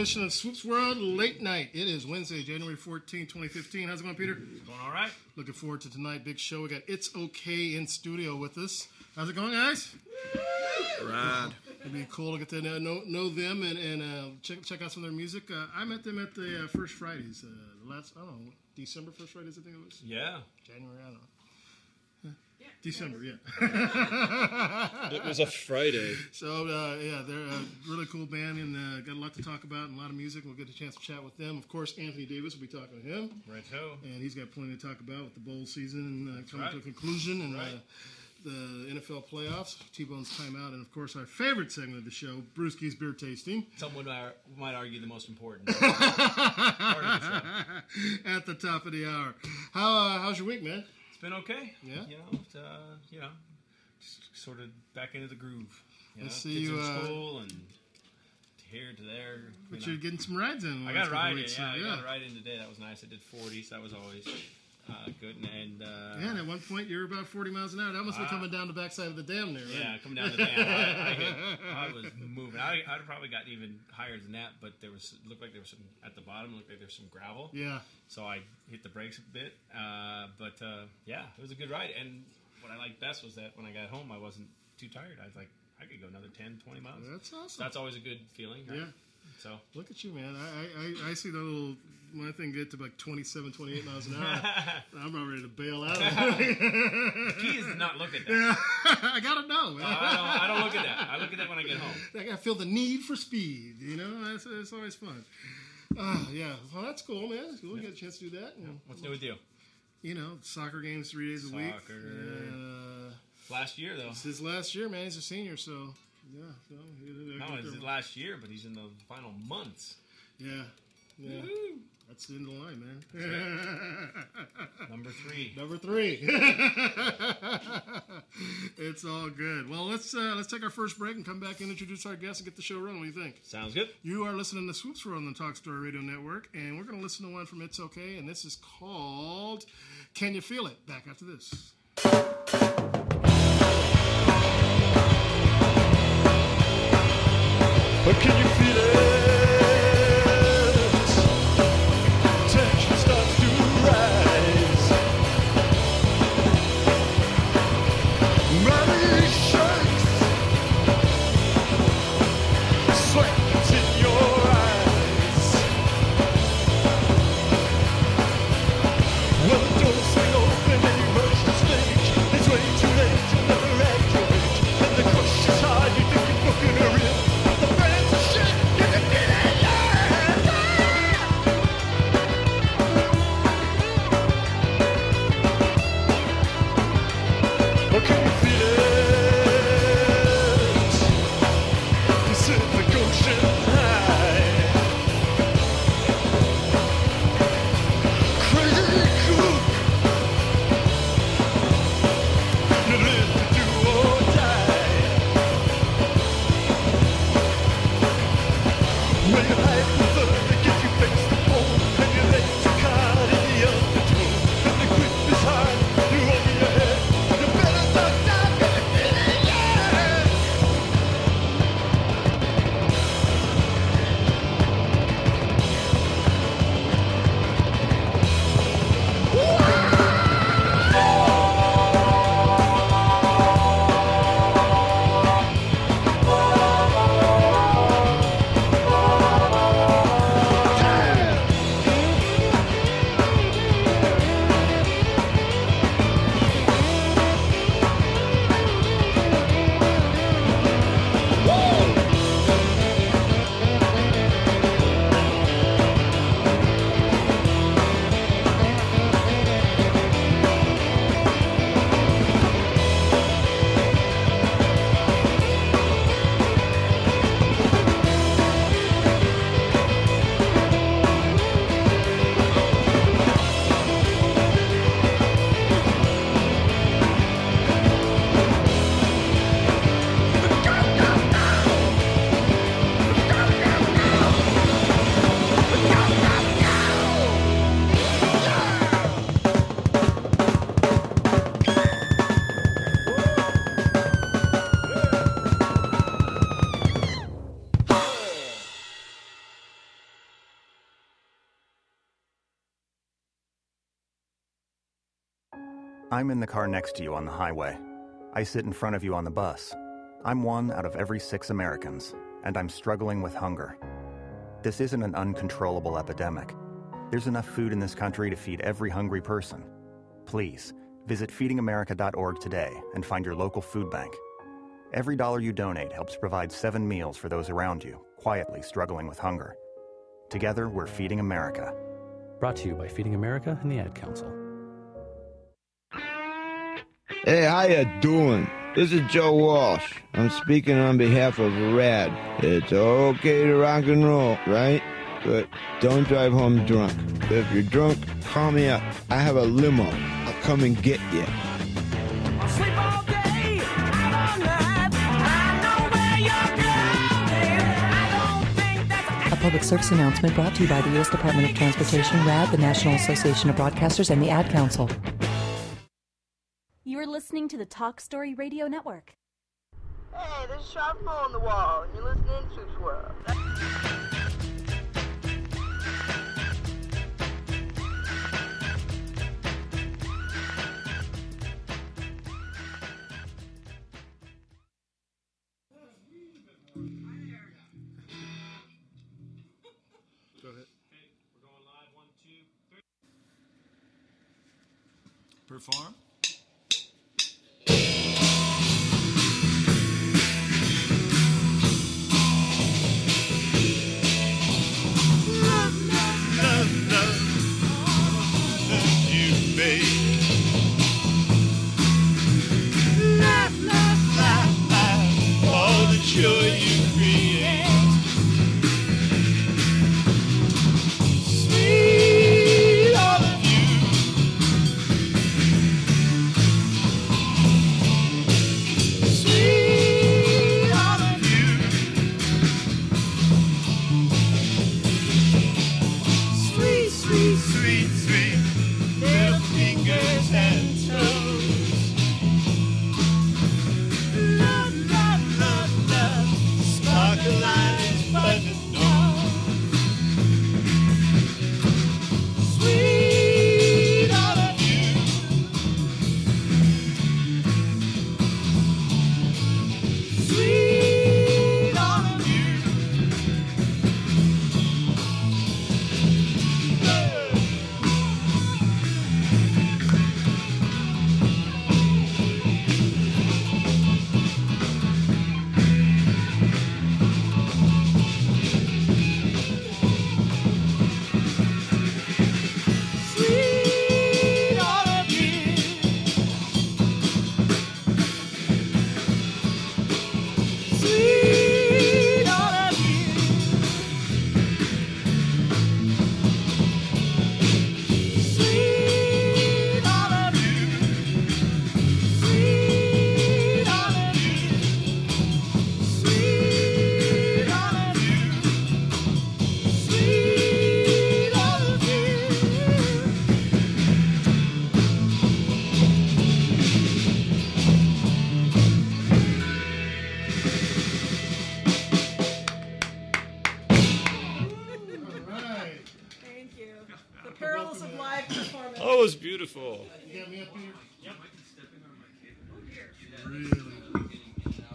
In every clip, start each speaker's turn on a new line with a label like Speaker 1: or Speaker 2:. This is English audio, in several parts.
Speaker 1: Edition of Swoops World Late Night. It is Wednesday, January 14, 2015. How's it going, Peter?
Speaker 2: Going all right?
Speaker 1: Looking forward to tonight. Big show. We got It's Okay in studio with us. How's it going, guys?
Speaker 2: Rad.
Speaker 1: It'd be cool to get to know know, know them and, and uh, check check out some of their music. Uh, I met them at the uh, First Fridays. Uh, the last, I don't know, December First Fridays, I think it was.
Speaker 2: Yeah.
Speaker 1: January, I don't know. December, yeah.
Speaker 3: It was a Friday.
Speaker 1: So uh, yeah, they're a really cool band and uh, got a lot to talk about and a lot of music. We'll get a chance to chat with them. Of course, Anthony Davis will be talking to him,
Speaker 2: Right ho.
Speaker 1: and he's got plenty to talk about with the bowl season and uh, coming
Speaker 2: right.
Speaker 1: to a conclusion and
Speaker 2: Right.
Speaker 1: uh, the NFL playoffs, T-Bone's timeout, and of course our favorite segment of the show, Brewski's beer tasting,
Speaker 2: Someone might might argue the most important part of the show.
Speaker 1: at the top of the hour. How uh, how's your week, man?
Speaker 2: Been okay.
Speaker 1: Yeah?
Speaker 2: You know, uh, you know, just sort of back into the groove. You
Speaker 1: I
Speaker 2: know,
Speaker 1: see you,
Speaker 2: in
Speaker 1: uh,
Speaker 2: school and here to there. you
Speaker 1: But
Speaker 2: know.
Speaker 1: you're getting some rides in.
Speaker 2: I got a ride in. Yeah,
Speaker 1: so,
Speaker 2: I got a ride in today. That was nice. I did 40, so that was always uh, good. And, and uh,
Speaker 1: Yeah, and at one point you were about 40 miles an hour. That must be
Speaker 2: Ah.
Speaker 1: coming down the backside of the dam there, right?
Speaker 2: Yeah, coming down the dam. I, I, hit- I was moving. I, I'd probably got even higher than that, but there was looked like there was some at the bottom. Looked like there was some gravel.
Speaker 1: Yeah.
Speaker 2: So I hit the brakes a bit. Uh, but uh, yeah, it was a good ride. And what I liked best was that when I got home, I wasn't too tired. I was like, I could go another 10, 20 miles.
Speaker 1: That's awesome.
Speaker 2: That's always a good feeling. Right?
Speaker 1: Yeah.
Speaker 2: So
Speaker 1: Look at you, man. I, I, I see the little, my thing get to like 27, 28 miles an hour. I'm about ready to bail out.
Speaker 2: the key is to not look at that.
Speaker 1: I gotta know, man.
Speaker 2: I, don't, I don't look at that. I look at that when I get home.
Speaker 1: I gotta feel the need for speed. You know, that's, that's always fun. Uh, yeah, well, that's cool, man. It's cool. You get a chance to do that. And,
Speaker 2: What's new with you?
Speaker 1: you know, soccer games three days a week.
Speaker 2: Soccer.
Speaker 1: And, uh,
Speaker 2: Last year though.
Speaker 1: it's his last year, man. He's a senior, so yeah. So,
Speaker 2: Not only is it last year, but he's in the final months.
Speaker 1: yeah, yeah. That's the end of the line, man.
Speaker 2: Number three.
Speaker 1: Number three. it's all good. Well, let's uh, let's take our first break and come back and introduce our guests and get the show running. What do you think?
Speaker 2: Sounds good.
Speaker 1: You are listening to Swoops World on the Talk Story Radio Network, and we're going to listen to one from It's Okay, and this is called "Can You Feel It?" Back after this.
Speaker 3: But can you
Speaker 4: I'm in the car next to you on the highway. I sit in front of you on the bus. I'm one out of every six Americans, and I'm struggling with hunger. This isn't an uncontrollable epidemic. There's enough food in this country to feed every hungry person. Please, visit feedingamerica.org today and find your local food bank. Every dollar you donate helps provide seven meals for those around you, quietly struggling with hunger. Together, we're feeding America.
Speaker 5: Brought to you by Feeding America and the Ad Council.
Speaker 6: Hey, how you doing? This is Joe Walsh. I'm speaking on behalf of RAD. It's okay to rock and roll, right? But don't drive home drunk. If you're drunk, call me up. I have a limo. I'll come and get you.
Speaker 7: A public service announcement brought to you by the U.S. Department of Transportation, RAD, the National Association of Broadcasters, and the Ad Council.
Speaker 8: You are listening to the Talk Story Radio Network.
Speaker 9: Hey, there's a sharp hole in the wall, and you're listening to Truth World.
Speaker 1: Go ahead.
Speaker 2: We're going live. One, two, three.
Speaker 3: Perform.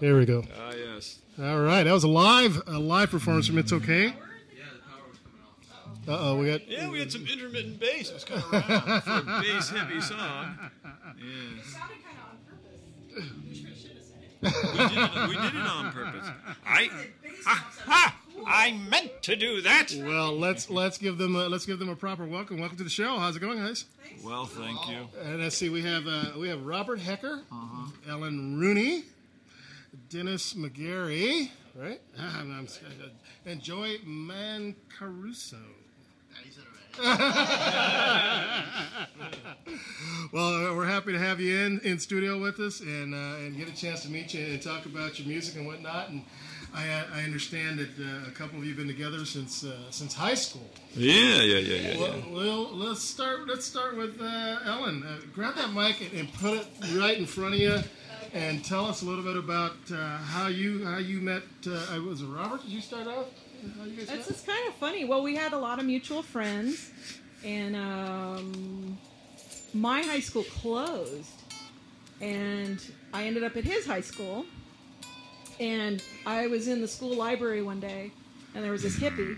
Speaker 1: There we go.
Speaker 3: Ah, yes.
Speaker 1: All right, that was a live, a live performance from It's Okay. Uh oh, we got.
Speaker 3: Yeah, we had some intermittent bass. It was kind of round for a bass heavy song. Yes. We did, it, we did it on purpose. I, ha, ha, I meant to do that.
Speaker 1: Well, let's let's give them a, let's give them a proper welcome. Welcome to the show. How's it going, guys?
Speaker 3: Well, thank you.
Speaker 1: And let's see, we have uh, we have Robert Hecker, Ellen Rooney, Dennis McGarry, right? I'm- I'm- and Joey Mancaruso. well, uh, we're happy to have you in in studio with us and uh, and get a chance to meet you and talk about your music and whatnot. And I, uh, I understand that uh, a couple of you have been together since uh, since high school.
Speaker 3: Yeah, yeah, yeah, yeah.
Speaker 1: Well,
Speaker 3: yeah.
Speaker 1: well, let's start. Let's start with uh, Ellen. Uh, grab that mic and, and put it right in front of you, and tell us a little bit about uh, how you how you met. Uh, was it Robert? Did you start off? How you guys
Speaker 10: It's
Speaker 1: met?
Speaker 10: just kind of funny. Well, we had a lot of mutual friends, and um, my high school closed, and I ended up at his high school. And I was in the school library one day, and there was this hippie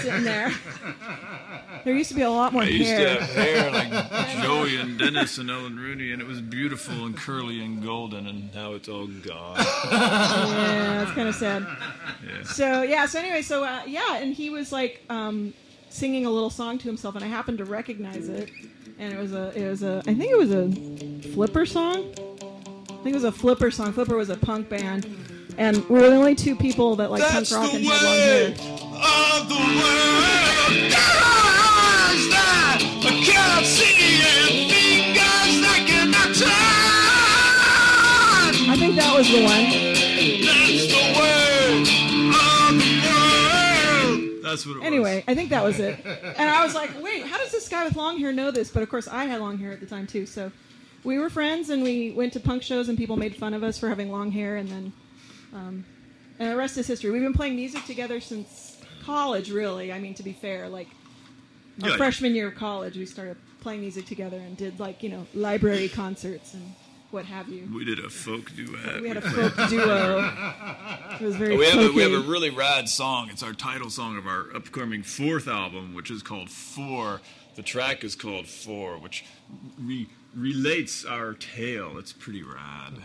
Speaker 10: sitting there. There used to be a lot more
Speaker 11: I used
Speaker 10: hair.
Speaker 11: to have hair like Joey and Dennis and Ellen Rooney, and it was beautiful and curly and golden, and now it's all gone.
Speaker 10: yeah, it's kind of sad.
Speaker 11: Yeah.
Speaker 10: So yeah, so anyway, so uh, yeah, and he was like um, singing a little song to himself, and I happened to recognize it, and it was a, it was a, I think it was a Flipper song. I think it was a Flipper song. Flipper was a punk band, and we were the only two people that like
Speaker 11: That's
Speaker 10: punk rock and had long hair.
Speaker 11: Of the world. Eyes that I cannot see and fingers that cannot touch.
Speaker 10: I think that was the one.
Speaker 11: That's the word of the world. That's what it
Speaker 10: Anyway, I think that was it. And I was like, wait, how does this guy with long hair know this? But of course, I had long hair at the time too. So we were friends, and we went to punk shows, and people made fun of us for having long hair. And then, um, and the rest is history. We've been playing music together since college, really. I mean, to be fair, like our
Speaker 11: Yeah.
Speaker 10: freshman year of college, we started playing music together and did like you know library concerts and what have you.
Speaker 11: We did a folk duet.
Speaker 10: We had a folk duo. It was very oh,
Speaker 11: we have, a, we have a really rad song. It's our title song of our upcoming fourth album, which is called Four. The track is called Four, which re- relates our tale. It's pretty rad.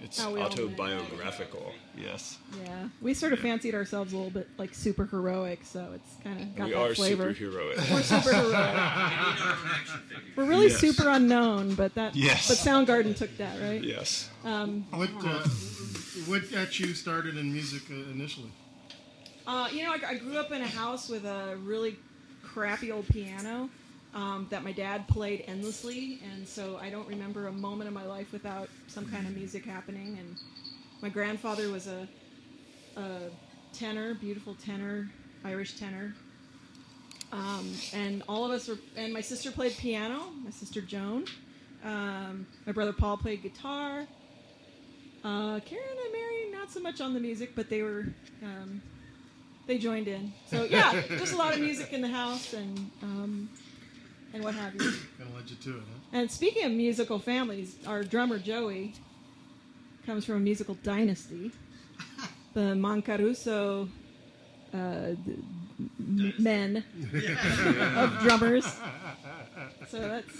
Speaker 11: It's
Speaker 10: How we all met.
Speaker 11: autobiographical. Yes.
Speaker 10: Yeah, we sort of fancied ourselves a little bit like super heroic, so it's kind of got
Speaker 11: we
Speaker 10: that
Speaker 11: are
Speaker 10: flavor.
Speaker 11: superheroic.
Speaker 10: We're super heroic. We're really
Speaker 11: Yes.
Speaker 10: super unknown, but that.
Speaker 11: Yes.
Speaker 10: But Soundgarden took that, right?
Speaker 11: Yes.
Speaker 10: Um,
Speaker 1: What uh, what got you started in music uh, initially?
Speaker 10: uh, you know, I, I grew up in a house with a really crappy old piano um, that my dad played endlessly, and so I don't remember a moment of my life without some kind of music happening. And my grandfather was a, a tenor, beautiful tenor, Irish tenor. Um, and all of us were, and my sister played piano, my sister Joan. Um, my brother Paul played guitar. Uh, Karen and Mary, not so much on the music, but they were, um, they joined in. So yeah, just a lot of music in the house and um, and what have you.
Speaker 1: Kind of led you to it, huh?
Speaker 10: And speaking of musical families, our drummer Joey comes from a musical dynasty, the Mancaruso uh, d- m- men of drummers. So that's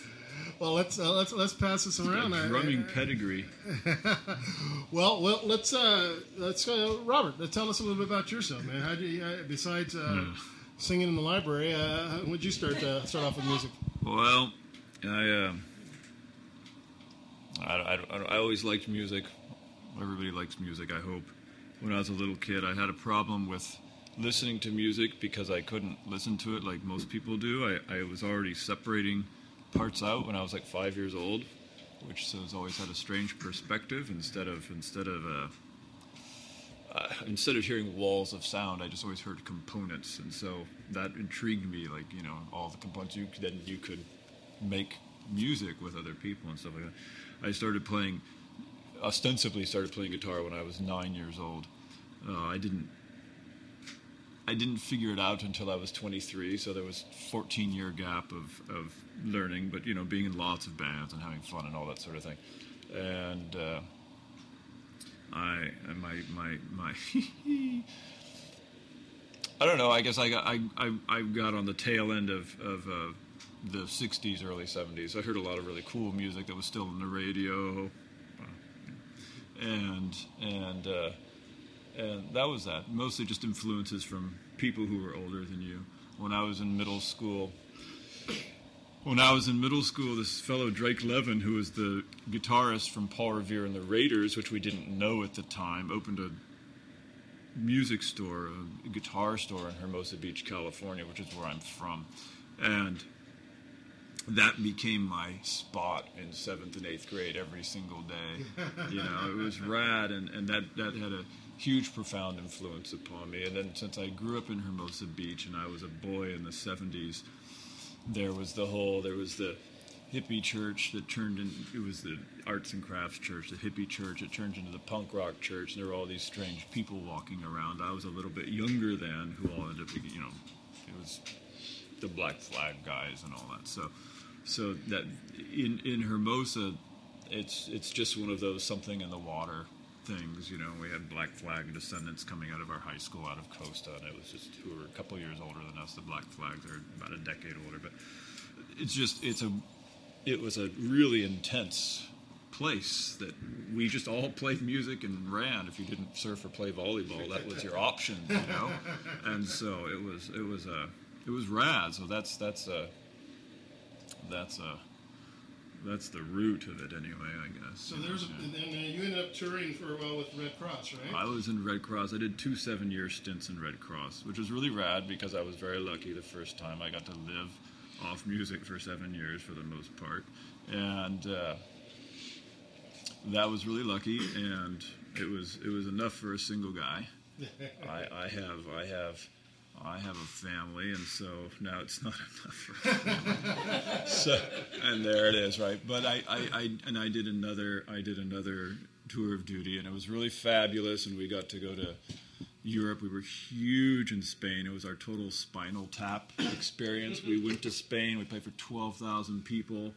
Speaker 1: Well, let's uh, let's let's pass this around.
Speaker 11: A
Speaker 1: I-
Speaker 11: drumming pedigree.
Speaker 1: well, well, let's uh, let's uh, Robert. uh, Tell us a little bit about yourself, man. How do you, uh, besides uh,
Speaker 11: Hmm.
Speaker 1: singing in the library, uh, when did you start uh, start off with music?
Speaker 11: Well, I, uh, I, I, I, always liked music. Everybody likes music, I hope. When I was a little kid, I had a problem with listening to music because I couldn't listen to it like most people do. I, I was already separating parts out when I was like five years old, which has always had a strange perspective. Instead of instead of uh, uh, instead of hearing walls of sound, I just always heard components, and so that intrigued me. Like you know, all the components you then you could make music with other people and stuff like that. I started playing, ostensibly started playing guitar when I was nine years old. Uh, I didn't. I didn't figure it out until I was 23, so there was 14 year gap of, of learning, but you know, being in lots of bands and having fun and all that sort of thing. And uh, I and my my my I don't know. I guess I got I, I, I got on the tail end of of uh, the '60s, early '70s. I heard a lot of really cool music that was still on the radio, and and uh, and that was that. Mostly just influences from people who were older than you. When I was in middle school, when I was in middle school, this fellow Drake Levin, who was the guitarist from Paul Revere and the Raiders, which we didn't know at the time, opened a music store, a guitar store in Hermosa Beach, California, which is where I'm from, and that became my spot in seventh and eighth grade every single day. You know, it was rad, and, and that, that had a huge, profound influence upon me. And then since I grew up in Hermosa Beach and I was a boy in the 70s, there was the whole, there was the hippie church that turned in, it was the arts and crafts church, the hippie church, it turned into the punk rock church, and there were all these strange people walking around. I was a little bit younger then, who all ended up, you know, it was the Black Flag guys and all that. So, so that in in Hermosa, it's it's just one of those something in the water things. You know, we had Black Flag descendants coming out of our high school out of Costa, and it was just who were a couple years older than us. The Black Flags are about a decade older, but it's just it's a it was a really intense place that we just all played music and ran. If you didn't surf or play volleyball, that was your option, you know. And so it was it was a it was rad. So that's that's a that's a that's the root of it anyway, I guess.
Speaker 1: So there's a, and then uh, you ended up touring for a while with Redd Kross, right?
Speaker 11: I was in Redd Kross. I did two seven year stints in Redd Kross, which was really rad because I was very lucky the first time I got to live off music for seven years for the most part. And uh, that was really lucky, and it was it was enough for a single guy. I, I have I have I have a family, and so now it's not enough. For so, and there it is, right? But I, I, I and I did another I did another tour of duty, and it was really fabulous, and we got to go to Europe. We were huge in Spain. It was our total Spinal Tap experience. We went to Spain. We played for twelve thousand people.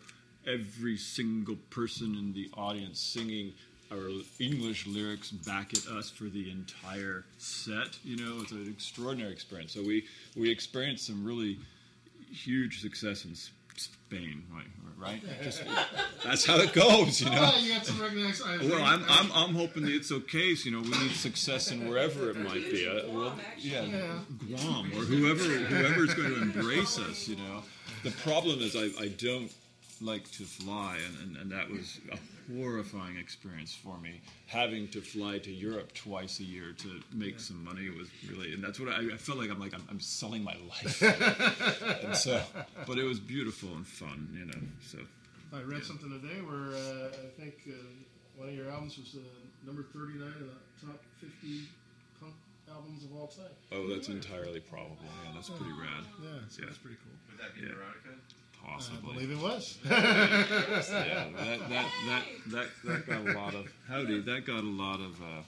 Speaker 11: Every single person in the audience singing our English lyrics back at us for the entire set. You know, it's an extraordinary experience. So we we experienced some really huge success in Spain, right? Right? Just, that's how it goes, you know.
Speaker 1: Oh, you got some recognized.
Speaker 11: Well, I'm, I'm, I'm hoping that it's okay. So, you know, we need success in wherever it might be. Uh, well, yeah, Guam or whoever whoever's going to embrace us. You know, the problem is I, I don't like to fly, and, and, and that was horrifying experience for me. Having to fly to Europe twice a year to make some money was really, and that's what I, I felt like. I'm like I'm, I'm selling my life. and so, but it was beautiful and fun, you know. So.
Speaker 1: I read something today where uh, I think uh, one of your albums was uh, number 39 of the top 50 punk albums of all time.
Speaker 11: Oh, that's entirely probable. Yeah, that's pretty rad.
Speaker 1: Yeah, so that's pretty cool.
Speaker 12: Would that be
Speaker 11: Yeah.
Speaker 12: Neurotica?
Speaker 11: Possibly.
Speaker 1: I believe it was.
Speaker 11: yeah, that, that, that, that, that got a lot of howdy. That got a lot of. Uh,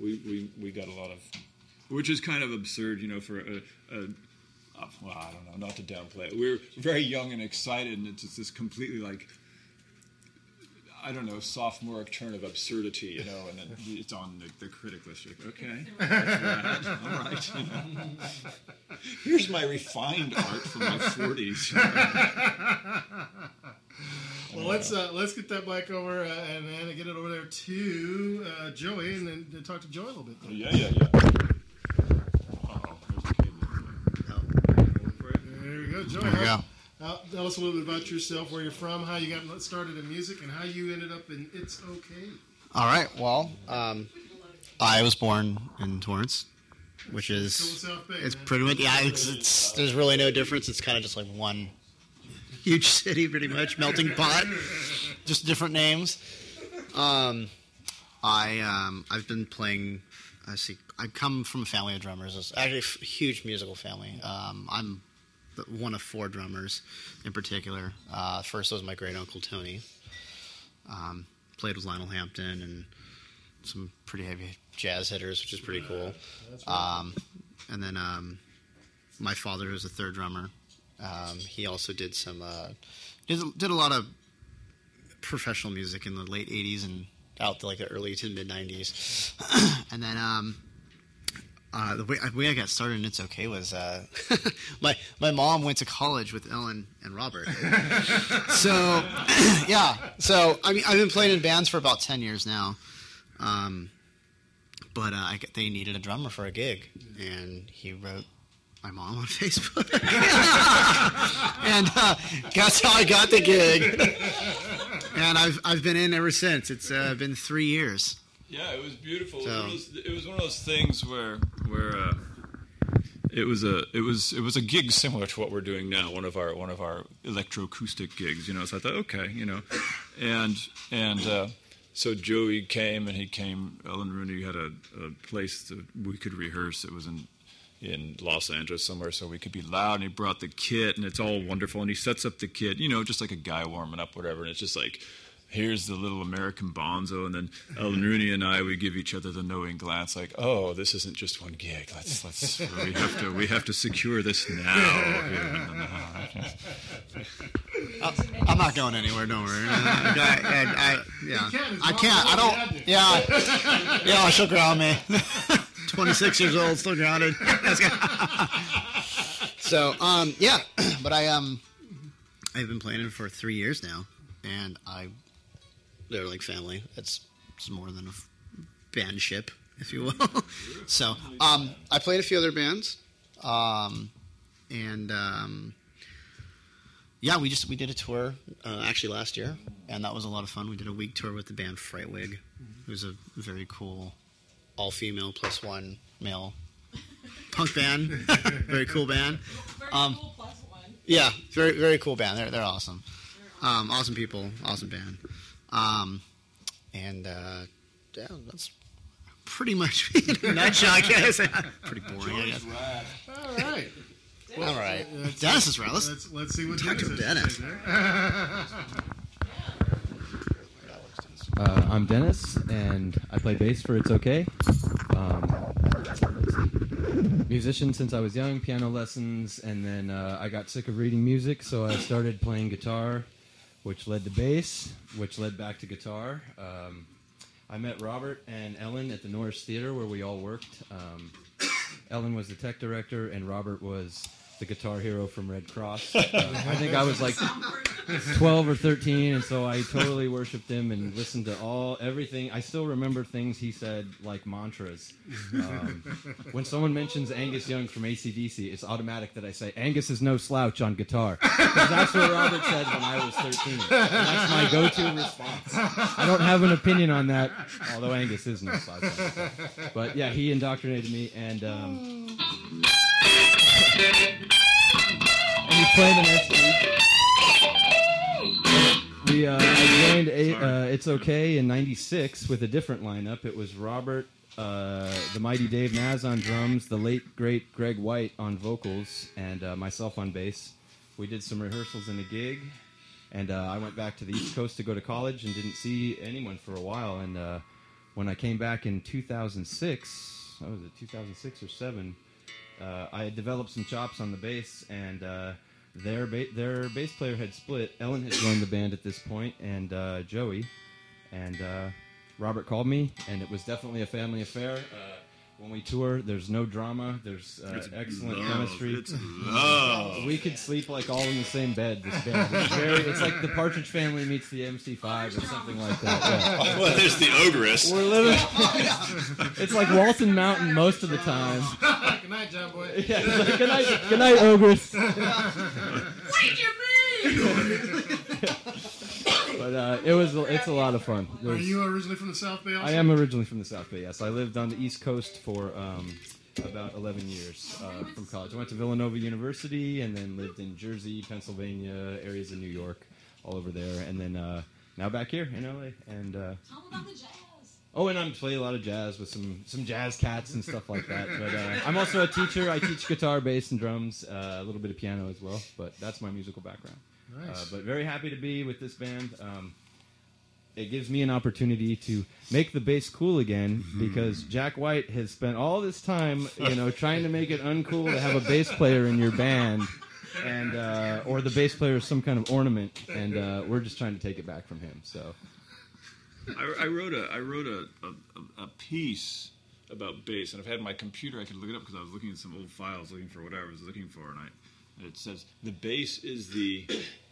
Speaker 11: we, we we got a lot of, which is kind of absurd, you know, for a. a uh, well, I don't know, not to downplay it. We're very young and excited, and it's just this completely like, I don't know, sophomoric turn of absurdity, you know, and then it's on the, the critic list. You're like, okay, that's all right. you know. Here's my refined art from my 40s.
Speaker 1: well, let's uh, let's get that bike over uh, and, and get it over there to uh, Joey and then to talk to Joey a little bit.
Speaker 11: Yeah, yeah, yeah.
Speaker 1: There you go, Joey.
Speaker 13: There you
Speaker 1: how- how- tell us a little bit about yourself, where you're from, how you got started in music, and how you ended up in It's Okay.
Speaker 13: All right. Well, um, I was born in Torrance, which is
Speaker 1: Still in South Bay,
Speaker 13: it's pretty much yeah. It's, it's there's really no difference. It's kind of just like one huge city, pretty much melting pot, just different names. Um, I um, I've been playing. I see. I come from a family of drummers. It's actually a huge musical family. Um, I'm one of four drummers, in particular. Uh, first was my great uncle Tony. Um, played with Lionel Hampton and some pretty heavy jazz hitters, which is pretty cool. Um, and then um, my father, who's a third drummer, um, he also did some uh, did did a lot of professional music in the late '80s and out to like the early to mid '90s. and then um, uh, the way, the way I got started in It's Okay was uh, my my mom went to college with Ellen and Robert. so yeah, so I mean I've been playing in bands for about ten years now. Um, but uh, I, they needed a drummer for a gig, and he wrote my mom on Facebook, and uh, that's how I got the gig. and I've I've been in ever since. It's uh, been three years.
Speaker 11: Yeah, it was beautiful.
Speaker 13: So-
Speaker 11: It, was, it was one of those things where where uh, it was a it was it was a gig similar to what we're doing now. One of our one of our electroacoustic gigs. You know, so I thought, okay, you know, and and uh, so Joey came and he came. Ellen Rooney had a, a place that we could rehearse. It was in in Los Angeles somewhere, so we could be loud. And he brought the kit, and it's all wonderful. And he sets up the kit, you know, just like a guy warming up, whatever. And it's just like here's the little American bonzo, and then Ellen Rooney and I we give each other the knowing glance, like, oh, this isn't just one gig. Let's let's we have to we have to secure this now.
Speaker 13: I'm not going anywhere. Don't worry. I, I, I, yeah,
Speaker 1: can,
Speaker 13: I can't. I don't.
Speaker 1: had.
Speaker 13: Yeah, yeah. She'll ground me. 26 years old, still grounded. so, um, yeah, but I um, I've been playing it for three years now, and I, they're like family. It's, it's more than a f- bandship, if you will. so, um, I played a few other bands, um, and um, yeah, we just we did a tour uh, actually last year, and that was a lot of fun. We did a week tour with the band Frightwig. It was a very cool all female plus one male punk band. very cool band. Um, yeah, very very cool band. They're they're awesome. Um, awesome people, awesome band. Um, and uh, yeah, that's pretty much me in a nutshell. I guess. pretty boring. I guess.
Speaker 1: All right.
Speaker 13: All right.
Speaker 1: let's-
Speaker 13: Dennis is right. Let's-
Speaker 1: Let's, let's see what
Speaker 13: talk to
Speaker 1: Dennis to
Speaker 13: Dennis.
Speaker 12: Uh, I'm Dennis, and I play bass for It's Okay. Um, musician since I was young, piano lessons, and then uh, I got sick of reading music, so I started playing guitar, which led to bass, which led back to guitar. Um, I met Robert and Ellen at the Norris Theater where we all worked. Um, Ellen was the tech director, and Robert was the guitar hero from Redd Kross. Uh, I think I was like 12 or 13, and so I totally worshipped him and listened to all everything. I still remember things he said like mantras. Um, when someone mentions Angus Young from ACDC, it's automatic that I say Angus is no slouch on guitar because that's what Robert said when I was 13. And that's my go-to response. I don't have an opinion on that, although Angus is no slouch. On guitar. But yeah, he indoctrinated me, and um, and he's playing the next week. We, uh, I joined a, uh, It's Okay in '96 with a different lineup. It was Robert, uh, the mighty Dave Naz on drums, the late great Greg White on vocals, and uh, myself on bass. We did some rehearsals and a gig, and uh, I went back to the East Coast to go to college and didn't see anyone for a while. And uh, when I came back in 2006, what was it, 2006 or seven? uh, I had developed some chops on the bass, and uh, their ba- their bass player had split. Ellen had joined the band at this point, and uh, Joey, and uh, Robert called me, and it was definitely a family affair. Uh, when we tour, there's no drama. There's uh,
Speaker 11: It's
Speaker 12: excellent
Speaker 11: love.
Speaker 12: chemistry.
Speaker 11: It's love.
Speaker 12: We could sleep like all in the same bed. This band, it's, very, it's like the Partridge Family meets the MC5 or something like that. yeah.
Speaker 11: Well, there's the ogress.
Speaker 12: We're living. it's like Walton Mountain most of the time.
Speaker 1: Good night, John Boy.
Speaker 12: Yeah, it's like, good night, good night, ogress.
Speaker 1: Wait, you
Speaker 12: But uh, it was it's a lot of fun.
Speaker 1: Are
Speaker 12: There's-
Speaker 1: you originally from the South Bay? Also?
Speaker 12: I am originally from the South Bay. Yes, I lived on the East Coast for um, about 11 years uh, from college. I went to Villanova University and then lived in Jersey, Pennsylvania, areas of New York, all over there, and then uh, now back here in LA. And uh, Tell them about the jazz. oh, and I'm playing a lot of jazz with some some jazz cats and stuff like that. But uh, I'm also a teacher. I teach guitar, bass, and drums, uh, a little bit of piano as well. But that's my musical background.
Speaker 1: Nice.
Speaker 12: Uh, but very happy to be with this band. Um, it gives me an opportunity to make the bass cool again because Jack White has spent all this time, you know, trying to make it uncool to have a bass player in your band, and uh, or the bass player is some kind of ornament, and uh, we're just trying to take it back from him. So
Speaker 11: I, I wrote a I wrote a, a, a piece about bass, and I've had my computer. I could look it up because I was looking at some old files, looking for whatever I was looking for, and I and it says the bass is the,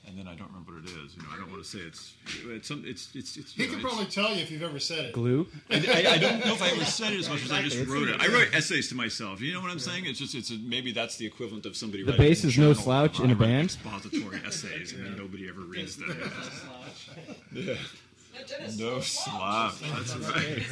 Speaker 11: and then I don't remember what it is. You know, I don't want to say it's it's some it's it's it's.
Speaker 1: He
Speaker 11: you know,
Speaker 1: could
Speaker 11: it's-
Speaker 1: probably tell you if you've ever said it.
Speaker 12: glue.
Speaker 11: I, I, I don't know if I ever said it as much as I just
Speaker 1: It's-
Speaker 11: wrote it. I wrote essays to myself. You know what I'm saying? It's just it's a, maybe that's the equivalent of somebody.
Speaker 12: The
Speaker 11: writing
Speaker 12: bass is no slouch in
Speaker 11: I
Speaker 12: a
Speaker 11: write
Speaker 12: band?
Speaker 11: Expository essays, and then nobody ever reads them. Yeah. No slouch. That's right.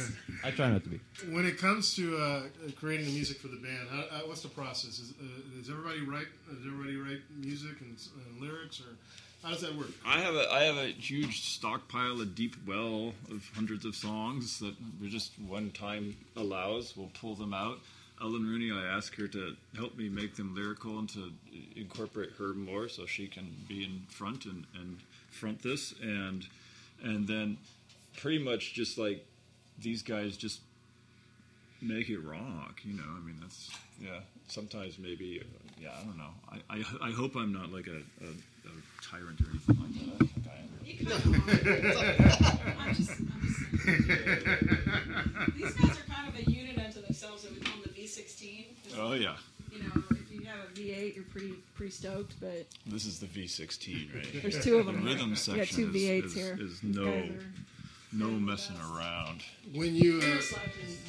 Speaker 12: I try not to be.
Speaker 1: When it comes to uh, creating the music for the band, how, uh, what's the process? Is, uh, does everybody write? Does everybody write music and, and lyrics, or how does that work?
Speaker 11: I have a I have a huge stockpile, a deep well of hundreds of songs that we just one time allows. We'll pull them out. Ellen Rooney, I ask her to help me make them lyrical and to incorporate her more, so she can be in front and, and front this. And and then pretty much just like these guys just make it rock. You know, I mean that's yeah. Sometimes maybe uh, yeah. I don't know. I, I, I hope I'm not like a, a, a tyrant or anything like that. I think I am.
Speaker 10: You kind of are. I'm just, I'm just. These guys are kind of a unit unto themselves. I would call them the V16.
Speaker 11: Oh yeah.
Speaker 10: You know, if you have a V8, you're pretty pretty stoked. But
Speaker 11: This is the V16 right here.
Speaker 10: There's two of them
Speaker 11: The rhythm
Speaker 10: We got
Speaker 11: section
Speaker 10: two
Speaker 11: is,
Speaker 10: V8s
Speaker 11: is,
Speaker 10: here.
Speaker 11: is
Speaker 10: These
Speaker 11: no
Speaker 10: are
Speaker 11: no messing around.
Speaker 1: When you uh,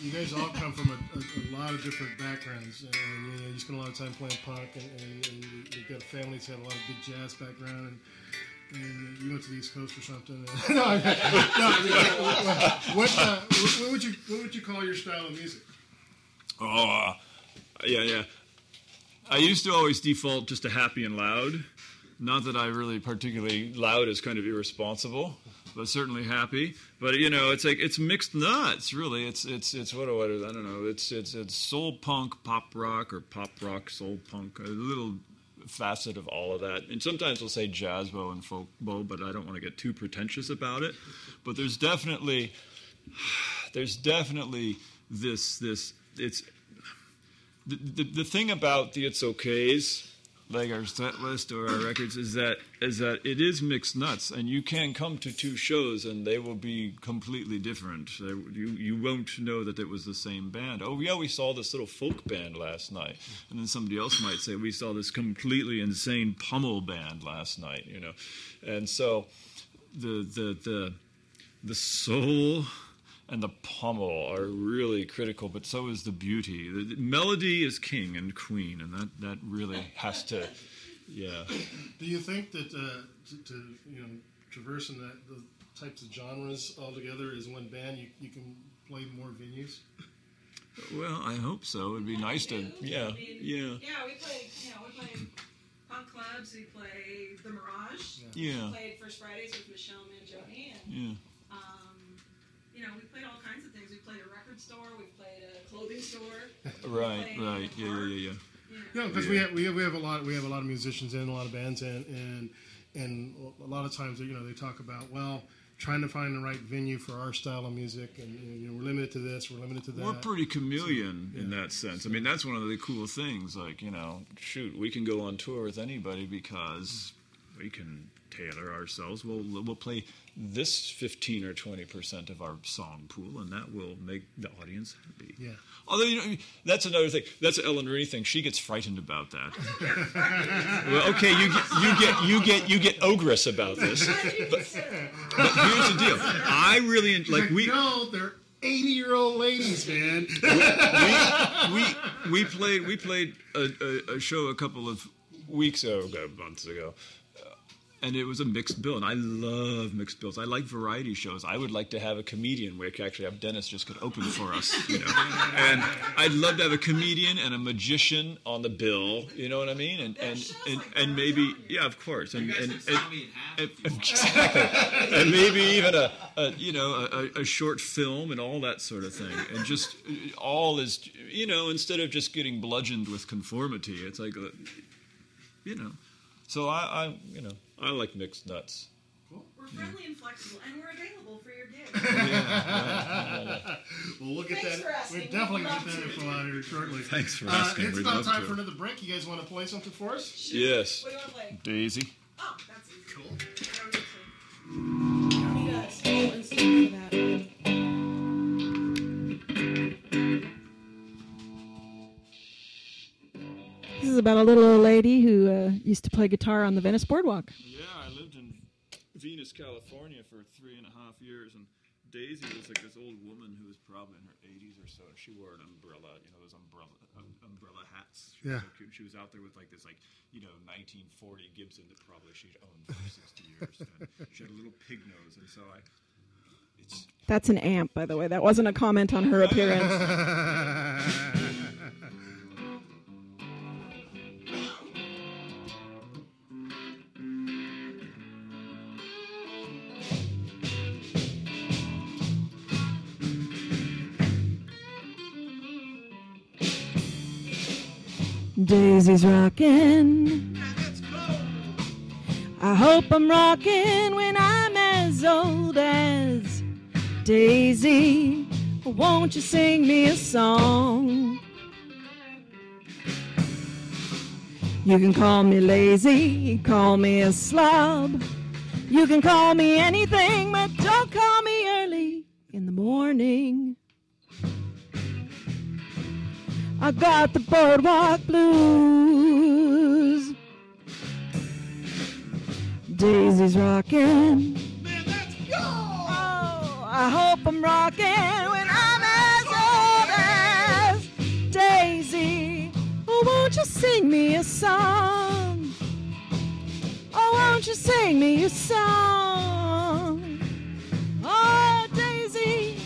Speaker 1: you guys all come from a, a, a lot of different backgrounds, and you, know, you spend a lot of time playing punk, and, and, and you- you've got families that have a lot of big jazz background, and, and you went to the East Coast or something. no, I- no, I what, uh, what, what would you what would you call your style of music?
Speaker 11: Oh, uh, yeah, yeah. I used to always default just to happy and loud. Not that I really particularly loud is kind of irresponsible, but certainly happy. But you know, it's like it's mixed nuts. Really, it's it's it's what what I don't know. It's it's it's soul punk, pop rock, or pop rock, soul punk. A little facet of all of that. And sometimes we'll say jazz bow and folk bow, but I don't want to get too pretentious about it. But there's definitely there's definitely this this it's the, the, thing about the it's okays like our set list or our records is that is that it is mixed nuts and you can come to two shows and they will be completely different. They- you you won't know that it was the same band. Oh yeah we saw this little folk band last night. And then somebody else might say we saw this completely insane pummel band last night you know. And so the the the the soul and the pummel are really critical, but so is the beauty. The, the melody is king and queen, and that, that really has to, yeah.
Speaker 1: Do you think that uh, to, to you know traversing that the types of genres all together as one band, you, you can play more venues?
Speaker 11: Well, I hope so. It'd be nice to, yeah, yeah.
Speaker 10: Yeah, we played. You know, we played punk clubs. We played the Mirage.
Speaker 11: Yeah.
Speaker 10: We played First Fridays with Michelle Mangione, and
Speaker 11: Yeah.
Speaker 10: um, you know, we played all kinds of things. We played a record store. We played a clothing store.
Speaker 11: Right, right, yeah, yeah, yeah, yeah.
Speaker 1: Yeah, because we have, we have we have a lot we have a lot of musicians in a lot of bands in and and a lot of times you know they talk about well trying to find the right venue for our style of music and, and, you know we're limited to this we're limited to that.
Speaker 11: We're pretty chameleon in that sense. I mean, that's one of the cool things. Like, you know, shoot, we can go on tour with anybody because we can tailor ourselves. We'll we'll play this fifteen or twenty percent of our song pool, and that will make the audience happy.
Speaker 1: Yeah.
Speaker 11: Although you know, that's another thing. That's an Ellen Marie thing. She gets frightened about that. well, okay, you get you get you get you get ogress about this. But, but here's the deal. I really like we
Speaker 1: no, they're eighty year old ladies, man.
Speaker 11: we we played we played a, a, a show a couple of weeks ago, months ago, and it was a mixed bill. And I love mixed bills. I like variety shows. I would like to have a comedian where we could actually have Dennis just could open for us, you know. and I'd love to have a comedian and a magician on the bill. You know what I mean? And and and, and maybe yeah, of course. And and, and, and, and- maybe even a, a you know a, a short film and all that sort of thing. And just all is you know instead of just getting bludgeoned with conformity, it's like uh, you know. So I, I you know I like mixed nuts.
Speaker 10: We're friendly and flexible, and we're available for your gigs.
Speaker 1: well, we'll get
Speaker 10: Thanks
Speaker 1: that.
Speaker 10: for asking.
Speaker 1: We're definitely
Speaker 10: We'd
Speaker 1: going to
Speaker 10: love
Speaker 1: get that
Speaker 10: to.
Speaker 1: info out here shortly.
Speaker 11: Thanks for
Speaker 1: Uh,
Speaker 11: asking.
Speaker 1: it's
Speaker 11: We'd
Speaker 1: about time
Speaker 11: to.
Speaker 1: for another break. You guys want to play something for us?
Speaker 11: Yes.
Speaker 10: What do you want to play?
Speaker 11: Daisy.
Speaker 10: Oh, that's easy. Cool. I don't need a small instrument for that. Is about a little old lady who uh, used to play guitar on the Venice Boardwalk.
Speaker 11: Yeah, I lived in Venice, California for three and a half years, and Daisy was like this old woman who was probably in her 80s or so. She wore an umbrella, you know, those umbrella um, umbrella hats. She was
Speaker 1: Yeah.
Speaker 11: so cute. She was out there with like this, like you know, 1940 Gibson that probably she'd owned for 60 years. And she had a little pig nose, and so I. It's
Speaker 10: That's an amp, by the way. That wasn't a comment on her appearance. Daisy's rocking. I hope I'm rocking when I'm as old as Daisy. Won't you sing me a song? You can call me lazy, call me a slob. You can call me anything, but don't call me early in the morning. I got the boardwalk blues. Daisy's rocking. Oh, I hope I'm rocking when I'm as old as Daisy. Oh, won't you sing me a song? Oh, won't you sing me a song? Oh, Daisy.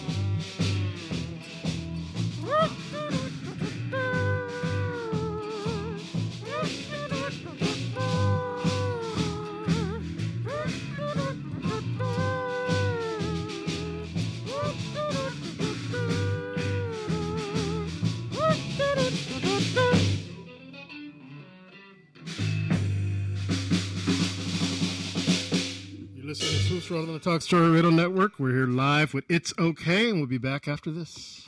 Speaker 1: Listening to Swoops World on the Talk Story Radio Network. We're here live with It's Okay, and we'll be back after this.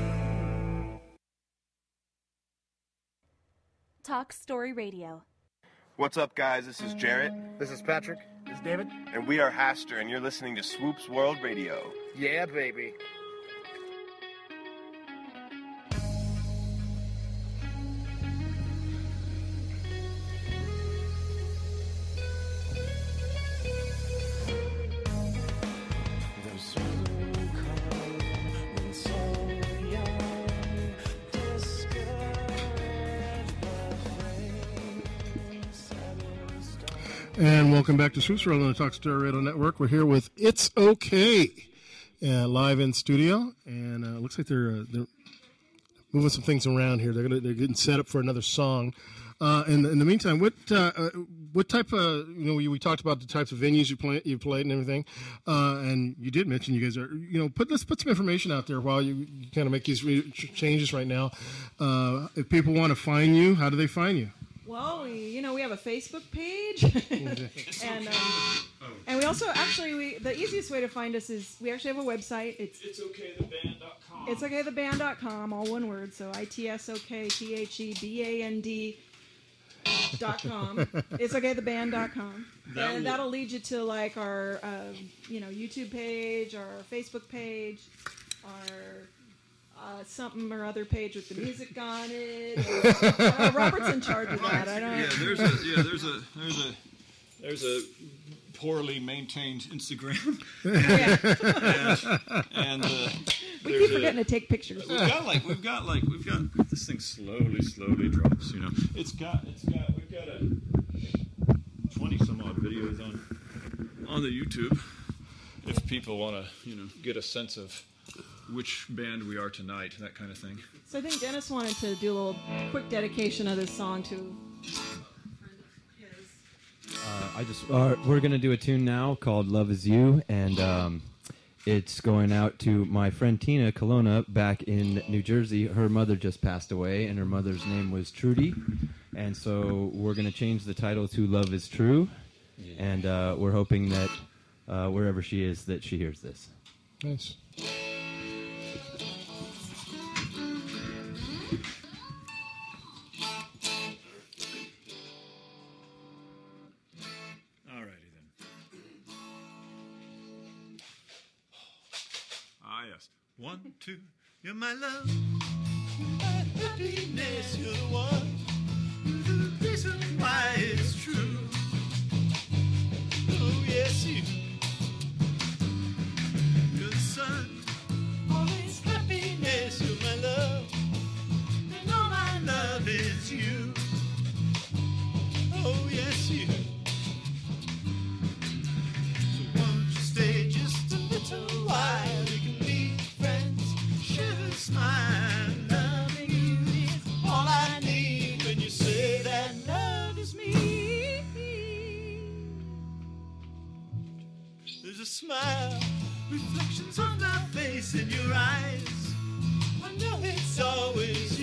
Speaker 8: Talk Story Radio.
Speaker 14: What's up, guys? This is Jarrett.
Speaker 1: This is Patrick. This is David.
Speaker 14: And we are Haster, and you're listening to Swoops World Radio.
Speaker 1: Yeah, baby. And welcome back to Swoops on the Talk Story Radio Network. We're here with It's Okay, uh, live in studio, and uh, looks like they're uh, they're moving some things around here. They're gonna, they're getting set up for another song. Uh, in, in the meantime, what uh, uh, what type of you know we, we talked about the types of venues you play you played and everything, uh, and you did mention you guys are you know put let's put some information out there while you, you kind of make these re- changes right now. Uh, if people want to find you, how do they find you?
Speaker 10: Well, we, you know, we have a Facebook page, and um, and we also actually we the easiest way to find us is we actually have a website. It's
Speaker 11: it's okaytheband.com.
Speaker 10: it's okaytheband.com, all one word. So I T S O K T H E B A N D dot com. It's okaytheband.com,
Speaker 11: That will-
Speaker 10: and that'll lead you to like our um, you know YouTube page, our Facebook page, our uh, something or other page with the music on it. Uh, Robert's in charge of that. I don't. Know.
Speaker 11: Yeah, there's a yeah, there's a there's a there's a poorly maintained Instagram. and and, uh,
Speaker 10: we keep
Speaker 11: a-
Speaker 10: forgetting to take pictures.
Speaker 11: We've got like we've got like we've got this thing slowly slowly drops. You know, it's got it's got we've got a twenty some odd videos on on the YouTube. If people want to you know get a sense of which band we are tonight, that kind of thing.
Speaker 10: So I think Dennis wanted to do a little quick dedication of this song to.
Speaker 12: Uh, I just uh, we're gonna do a tune now called "Love Is You," and um, it's going out to my friend Tina Colonna back in New Jersey. Her mother just passed away, and her mother's name was Trudy, and so we're gonna change the title to "Love Is True," and uh, we're hoping that uh, wherever she is, that she hears this.
Speaker 1: Nice.
Speaker 11: Two. You're my love. My happiness. You're the one. The reason why smile, reflections on my face in your eyes. I know it's always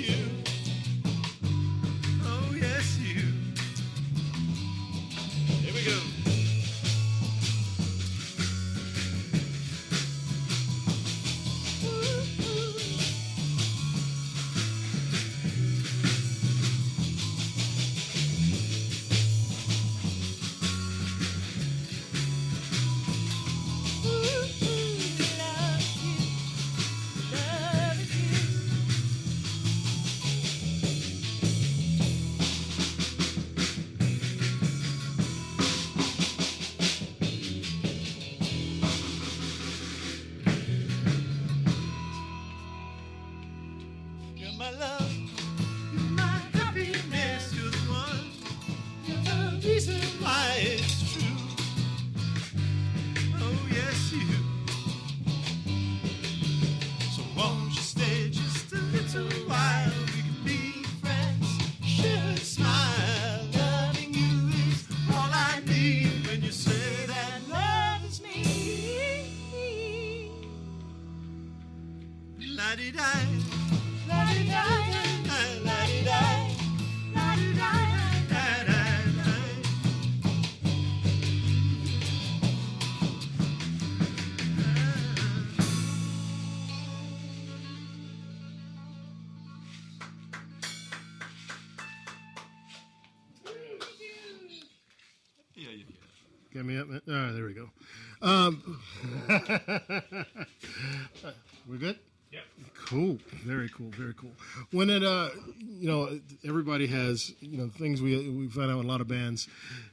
Speaker 1: Um, we're good.
Speaker 2: Yep.
Speaker 1: Cool. Very cool. Very cool. When it, uh, you know, everybody has, you know, things we we find out in a lot of bands.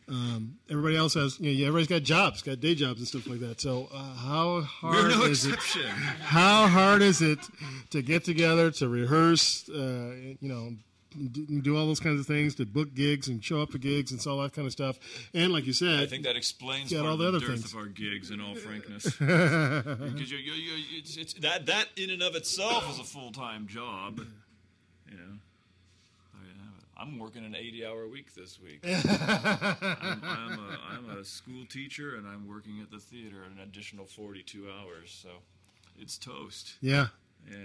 Speaker 1: Um, everybody else has, you know, everybody's got jobs, got day jobs and stuff like that. So, uh, how hard
Speaker 11: no
Speaker 1: is
Speaker 11: exception.
Speaker 1: it? How hard is it to get together to rehearse? Uh, you know. Do, all those kinds of things to book gigs and show up for gigs and all that kind of stuff, and like you said,
Speaker 11: I think that explains part
Speaker 1: all the
Speaker 11: the
Speaker 1: other
Speaker 11: dearth
Speaker 1: things.
Speaker 11: of our gigs. In all frankness, because you you you it's, it's that that in and of itself is a full time job. You know, I mean, I'm working an 80 hour week this week. I'm, I'm, a, I'm a school teacher and I'm working at the theater an additional 42 hours, so it's toast.
Speaker 1: Yeah.
Speaker 11: Yeah.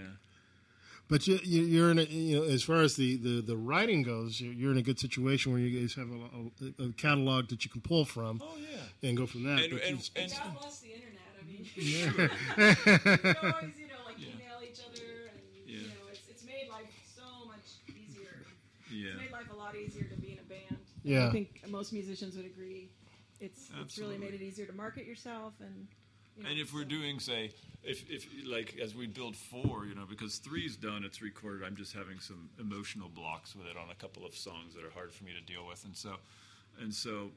Speaker 1: But you, you- you're in a, you know, as far as the, the, the writing goes, you're, you're in a good situation where you guys have a, a, a catalog that you can pull from.
Speaker 11: Oh, yeah.
Speaker 1: And go from that.
Speaker 11: And-
Speaker 1: But
Speaker 11: and-
Speaker 1: it's-
Speaker 11: and-
Speaker 10: God bless the internet. I mean,
Speaker 1: Yeah.
Speaker 10: you always, you know, like
Speaker 11: Yeah.
Speaker 10: email each other, and you know, it's, it's made life so much easier.
Speaker 11: Yeah.
Speaker 10: It's made life a lot easier to be in a band.
Speaker 1: Yeah.
Speaker 10: I think most musicians would agree. It's it's really made it easier to market yourself, and you know,
Speaker 11: And if we're doing, say, if, if like as we build four, you know, because three's done, it's recorded. I'm just having some emotional blocks with it on a couple of songs that are hard for me to deal with, and so, and so,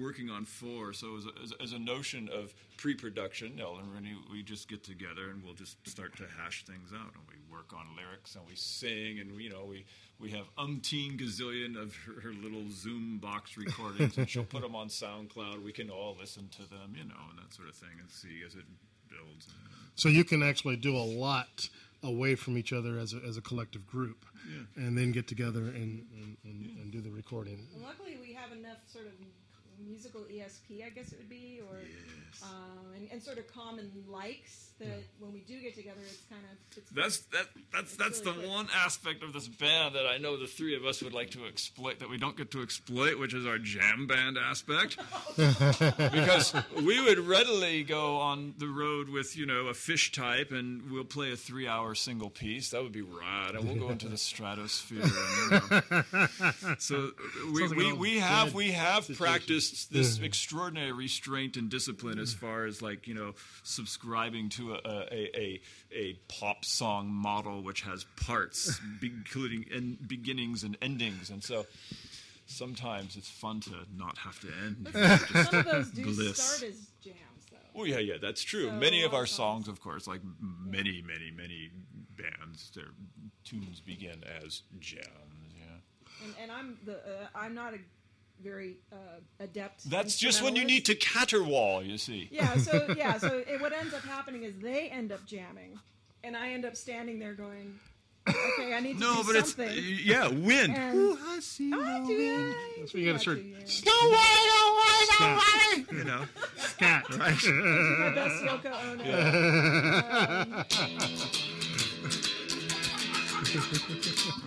Speaker 11: working on four. So as a, as, a- as a notion of pre-production, Ellen and Rennie, we just get together and we'll just start to hash things out, and we work on lyrics and we sing, and you know, we we have umpteen gazillion of her, her little Zoom box recordings, and she'll put them on SoundCloud. We can all listen to them, you know, and that sort of thing, and see as it builds.
Speaker 1: so you can actually do a lot away from each other as a, as a collective group.
Speaker 11: Yeah.
Speaker 1: And then get together and, and, and, and do the recording.
Speaker 10: luckily we have enough sort of musical ESP, I guess it would be, or um, and, and sort of common likes that when we do get together, it's kind of it's
Speaker 11: That's that. That's that's
Speaker 10: really
Speaker 11: the
Speaker 10: quick.
Speaker 11: one aspect of this band that I know the three of us would like to exploit that we don't get to exploit, which is our jam band aspect. because we would readily go on the road with you know a Phish type, and we'll play a three-hour single piece. That would be rad, and we'll go into the stratosphere. And, you know. So we,
Speaker 1: like
Speaker 11: we, we have we have practiced this this extraordinary restraint and discipline as far as like you know subscribing to a a, a, a pop song model which has parts be- including in beginnings and endings and so sometimes it's fun to not have to end
Speaker 10: But some of those do
Speaker 11: bliss.
Speaker 10: start as jams, though.
Speaker 11: Oh yeah, yeah, that's true.
Speaker 10: So
Speaker 11: many of our
Speaker 10: of
Speaker 11: songs, of course, like m- many, many, many bands, their tunes begin as jams. Yeah,
Speaker 10: And, and I'm the uh, I'm not a very uh, adept.
Speaker 11: that's just when you need to caterwaul. You see.
Speaker 10: Yeah. So yeah. So it, what ends up happening is they end up jamming, and I end up standing there going, "Okay, I need to
Speaker 11: No,
Speaker 10: do
Speaker 11: but it's
Speaker 10: something."
Speaker 11: yeah, wind.
Speaker 10: And,
Speaker 11: Ooh,
Speaker 10: I do, yeah,
Speaker 1: That's what you gotta start.
Speaker 10: Snow White, oh White, oh White.
Speaker 11: You know,
Speaker 1: Scat.
Speaker 11: right?
Speaker 10: This my best Yoko Ono.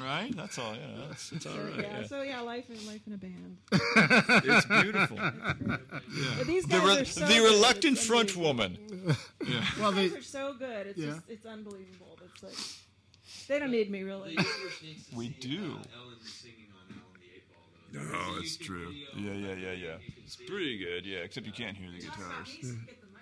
Speaker 11: Right? That's all. Yeah, that's, it's all right.
Speaker 10: Yeah,
Speaker 11: yeah.
Speaker 10: so yeah, life in life in a band.
Speaker 11: it's beautiful.
Speaker 10: Yeah. But these
Speaker 11: the,
Speaker 10: guys
Speaker 11: re-
Speaker 10: are so
Speaker 11: the
Speaker 10: good,
Speaker 11: reluctant
Speaker 10: it's
Speaker 11: front
Speaker 10: amazing.
Speaker 11: woman. Yeah.
Speaker 10: These
Speaker 1: Well,
Speaker 10: guys
Speaker 1: they-
Speaker 10: are so good. It's
Speaker 1: yeah.
Speaker 10: just it's unbelievable. It's like they don't need me really.
Speaker 11: We do. Oh, it's true. Yeah, yeah, yeah, yeah. It's pretty good. Yeah, except you can't hear the guitars.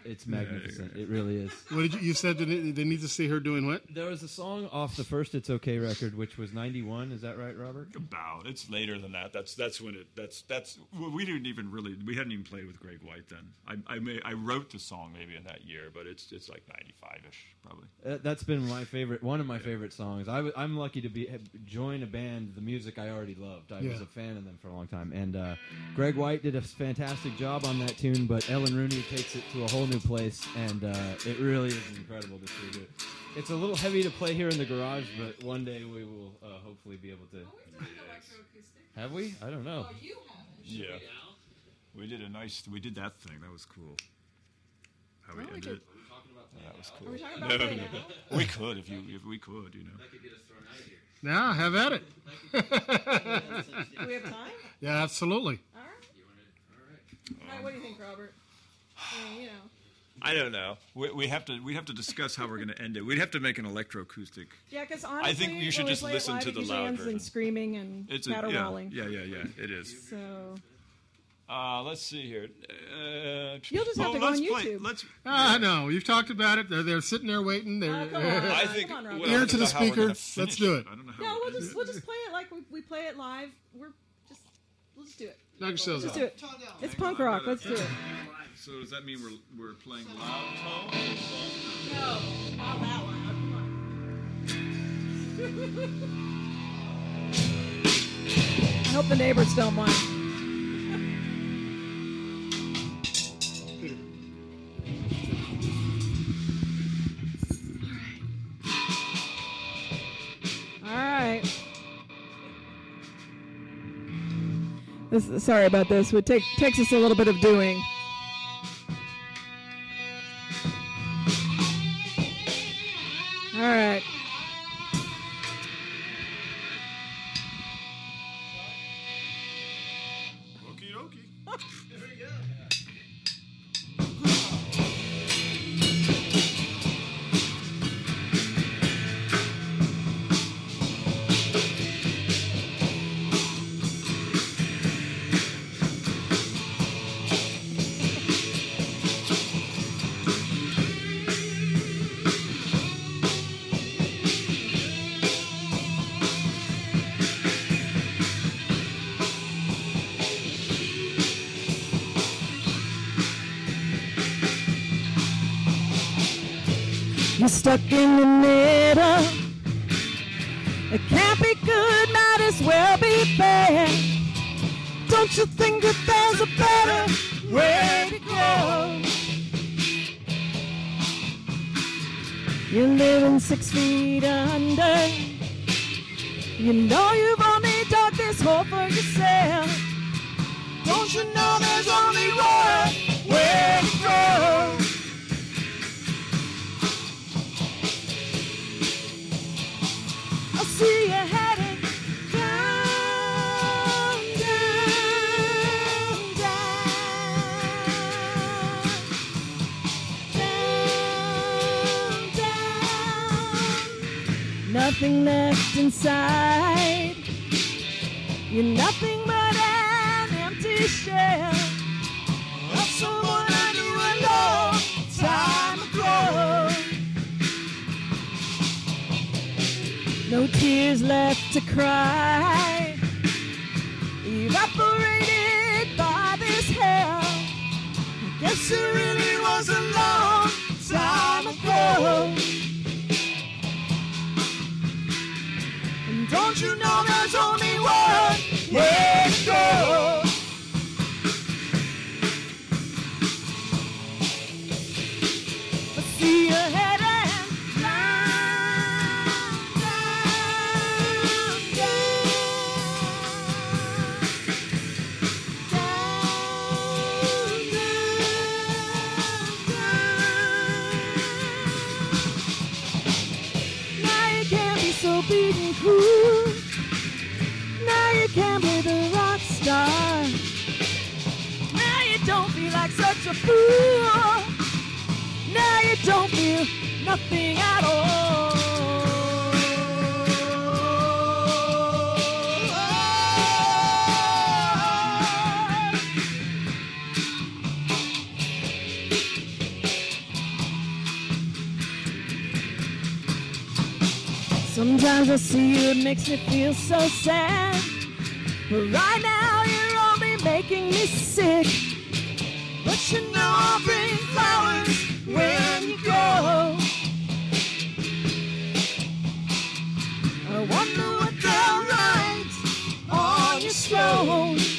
Speaker 12: It's magnificent. It really is.
Speaker 1: What did you, you said? That they they need to see her doing what?
Speaker 12: There was a song off the first "It's Okay" record, which was '91. Is that right, Robert?
Speaker 11: About it's later than that. That's that's when it. That's that's well, we didn't even really. We hadn't even played with Greg White then. I I, may, I wrote the song maybe in that year, but it's it's like '95 ish probably.
Speaker 12: Uh, that's been my favorite, one of my favorite songs. I w- I'm lucky to be join a band, the music I already loved. I was a fan of them for a long time, and uh, Greg White did a fantastic job on that tune. But Ellen Rooney takes it to a whole new place, and uh, it really is incredible to see it. It's a little heavy to play here in the garage, but one day we will uh, hopefully be able to. Have we? I don't know.
Speaker 11: Yeah. We did a nice. We did that thing. That was cool. How we
Speaker 10: Well,
Speaker 11: ended
Speaker 10: could-
Speaker 11: it. That was cool.
Speaker 10: Are we talking
Speaker 11: No,
Speaker 10: about
Speaker 11: no, no.
Speaker 10: now?
Speaker 11: We could if you if we could, you know.
Speaker 1: Now, have at it.
Speaker 10: Do we have time?
Speaker 1: yeah, absolutely.
Speaker 10: All right, what do you think, Robert? I mean, you know.
Speaker 11: I don't know. We, we have to we have to discuss how we're going to end it. We'd have to make an electroacoustic.
Speaker 10: Yeah, because honestly,
Speaker 11: I think you should
Speaker 10: when
Speaker 11: just listen to the loud version.
Speaker 10: in screaming and
Speaker 11: It's a, yeah, yeah, yeah, yeah. It is.
Speaker 10: So
Speaker 11: Uh, let's see here. Uh,
Speaker 10: You'll just have to go on
Speaker 11: let's play-
Speaker 10: YouTube.
Speaker 11: let's.
Speaker 1: Ah, no, you've talked about it. They're, they're sitting there waiting. They're
Speaker 10: Oh, come on.
Speaker 11: I think.
Speaker 10: Come on, Robert.
Speaker 11: well, I
Speaker 1: ear to the
Speaker 11: know how we're
Speaker 1: speaker. Let's do it.
Speaker 11: I don't know how
Speaker 10: no,
Speaker 11: we're
Speaker 10: we'll just we'll just play it like we, we play it live. We're just we'll just do it.
Speaker 1: Knock yourselves
Speaker 10: Let's
Speaker 1: out.
Speaker 10: do it. It's punk rock. Let's do it.
Speaker 11: So does that mean we're we're playing loud tone?
Speaker 10: No, not that loud. I hope the neighbors don't mind. All right. This, sorry about this. It take, takes us a little bit of doing. You're stuck in the middle. It can't be good, might as well be bad. Don't you think that there's a better way to go? You're living six feet under. You know you've only dug this hole for yourself. Don't you know there's only one way to go? nothing left inside. You're nothing but an empty shell of someone I knew a long time ago. No tears left to cry. Evaporated by this hell. I guess it really was a long time ago. Don't you know there's only one way to go? Can't be the rock star. Now you don't feel like such a fool. Now you don't feel nothing at all. Sometimes I see you, it makes me feel so sad. Right now you're only making me sick. But you know I'll bring flowers when you go. I wonder what they'll write on your stone.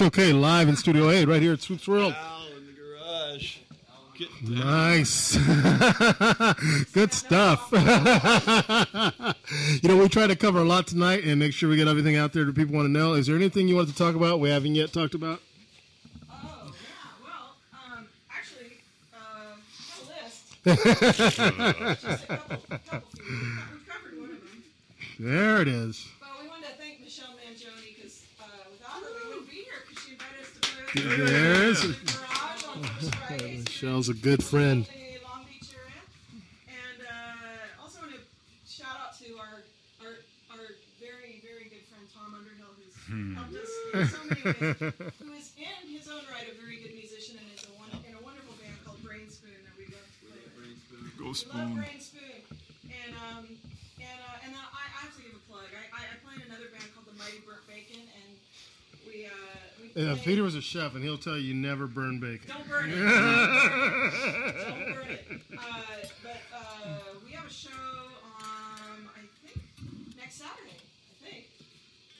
Speaker 1: Right, it's okay. Live in Studio 8 right here at Swoops World.
Speaker 15: in the Garage.
Speaker 1: Nice. Good stuff. you know, we try to cover a lot tonight and make sure we get everything out there that people want to know. Is there anything you want to talk about we haven't yet talked about? Oh yeah, there it is.
Speaker 11: But we wanted to
Speaker 1: good friend
Speaker 11: And uh also a shout out to our our our very, very good friend Tom Underhill who's
Speaker 1: Hmm.
Speaker 11: helped us in so many ways. Who is in his own right a very good musician and is a one, in a wonderful band called Brain Spoon that we love to play with.
Speaker 15: Go
Speaker 11: We love Brain Spoon. And um and uh, and then I, I have to give a plug. I, I, I play in another band called the Mighty Burnt Bacon, and we
Speaker 10: uh, we
Speaker 1: Yeah, Peter was a chef, and he'll tell you never burn bacon.
Speaker 10: Don't burn it. Don't burn it. Uh, but uh, we have a show on, I think, next Saturday. I think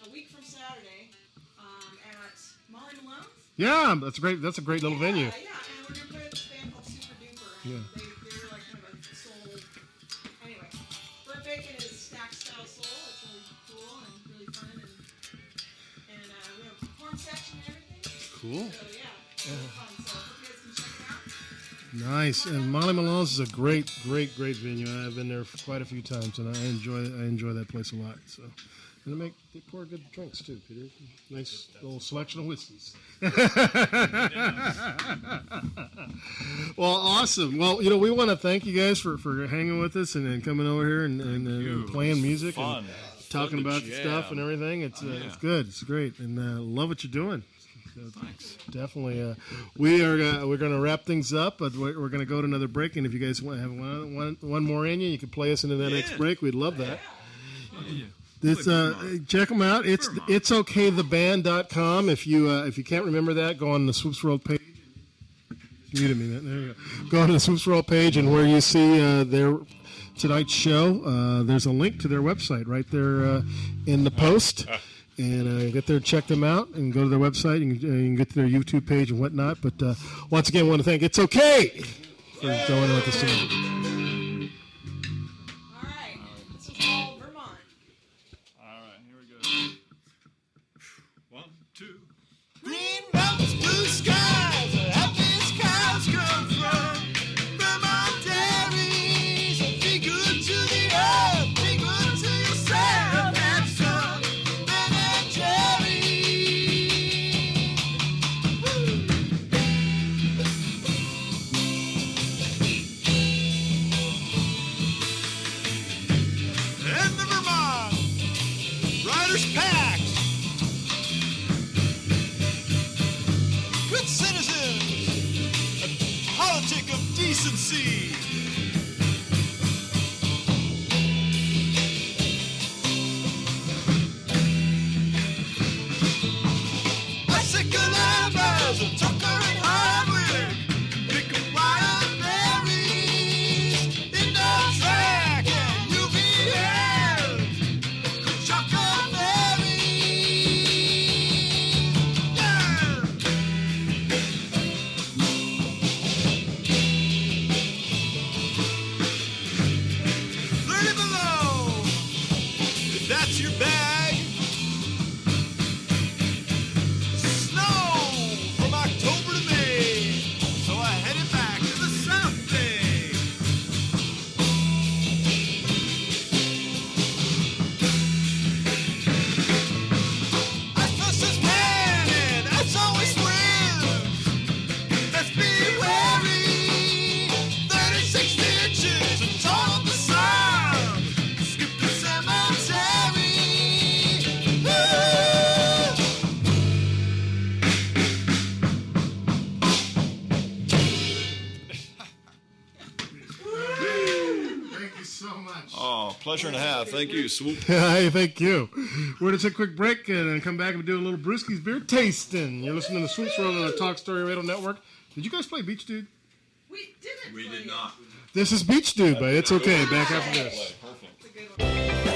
Speaker 10: a week from Saturday um, at Molly Malone's.
Speaker 1: Yeah, that's great. That's a great little venue.
Speaker 10: Yeah, yeah, and we're gonna with this band called Super Duper.
Speaker 1: Yeah.
Speaker 10: It out.
Speaker 1: Nice. And Molly Malone's is a great, great, great venue. I've been there quite a few times, and I enjoy I enjoy that place a lot. So, and they make they pour good drinks too, Peter. Nice little selection of whiskeys. well, awesome. Well, you know, we want to thank you guys for, for hanging with us and, and coming over here and, and, and playing music
Speaker 11: Fun.
Speaker 1: and talking
Speaker 11: Fun to
Speaker 1: about the stuff and everything. It's uh,
Speaker 11: Oh, yeah.
Speaker 1: it's good. It's great, and uh, love what you're doing. So, Definitely. Uh, we are uh, we're going to wrap things up, but we're, we're going to go to another break. And if you guys want to have one, one, one more in you, you can play us into that next break. We'd love that.
Speaker 11: Yeah.
Speaker 1: It's uh, check them out. It's it's okaytheband.com. If you uh, if you can't remember that, go on the Swoops World page. Muted me. There you go. Go on to the Swoops World page, and where you see uh, their tonight's show, uh, there's a link to their website right there uh, in the post. And uh, get there, and check them out, and go to their website. Uh, you can get to their YouTube page and whatnot. But uh, once again, I want to thank It's Okay for joining with us tonight.
Speaker 11: Pleasure and a half. Thank you, Swoop.
Speaker 1: hey, thank you. We're going to take a quick break and then come back and do a little Brewski's beer tasting. You're listening to Swoops World on the Talk Story Radio Network. Did you guys play Beach Dude?
Speaker 10: We didn't.
Speaker 11: We did not.
Speaker 1: This is Beach Dude, but it's okay. Back after this.
Speaker 3: Joyous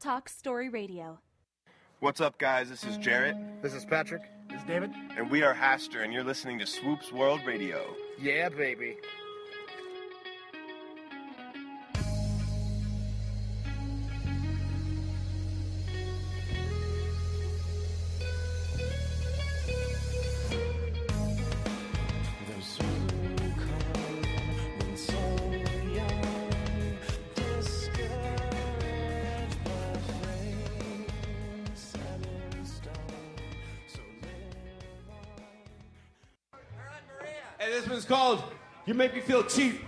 Speaker 8: Talk Story Radio.
Speaker 14: What's up, guys? This is Jarrett.
Speaker 1: This is Patrick. This is David.
Speaker 14: And we are Haster, and you're listening to Swoops World Radio.
Speaker 1: Yeah, baby.
Speaker 16: This one's called You Make Me Feel Cheap.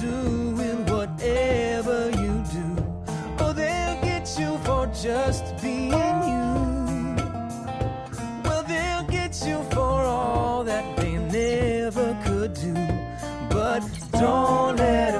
Speaker 17: doing whatever you do. Oh, they'll get you for just being you. Well, they'll get you for all that they never could do. But don't let them.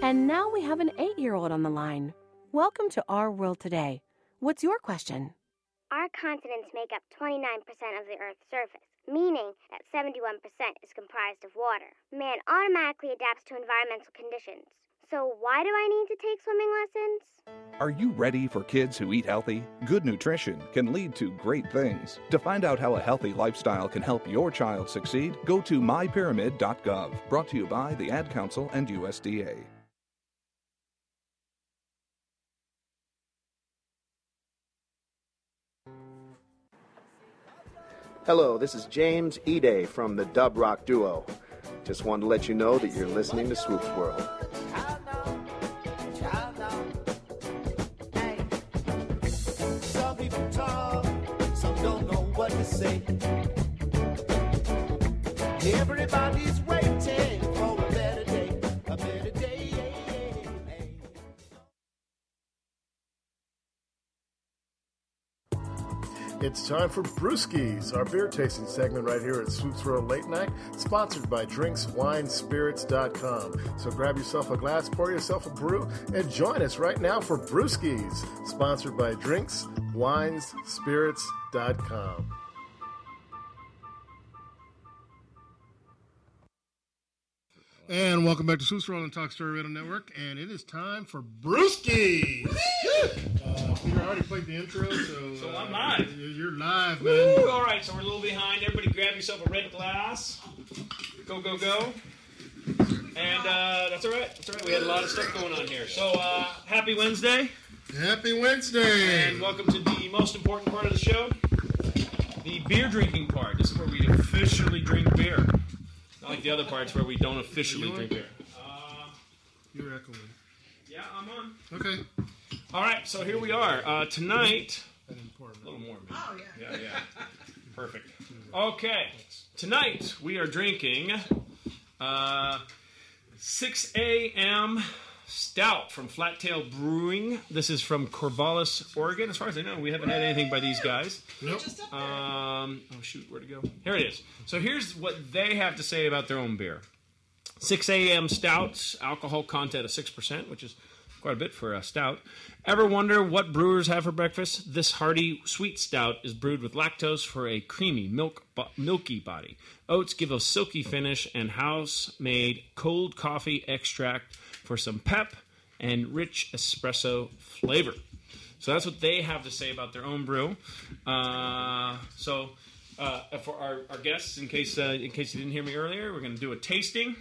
Speaker 18: And now we have an eight year old on the line. Welcome to Our World Today. What's your question?
Speaker 19: Our continents make up 29% of the Earth's surface, meaning that 71% is comprised of water. Man automatically adapts to environmental conditions. So, why do I need to take swimming lessons?
Speaker 20: Are you ready for kids who eat healthy? Good nutrition can lead to great things. To find out how a healthy lifestyle can help your child succeed, go to mypyramid.gov. Brought to you by the Ad Council and USDA.
Speaker 21: Hello, this is James Ede from the Dub Rock Duo. Just wanted to let you know that you're listening to Swoops World.
Speaker 3: Some
Speaker 1: It's time for Brewskis, our beer tasting segment right here at Swoops Late Night, sponsored by DrinksWineSpirits.com. So grab yourself a glass, pour yourself a brew, and join us right now for Brewskis, sponsored by DrinksWineSpirits.com. And welcome back to World and Talk Story Radio Network, and it is time for Brewskis. Uh, Peter already played the intro, so,
Speaker 2: So
Speaker 1: uh,
Speaker 2: I'm live.
Speaker 1: You're you're live, man.
Speaker 2: Woo! All right, so we're a little behind. Everybody, grab yourself a red glass. Go, go, go. And uh, that's all right. That's all right. We had a lot of stuff going on here. So uh, happy Wednesday.
Speaker 1: Happy Wednesday.
Speaker 2: And welcome to the most important part of the show, the beer drinking part. This is where we officially drink beer. Not like the other parts where we don't officially
Speaker 1: You
Speaker 2: drink beer.
Speaker 1: You're echoing.
Speaker 2: Yeah, I'm on.
Speaker 1: Okay.
Speaker 2: All right, so here we are. Uh, tonight,
Speaker 1: I didn't pour 'em
Speaker 2: a little more. Man. Oh yeah. Yeah, yeah. Perfect. Okay, tonight we are drinking Uh, 6 a.m. Stout from Flat Tail Brewing. This is from Corvallis, Oregon. As far as I know, we haven't had anything by these guys.
Speaker 1: Nope.
Speaker 2: Um, oh shoot, where'd it go? Here it is. So here's what they have to say about their own beer. 6 a.m. stouts, alcohol content of 6%, which is quite a bit for a stout. Ever wonder what brewers have for breakfast? This hearty sweet stout is brewed with lactose for a creamy, milk, bo- milky body. Oats give a silky finish, and house-made cold coffee extract for some pep and rich espresso flavor. So that's what they have to say about their own brew. Uh, so uh, for our, our guests, in case uh, in case you didn't hear me earlier, we're going to do a tasting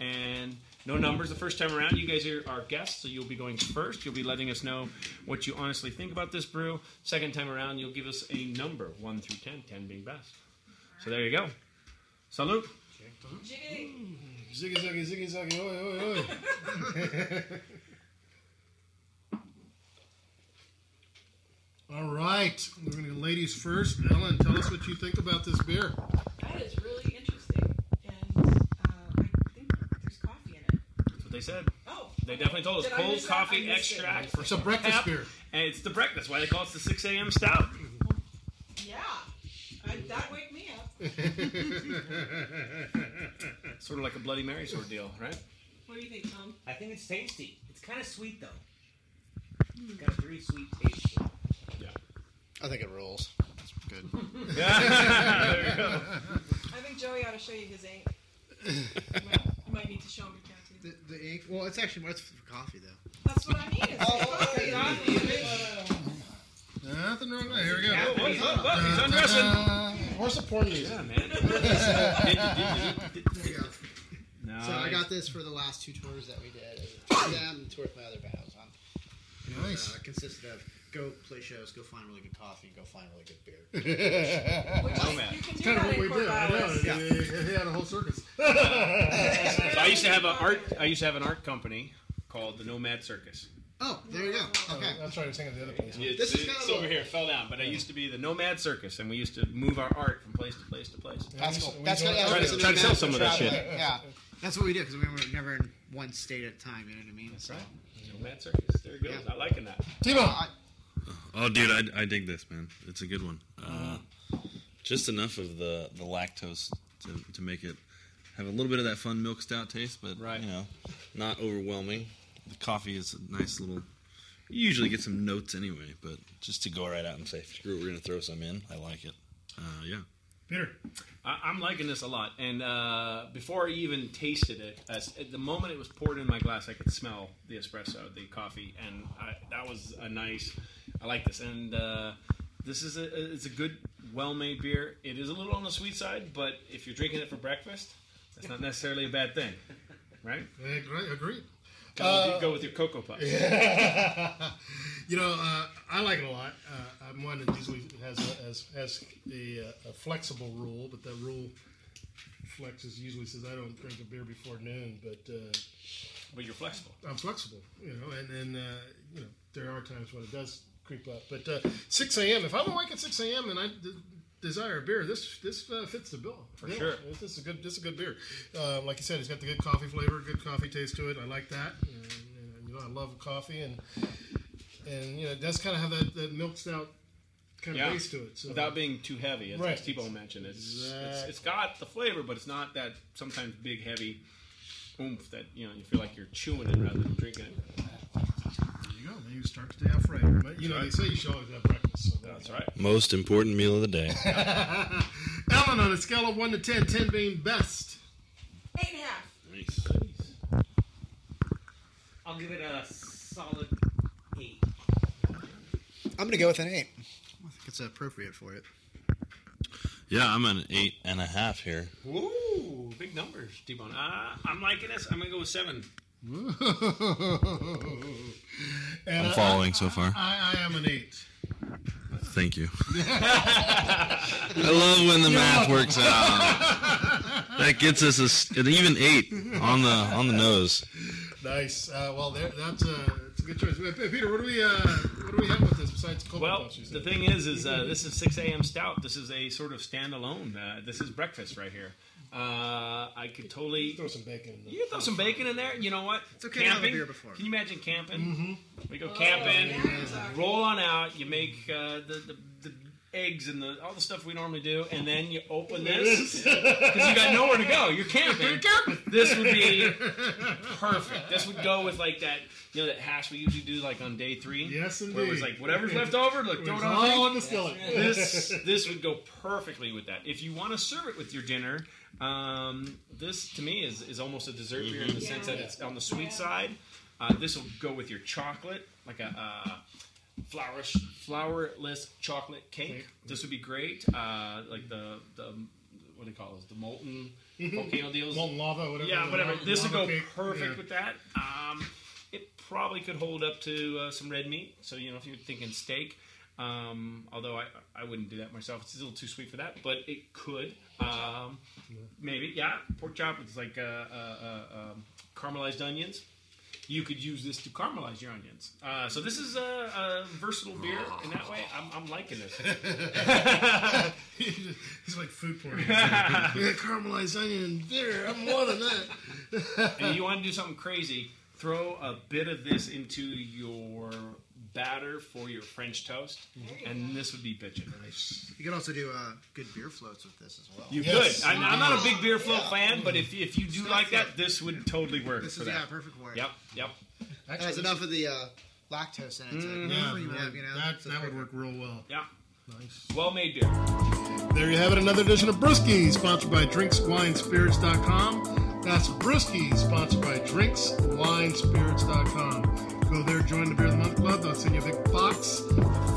Speaker 2: and no numbers the first time around. You guys are our guests, so you'll be going first. You'll be letting us know what you honestly think about this brew. Second time around, you'll give us a number, 1 through 10, 10 being best. So there you go. Salute.
Speaker 1: Ziggy zaggy ziggy zaggy oi oi oi. All right, we're gonna go ladies first. Ellen, tell us what you think about this beer.
Speaker 10: That is really interesting, and uh, I think there's coffee in it.
Speaker 2: That's what they said.
Speaker 10: Oh.
Speaker 2: They definitely told us
Speaker 10: Did
Speaker 2: cold
Speaker 10: miss that?
Speaker 2: Coffee
Speaker 10: missed it.
Speaker 2: extract for
Speaker 1: It's a
Speaker 2: some
Speaker 1: breakfast
Speaker 2: pep,
Speaker 1: beer.
Speaker 2: And it's the breakfast. Why they call it the 6 a.m. stout.
Speaker 10: Yeah, I, that wake me up.
Speaker 2: Sort of like a Bloody Mary sort of deal, right?
Speaker 10: What do you think, Tom?
Speaker 22: I think it's tasty. It's kind of sweet though. It's got a very sweet taste.
Speaker 2: Yeah.
Speaker 13: I think it rolls. It's good.
Speaker 2: There you go.
Speaker 10: I think Joey ought to show you his ink. you, might, you might need to show him your tattoo.
Speaker 13: The, the ink. Well, it's actually it's for coffee though.
Speaker 10: That's what I mean. It's coffee.
Speaker 1: Nothing wrong with that. Here we go.
Speaker 2: Yeah, look, look, look, he's undressing.
Speaker 1: Uh, where's the porn music?
Speaker 2: Yeah, man.
Speaker 13: There you go.
Speaker 2: No,
Speaker 13: So I got this for the last two tours that we did. Tour with them and tour with my other band I was on.
Speaker 1: Nice.
Speaker 13: Uh, consisted of go play shows, go find really good coffee, go find really good beer.
Speaker 2: Oh, man.
Speaker 1: It's kind of what we do. I know.
Speaker 13: Yeah.
Speaker 1: He, he had a whole circus.
Speaker 2: So I used to have an art. I used to have an art company called the Nomad Circus.
Speaker 13: Oh, there you go. Okay.
Speaker 1: I'm trying to think of the other place.
Speaker 2: It's,
Speaker 13: This is
Speaker 2: it's
Speaker 13: kind of
Speaker 2: over here. It fell down, but I used to be the Nomad Circus, and we used to move our art from place to place to place.
Speaker 13: That's cool.
Speaker 1: we
Speaker 13: That's
Speaker 1: don't-
Speaker 13: good. Yeah,
Speaker 2: Try to-
Speaker 13: that's
Speaker 2: try to
Speaker 13: what
Speaker 2: sell
Speaker 13: we
Speaker 2: some
Speaker 13: do.
Speaker 2: of that shit.
Speaker 13: Yeah, that's what we do because we were never in one state at a time. You know what I mean? That's
Speaker 2: right. Nomad Circus. There it goes. I liking that.
Speaker 1: Timo.
Speaker 23: Oh, dude, I, I dig this, man. It's a good one. Uh, just enough of the, the lactose to, to make it have a little bit of that fun milk stout taste, but
Speaker 2: Right.
Speaker 23: you know, not overwhelming. The coffee is a nice little. You usually get some notes anyway, but just to go right out and say, "Screw it, we're gonna throw some in." I like it. Uh, yeah.
Speaker 1: Peter.
Speaker 2: I, I'm liking this a lot. And uh, before I even tasted it, as, at the moment it was poured in my glass, I could smell the espresso, the coffee, and I, that was a nice. I like this, and uh, this is a it's a good, well-made beer. It is a little on the sweet side, but if you're drinking it for breakfast, that's not necessarily a bad thing, right?
Speaker 1: Agree. Agreed.
Speaker 2: Go, with,
Speaker 1: Uh,
Speaker 2: your- go with your cocoa puffs.
Speaker 1: you know, uh, I like it a lot. Uh, I'm one that usually has a, has, has a, uh, a flexible rule, but that rule flexes usually says I don't drink a beer before noon, but uh,
Speaker 2: But you're flexible.
Speaker 1: I'm flexible, you know, and then uh, you know there are times when it does creep up. But uh, 6 a.m. If I'm awake at 6 a.m. and I desire a beer, this this uh, fits the bill
Speaker 2: For
Speaker 1: Yeah,
Speaker 2: sure.
Speaker 1: This is a good this is a good beer. Uh, like you said, it's got the good coffee flavor, good coffee taste to it. I like that. And, and, you know, I love coffee, and and you know, it does kind of have that, that milk stout kind of
Speaker 2: Yeah.
Speaker 1: base to it. So.
Speaker 2: Without being too heavy, as,
Speaker 1: Right.
Speaker 2: as T-Bone mentioned, it's, it's it's got the flavor, but it's not that sometimes big, heavy oomph that you know you feel like you're chewing it rather than drinking it.
Speaker 1: There you go. Maybe you start the day off right. But, you know, they say you should always have breakfast. So
Speaker 2: That's right.
Speaker 23: Most important meal of the day.
Speaker 1: Ellen, on a scale of 1 to 10, 10 being best.
Speaker 10: Eight and a half.
Speaker 23: Nice.
Speaker 22: I'll give it a solid eight.
Speaker 13: I'm gonna go with an eight. I think it's appropriate for it.
Speaker 23: Yeah, I'm an eight and a half here.
Speaker 2: Ooh, big numbers, T-Bone. Uh, I'm liking this. I'm gonna go with seven.
Speaker 1: And
Speaker 23: I'm
Speaker 1: I-
Speaker 23: following so far.
Speaker 1: I, I am an 8.
Speaker 23: Thank you. I love when the math works out. That gets us a s an even eight on the on the nose.
Speaker 1: Nice. Uh, well, there, that's, a, that's a good choice. Uh, Peter, what do we uh, what do we have with this besides cocoa
Speaker 2: Well,
Speaker 1: puffs? you
Speaker 2: the
Speaker 1: said?
Speaker 2: thing is, is uh, this is 6 a.m. stout. This is a sort of standalone. Uh, this is breakfast right here. Uh, I could totally
Speaker 1: throw some bacon. In
Speaker 2: You can throw some bacon in there. You know what?
Speaker 24: It's okay to have a
Speaker 2: camping.
Speaker 24: beer before.
Speaker 2: Can you imagine camping?
Speaker 1: Mm-hmm.
Speaker 2: We go camping, roll on out. You make uh, the, the the eggs and the all the stuff we normally do, and then you open this because you got nowhere to go. You're camping.
Speaker 1: You're camping.
Speaker 2: This would be perfect. This would go with like that. You know that hash we usually do like on day three.
Speaker 1: Yes, indeed.
Speaker 2: Where it was like whatever's left over, look, throw it on.
Speaker 1: all
Speaker 2: thing.
Speaker 1: in the skillet.
Speaker 2: This this would go perfectly with that. If you want to serve it with your dinner, um, this to me is, is almost a dessert beer in the
Speaker 1: Mhm.
Speaker 2: sense that it's on the sweet side. Uh, this will go with your chocolate, like a uh, flourish, flourless chocolate cake. This would be great. Uh, like the the what do you call those? The molten volcano deals.
Speaker 1: Molten lava, whatever.
Speaker 2: Yeah, whatever.
Speaker 1: Lava-
Speaker 2: This would go
Speaker 1: cake.
Speaker 2: perfect
Speaker 1: Yeah.
Speaker 2: with that. Um, it probably could hold up to uh, some red meat. So you know, if you're thinking steak, um, although I I wouldn't do that myself. It's a little too sweet for that, but it could. Um, maybe, yeah. Pork chop with like uh, uh, uh, um, caramelized onions. You could use this to caramelize your onions. Uh, so this is a, a versatile beer in that way. I'm, I'm liking this.
Speaker 1: it's like food porn. yeah, caramelized onion beer. I'm more than that.
Speaker 2: and you want to do something crazy, throw a bit of this into your batter for your French toast, and this would be bitchin'. Nice.
Speaker 24: You could also do uh, good beer floats with this as well.
Speaker 2: You could. I'm, I'm not a big beer float fan, but if, if you do like that, this would totally work
Speaker 24: This
Speaker 2: for
Speaker 24: is
Speaker 2: that.
Speaker 24: yeah, perfect for it.
Speaker 2: Yep, yep.
Speaker 24: It has enough of the uh, lactose in it to
Speaker 2: Mm.
Speaker 1: Yeah,
Speaker 24: free
Speaker 1: that,
Speaker 24: up, you know.
Speaker 1: that,
Speaker 24: So
Speaker 1: that would work real well.
Speaker 2: Yeah.
Speaker 1: Nice.
Speaker 2: Well made beer.
Speaker 1: There you have it, another edition of Brewski, sponsored by DrinksWineSpirits.com. That's Brewski, sponsored by DrinksWineSpirits.com. Go there, join the Beer of the Month Club. They'll send you a big box,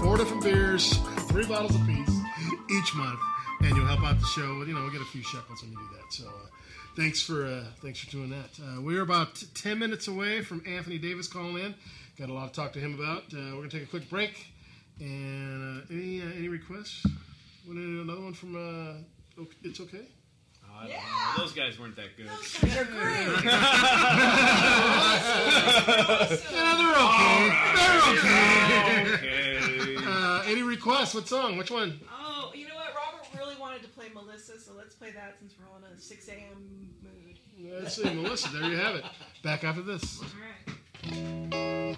Speaker 1: four different beers, three bottles apiece each month, and you'll help out the show. You know, we'll get a few shekels when you do that. So, uh, thanks for uh, thanks for doing that. Uh, we're about ten minutes away from Anthony Davis calling in. Got a lot to talk to him about. Uh, we're gonna take a quick break. And uh, any uh, any requests? Want to another one from uh, It's Okay?
Speaker 2: I don't know. Those guys weren't that good. Those
Speaker 1: guys are great. yeah, they're okay. They're okay. Uh, any requests? What song? Which one?
Speaker 10: Oh, you know what? Robert really wanted to play Melissa, so let's play that since we're on a 6 a.m. mood.
Speaker 1: Let's see, Melissa. There you have it. Back after this.
Speaker 10: All right.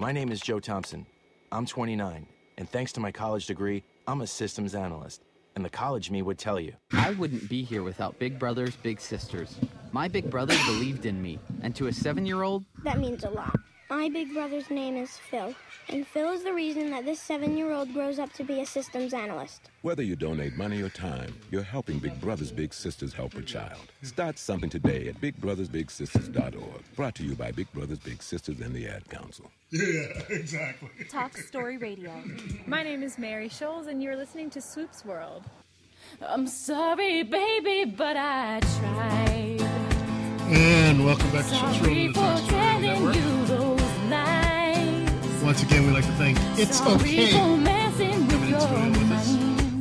Speaker 25: My name is Joe Thompson. I'm 29, and thanks to my college degree, I'm a systems analyst. And the college me would tell you.
Speaker 26: I wouldn't be here without Big Brothers Big Sisters. My big brother believed in me, and to a seven year old,
Speaker 19: That means a lot. My big brother's name is Phil, and Phil is the reason that this seven year old grows up to be a systems analyst.
Speaker 27: Whether you donate money or time, you're helping Big Brothers Big Sisters help a child. Start something today at bigbrothersbigsisters.org. Brought to you by Big Brothers Big Sisters and the Ad Council.
Speaker 1: Yeah, exactly.
Speaker 8: Talk Story Radio.
Speaker 28: My name is Mary Scholes, and you're listening to Swoops World. I'm sorry, baby, but I tried.
Speaker 1: And welcome back to Swoops World Once again, we'd like to thank It's
Speaker 28: Sorry
Speaker 1: Okay
Speaker 28: for messing with your.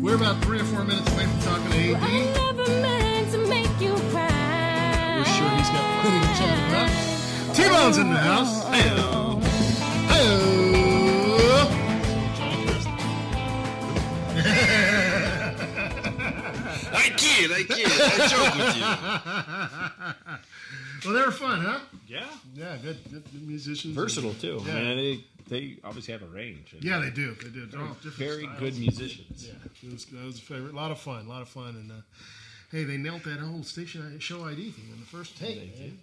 Speaker 1: We're about three or four minutes away from talking to AD.
Speaker 28: I never meant to make you cry.
Speaker 1: We're sure he's got plenty to chat about. T-Bone's in the oh, house. Oh, Hey-o.
Speaker 23: I kid, I kid. I joke with you.
Speaker 1: Well, they were fun, huh?
Speaker 2: Yeah.
Speaker 1: Yeah, good, good, good musicians.
Speaker 2: Versatile too.
Speaker 1: Yeah.
Speaker 2: I mean, they they obviously have a range.
Speaker 1: Yeah, they do. They do.
Speaker 2: They're
Speaker 1: They're all different
Speaker 2: very
Speaker 1: styles.
Speaker 2: good musicians.
Speaker 1: Yeah, it was, that was a favorite. A lot of fun. A lot of fun. And uh, hey, they nailed that whole station show ID thing in the first take.
Speaker 2: They
Speaker 1: man.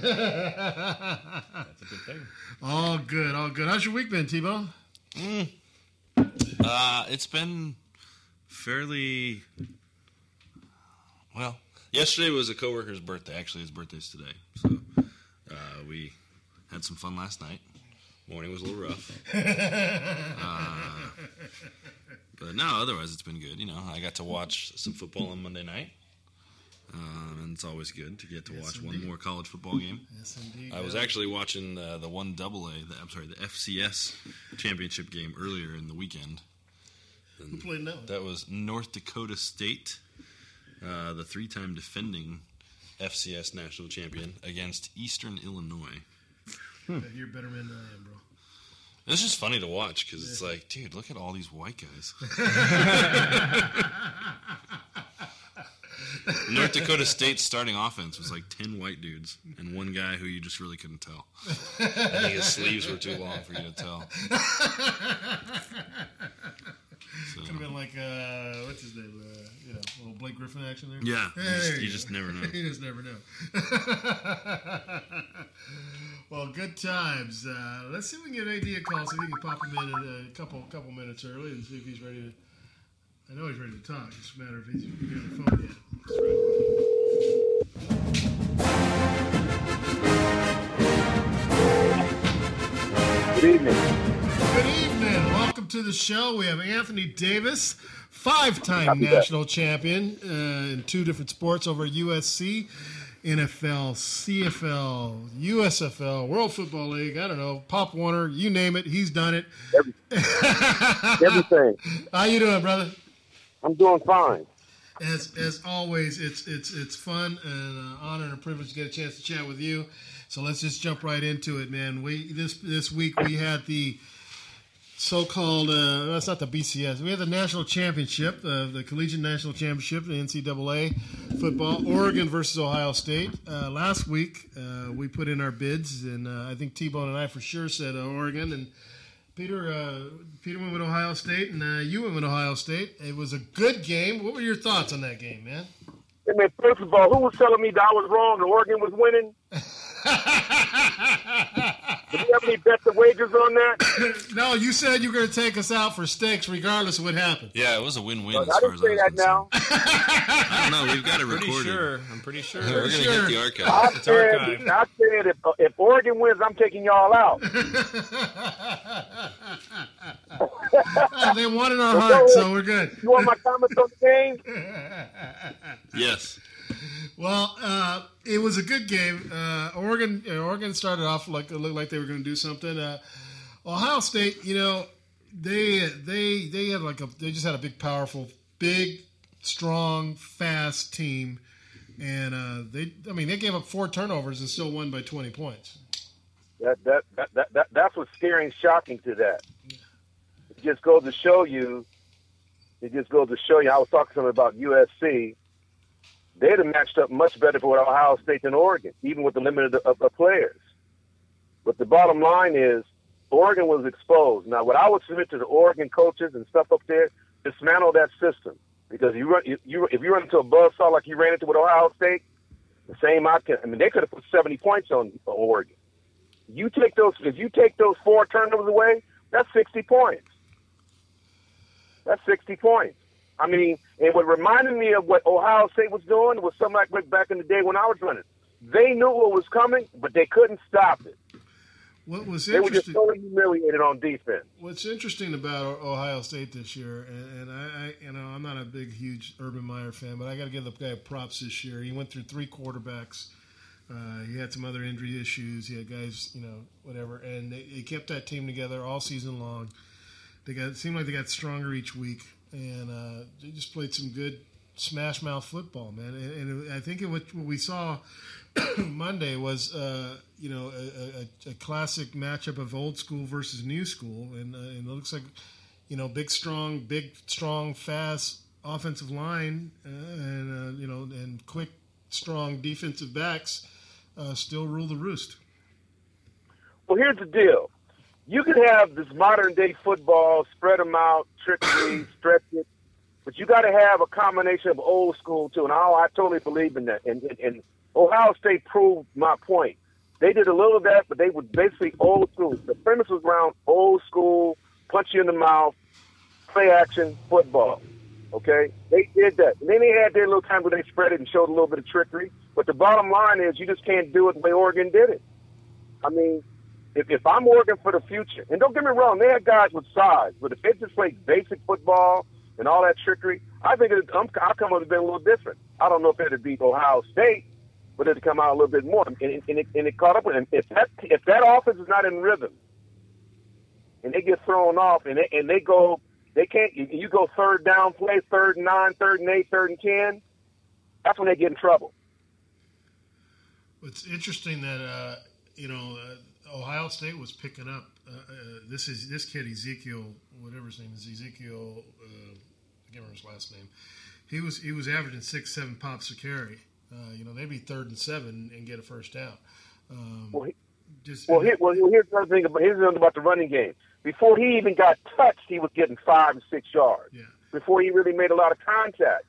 Speaker 2: did, yeah. That's a good thing.
Speaker 1: All good. All good. How's your week been, T-Bone?
Speaker 23: Mm. Uh, it's been fairly well. Yesterday was a coworker's birthday. Actually, his birthday's today, so uh, we had some fun last night. Morning was a little rough, uh, but no. Otherwise, it's been good. You know, I got to watch some football on Monday night, um, and it's always good to get to
Speaker 1: Yes,
Speaker 23: watch
Speaker 1: indeed.
Speaker 23: one more college football game.
Speaker 1: Yes, indeed.
Speaker 23: I was actually watching uh, the one double A, the, I'm sorry, the FCS championship game earlier in the weekend. And
Speaker 1: Who played that?
Speaker 23: That was North Dakota State, uh, the three-time defending FCS national champion against Eastern Illinois.
Speaker 1: Yeah, You're a better man than I am, bro.
Speaker 23: It's just funny to watch because it's like, dude, look at all these white guys. North Dakota State's starting offense was like ten white dudes and one guy who you just really couldn't tell. I think his sleeves were too long for you to tell.
Speaker 1: Could have been like, uh, what's his name? Uh, you know, little Blake Griffin action there.
Speaker 23: Yeah, you just-
Speaker 1: you
Speaker 23: you just never know.
Speaker 1: you just never know. well, good times. Uh, let's see if we can get AD a call. See if we can pop him in a, a couple couple minutes early and see if he's ready to. I know he's ready to talk. It's just a matter of if he's on the phone yet.
Speaker 21: Good evening.
Speaker 1: Good evening. Welcome to the show. We have Anthony Davis, five-time
Speaker 21: Happy day.
Speaker 1: national champion uh, in two different sports over USC, NFL, CFL, USFL, World Football League. I don't know, Pop Warner, you name it, he's done it.
Speaker 21: Everything.
Speaker 1: How you doing, brother?
Speaker 21: I'm doing fine.
Speaker 1: As as always, it's it's it's fun and an honor and a privilege to get a chance to chat with you. So let's just jump right into it, man. We this this week we had the so-called uh, that's not the BCS. We had the national championship, uh, the collegiate national championship, the NCAA football, Oregon versus Ohio State. Uh, last week uh, we put in our bids, and uh, I think T-Bone and I for sure said uh, Oregon and. Peter, uh, Peter went with Ohio State, and uh, you went with Ohio State. It was a good game. What were your thoughts on that game, man?
Speaker 21: Hey, man, first of all, who was telling me that I was wrong and Oregon was winning? Do you have any bets or wagers on that?
Speaker 1: no, you said you were going to take us out for steaks, regardless of what happened.
Speaker 23: Yeah, it was a win-win.
Speaker 21: I
Speaker 23: as far
Speaker 21: didn't
Speaker 23: as
Speaker 21: say
Speaker 23: I was
Speaker 21: that now.
Speaker 23: I don't know. We've got it
Speaker 2: Pretty sure. I'm pretty sure.
Speaker 23: We're
Speaker 2: Pretty
Speaker 23: gonna
Speaker 2: sure.
Speaker 23: hit the
Speaker 21: I
Speaker 23: archive.
Speaker 2: It's
Speaker 21: said,
Speaker 2: archived.
Speaker 21: I said if, if Oregon wins, I'm taking y'all out.
Speaker 1: They won in our hearts, so we're good.
Speaker 21: You want my comments on the game?
Speaker 23: Yes.
Speaker 1: Well, uh, it was a good game. Uh, Oregon, uh, Oregon started off like it looked like they were going to do something. Uh, Ohio State, you know, they they they had like a they just had a big, powerful, big, strong, fast team, and uh, they I mean they gave up four turnovers and still won by twenty points.
Speaker 29: That that, that, that, that that's what's scary and shocking to that. It just goes to show you. It just goes to show you. I was talking to somebody about USC. They'd have matched up much better for Ohio State than Oregon, even with the limited of, of players. But the bottom line is, Oregon was exposed. Now, what I would submit to the Oregon coaches and stuff up there, dismantle that system because you run, you, if you run into a buzzsaw like you ran into with Ohio State, the same outcome. I mean, they could have put seventy points on Oregon. You take those if you take those four turnovers away, that's sixty points. That's sixty points. I mean, and what reminded me of what Ohio State was doing was something like back in the day when I was running. They knew what was coming, but they couldn't stop it.
Speaker 1: What was interesting,
Speaker 29: They were just totally humiliated on defense.
Speaker 1: What's interesting about Ohio State this year, and, and I, I, you know, I'm not a big, huge Urban Meyer fan, but I got to give the guy props this year. He went through three quarterbacks. Uh, he had some other injury issues. He had guys, you know, whatever, and they, they kept that team together all season long. They got it seemed like they got stronger each week, and uh, they just played some good smash mouth football, man. And, and I think it, what what we saw Monday was, uh, you know, a, a, a classic matchup of old school versus new school, and, uh, and it looks like, you know, big, strong, big, strong, fast offensive line, uh, and uh, you know, and quick, strong defensive backs uh, still rule the roost.
Speaker 29: Well, here's the deal. You could have this modern day football, spread them out, trickery, stretch it, but you got to have a combination of old school too. And I, I totally believe in that. And, and, and Ohio State proved my point. They did a little of that, but they were basically old school. The premise was around old school, punch you in the mouth, play action football. Okay, they did that. And then they had their little time where they spread it and showed a little bit of trickery. But the bottom line is, you just can't do it the way Oregon did it. I mean, if, if I'm working for the future, and don't get me wrong, they had guys with size, but if they just played basic football and all that trickery, I think it, um, outcome would have been a little different. I don't know if it'd beat Ohio State, but it'd come out a little bit more, and, and, and, it, and it caught up with them. If that if that offense is not in rhythm, and they get thrown off, and they, and they go, they can't. You, you go third down play, third and nine, third and eight, third and ten. That's when they get in trouble.
Speaker 1: It's interesting that uh, you know uh, Ohio State was picking up. Uh, uh, this is this kid Ezekiel, whatever his name is, Ezekiel. Uh, I can't remember his last name. He was he was averaging six seven pops a carry. Uh, you know they'd be third and seven and get a first down. Um,
Speaker 29: Well, he,
Speaker 1: just
Speaker 29: well, here, well, here's another thing about here's another about the running game. Before he even got touched, he was getting five and six yards. Before he really made a lot of contact,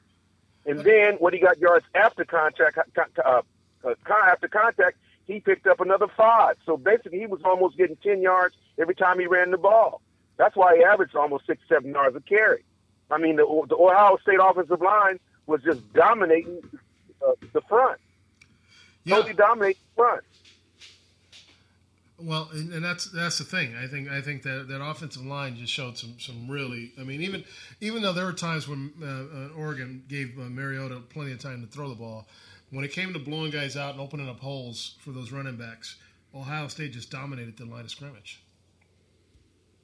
Speaker 29: and then when he got yards after contact, uh, uh, after contact, he picked up another five. So basically, he was almost getting ten yards every time he ran the ball. That's why he averaged almost six, seven yards a carry. I mean, the, the Ohio State offensive line was just dominating uh, the front. Totally dominating the front.
Speaker 1: Well, and, and that's that's the thing. I think I think that that offensive line just showed some some really. I mean, even even though there were times when uh, uh, Oregon gave uh, Mariota plenty of time to throw the ball, when it came to blowing guys out and opening up holes for those running backs, Ohio State just dominated the line of scrimmage.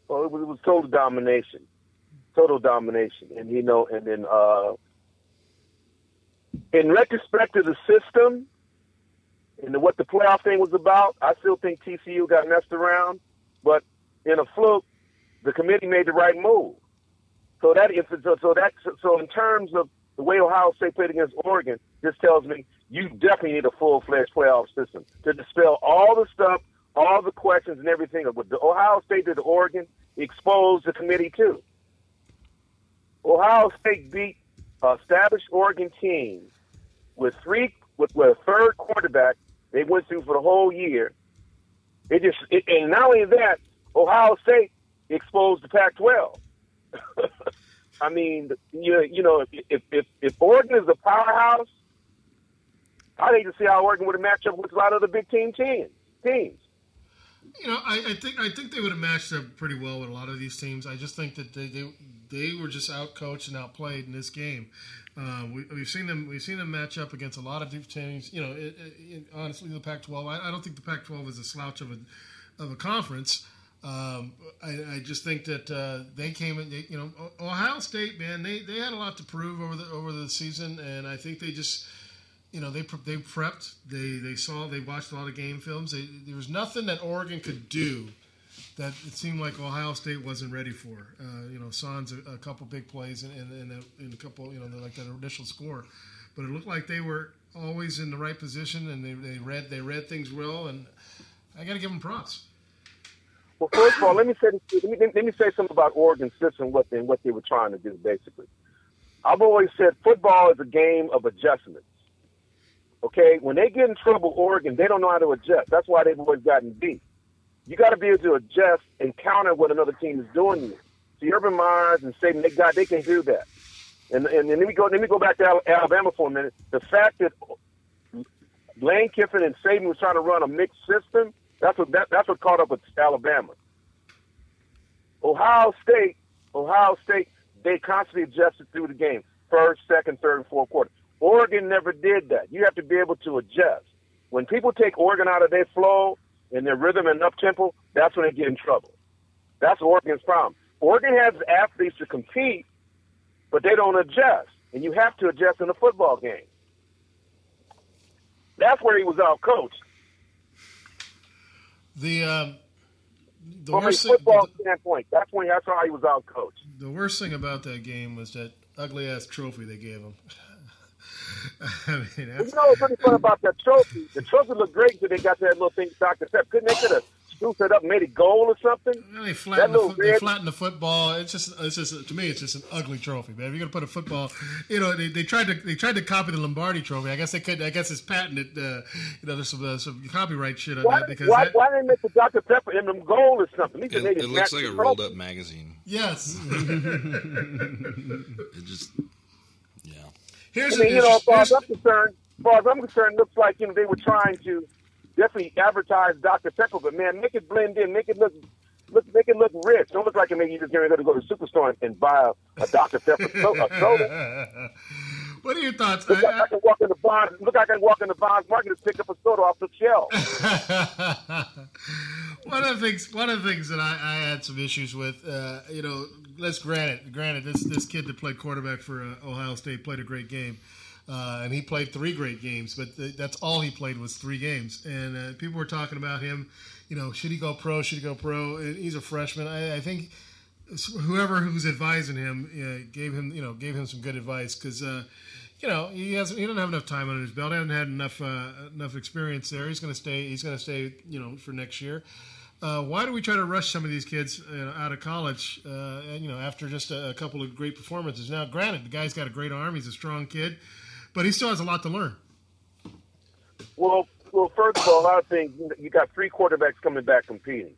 Speaker 29: Well, it was, it was total domination, total domination, and you know, and then uh, in retrospect to the system and what the playoff thing was about, I still think TCU got messed around, but in a fluke, the committee made the right move. So that so, so that so in terms of the way Ohio State played against Oregon, this tells me you definitely need a full fledged playoff system to dispel all the stuff, all the questions and everything. What the Ohio State did to Oregon exposed the committee too. Ohio State beat uh, established Oregon team with three with, with a third quarterback they went through for the whole year. It just it, and not only that, Ohio State exposed the Pac-12. I mean, you you know, if if if Oregon is a powerhouse, I'd hate to see how would have matched up with a lot of the Big Ten teams. Teams.
Speaker 1: You know, I, I think I think they would have matched up pretty well with a lot of these teams. I just think that they they, they were just outcoached and outplayed in this game. Uh, we, we've seen them we've seen them match up against a lot of different teams. You know, it, it, honestly, the Pac-12. I, I don't think the Pac-12 is a slouch of a of a conference. Um, I, I just think that uh, they came in. They, you know, Ohio State, man, they, they had a lot to prove over the over the season, and I think they just, you know, they they prepped. They they saw they watched a lot of game films. They, there was nothing that Oregon could do that it seemed like Ohio State wasn't ready for. Uh, you know, Sans a, a couple big plays and and, and, a, and a couple, you know, like that initial score, but it looked like they were always in the right position and they, they read they read things well, and I got to give them props.
Speaker 29: Well, first of all, let me say let me, let me say something about Oregon's system and what they, what they were trying to do. Basically, I've always said football is a game of adjustments. Okay, when they get in trouble, Oregon, they don't know how to adjust. That's why they've always gotten beat. You got to be able to adjust and counter what another team is doing. you. See, Urban Myers and Saban, they got they can do that. And and, and let me go let me go back to Alabama for a minute. The fact that Lane Kiffin and Saban was trying to run a mixed system. That's what that, that's what caught up with Alabama. Ohio State, Ohio State, they constantly adjusted through the game, first, second, third, and fourth quarter. Oregon never did that. You have to be able to adjust. When people take Oregon out of their flow and their rhythm and up tempo, that's when they get in trouble. That's Oregon's problem. Oregon has athletes to compete, but they don't adjust, and you have to adjust in a football game. That's where he was out coached.
Speaker 1: The um, the
Speaker 29: From a
Speaker 1: worst thing,
Speaker 29: football standpoint, that's when that's how he was out coached.
Speaker 1: the worst thing about that game was that ugly ass trophy they gave him. I mean,
Speaker 29: You know what's really fun about that trophy? The trophy looked great until they got that little thing Dr. Pep. Couldn't they could have scooped it up, made it gold or something?
Speaker 1: they
Speaker 29: that
Speaker 1: flattened, the,
Speaker 29: little
Speaker 1: fo- they
Speaker 29: red,
Speaker 1: flattened the football. It's just, it's just to me, it's just an ugly trophy, man. If you're gonna put a football, you know, they, they tried to they tried to copy the Lombardi trophy. I guess they could. I guess it's patented. Uh, you know, there's some uh, some copyright shit on
Speaker 29: why,
Speaker 1: that because
Speaker 29: why,
Speaker 1: that,
Speaker 29: why didn't they make the Dr. Pepper in them gold or something?
Speaker 23: It, it looks like a
Speaker 29: the
Speaker 23: rolled up magazine.
Speaker 1: yes.
Speaker 23: It just, yeah.
Speaker 1: Here's
Speaker 29: I mean, you know, as far as I'm concerned, as far as I'm concerned, it looks like you know they were trying to definitely advertise Dr. Pepper, but man, make it blend in, make it look, look, make it look rich. Don't look like you're just going to go to the superstore and, and buy a, a Dr. Pepper soda.
Speaker 1: What are your thoughts?
Speaker 29: Look like I can walk in the Vons. Look I can walk in the Vons market and pick up a soda off the shelf.
Speaker 1: one of the things one of the things that I, I had some issues with, uh, you know, let's granted, granted, this this kid that played quarterback for uh, Ohio State played a great game, uh, and he played three great games, but th- that's all he played was three games, and uh, people were talking about him, you know, should he go pro? Should he go pro? He's a freshman. I, I think whoever who's advising him uh, gave him, you know, gave him some good advice because. Uh, you know, he hasn't he doesn't have enough time under his belt. Hasn't had enough uh, enough experience there. He's going to stay. He's going to stay. You know, for next year. Uh, why do we try to rush some of these kids uh, out of college? Uh, and, you know, after just a, a couple of great performances. Now, granted, the guy's got a great arm. He's a strong kid, but he still has a lot to learn.
Speaker 29: Well, well, first of all, I think. You got three quarterbacks coming back competing,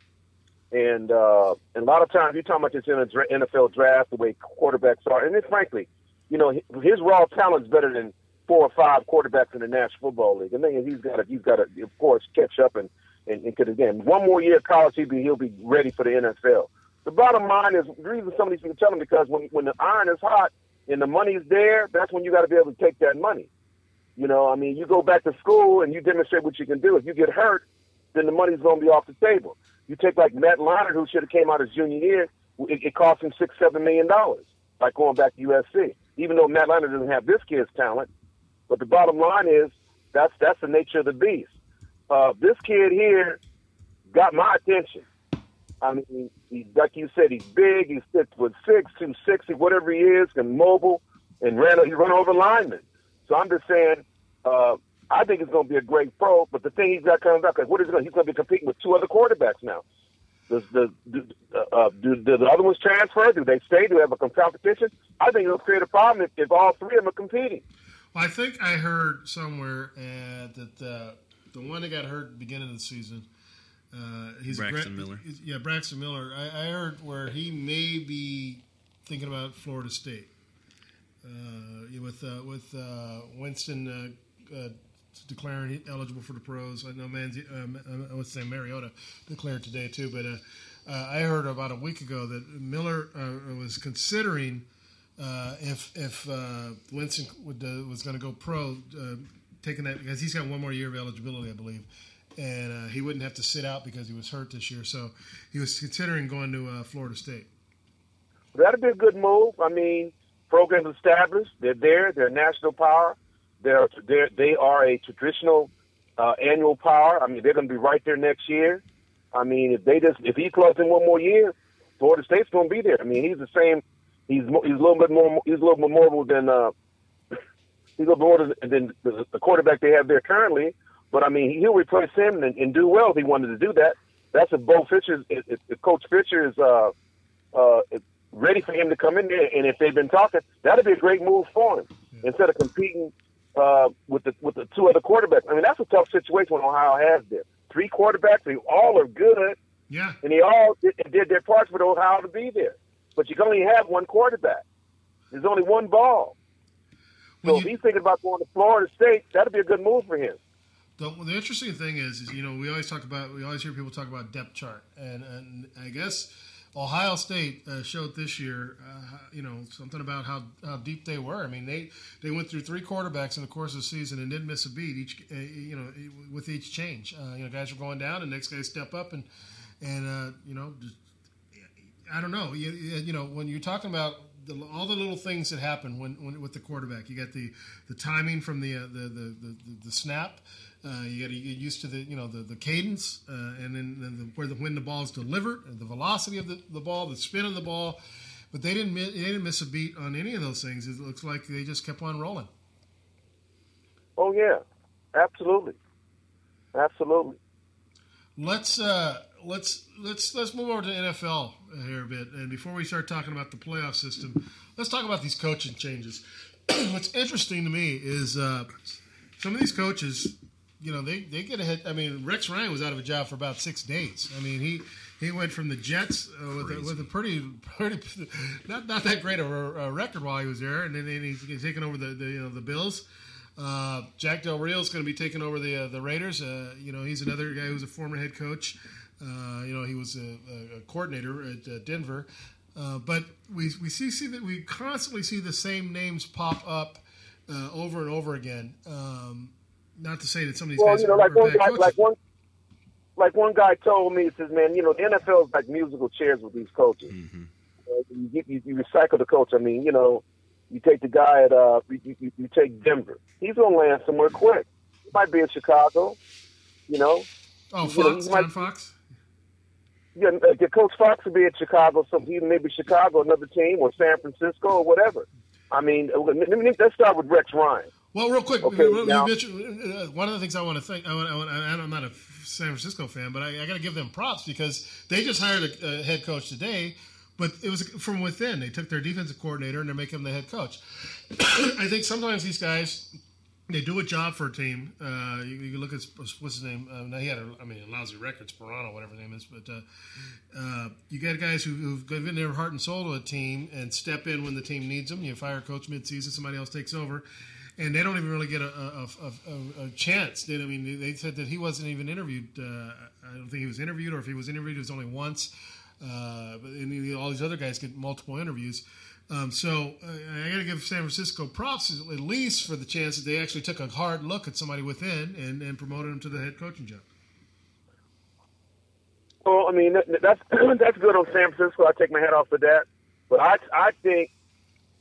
Speaker 29: and uh, and a lot of times you're talking about this in a NFL draft, the way quarterbacks are, and then frankly, you know, his raw talent's better than four or five quarterbacks in the National Football League. And then he's got to, he's got to, of course, catch up and and, and could again one more year of college, he'll be he'll be ready for the NFL. The bottom line is the reason some of these people tell him because when when the iron is hot and the money's there, that's when you got to be able to take that money. You know, I mean, you go back to school and you demonstrate what you can do. If you get hurt, then the money's going to be off the table. You take like Matt Leinart, who should have came out his junior year, it, it cost him six, seven million dollars by going back to USC. Even though Matt Leinart doesn't have this kid's talent, but the bottom line is that's that's the nature of the beast. Uh, this kid here got my attention. I mean, he, like you said, he's big. He's six foot six, two sixty, whatever he is, and mobile, and ran he run over linemen. So I'm just saying, uh, I think it's going to be a great pro. But the thing he's got coming back, like, what is he going? He's going to be competing with two other quarterbacks now. Does the do, uh, do, do the other ones transfer? Do they stay? Do they have a competition? I think it'll create a problem if, if all three of them are competing.
Speaker 1: Well, I think I heard somewhere uh, that uh, the one that got hurt at the beginning of the season, uh, he's
Speaker 23: Braxton
Speaker 1: gra-
Speaker 23: Miller.
Speaker 1: he's- Yeah, Braxton Miller. I, I heard where he may be thinking about Florida State uh, with uh, with uh, Winston uh, uh, declaring eligible for the pros. I know Manzi, um, I would say Mariota declared today too, but uh, uh, I heard about a week ago that Miller uh, was considering uh, if if uh, Winston would, uh, was going to go pro, uh, taking that because he's got one more year of eligibility, I believe, and uh, he wouldn't have to sit out because he was hurt this year. So he was considering going to uh, Florida State.
Speaker 29: That'd be a good move. I mean, programs established. They're there. They're a national power. They're, they're they are a traditional uh, annual power. I mean, they're going to be right there next year. I mean, if they just if he plugs in one more year, Florida State's going to be there. I mean, he's the same. He's he's a little bit more. He's a little more mobile than uh, he's a little more than, than the, the quarterback they have there currently. But I mean, he'll replace him and, and do well if he wanted to do that. That's if Bo Fisher, if, if, if Coach Fisher is uh, uh, ready for him to come in there, and if they've been talking, that'd be a great move for him instead of competing uh, with the with the two other quarterbacks. I mean, that's a tough situation when Ohio has there. Three quarterbacks, they all are good,
Speaker 1: Yeah.
Speaker 29: and they all did, did their parts for Ohio to be there. But you can only have one quarterback. There's only one ball. So if he's thinking about going to Florida State, that'd be a good move for him.
Speaker 1: The, the interesting thing is, is you know, we always talk about, we always hear people talk about depth chart, and, and I guess Ohio State uh, showed this year, uh, you know, something about how, how deep they were. I mean, they they went through three quarterbacks in the course of the season and didn't miss a beat each, uh, you know, with each change. Uh, you know, guys were going down, and next guys step up, and and uh, you know, just, I don't know, you, you know, when you're talking about the, all the little things that happen when, when with the quarterback, you got the the timing from the uh, the, the, the the snap. Uh, you got to get used to the you know the the cadence, uh, and then, then the, where the when the ball is delivered, the velocity of the, the ball, the spin of the ball. But they didn't mi- they didn't miss a beat on any of those things. It looks like they just kept on rolling.
Speaker 29: Oh yeah, absolutely, absolutely.
Speaker 1: Let's uh, let's let's let's move over to NFL here a bit, and before we start talking about the playoff system, let's talk about these coaching changes. What's interesting to me is uh, some of these coaches, you know, they, they get ahead. I mean, Rex Ryan was out of a job for about six days. I mean, he he went from the Jets uh, with, a, with a pretty pretty not not that great of a, a record while he was there, and then, then he's, he's taking over the, the you know the Bills. Uh, Jack Del Rio is going to be taking over the uh, the Raiders. Uh, you know, he's another guy who's a former head coach. Uh, you know, he was a, a coordinator at uh, Denver. Uh, but we, we see, see that we constantly see the same names pop up uh, over and over again. Um, not to say that some of these
Speaker 29: Well,
Speaker 1: guys
Speaker 29: you know,
Speaker 1: are,
Speaker 29: like one guy,
Speaker 1: coaches.
Speaker 29: like one, like one guy told me, he says, "Man, you know, the NFL is like musical chairs with these coaches. Uh, you, get- you, you recycle the coach. I mean, you know, you take the guy at, uh, you, you, you take Denver. He's gonna land somewhere quick. He might be in Chicago. You know.
Speaker 1: oh,
Speaker 29: You know,
Speaker 1: Fox,
Speaker 29: might-
Speaker 1: Fox.
Speaker 29: Yeah, uh, the coach Fox would be in Chicago, so he maybe Chicago, another team, or San Francisco, or whatever. I mean, uh, let me- let's start with Rex Ryan.
Speaker 1: Well, real quick,
Speaker 29: Okay, now-
Speaker 1: uh, one of the things I want to think. I want, I want, and I'm not a San Francisco fan, but I, I got to give them props because they just hired a, a head coach today. But it was from within. They took their defensive coordinator and they're making him the head coach. I think sometimes these guys they do a job for a team. Uh, you, you look at what's his name. Uh, now he had a, I mean, a lousy record, Sparano, whatever his name is. But uh, uh, you got guys who, who've given their heart and soul to a team and step in when the team needs them. You fire a coach mid-season, somebody else takes over, and they don't even really get a, a, a, a, chance. They, I mean, they said that he wasn't even interviewed. Uh, I don't think he was interviewed, or if he was interviewed, it was only once. Uh, and all these other guys get multiple interviews. Um, so uh, I got to give San Francisco props at least for the chance that they actually took a hard look at somebody within and, and promoted him to the head coaching job.
Speaker 29: Well, I mean, that's that's good on San Francisco. I take my hat off for that. But I I think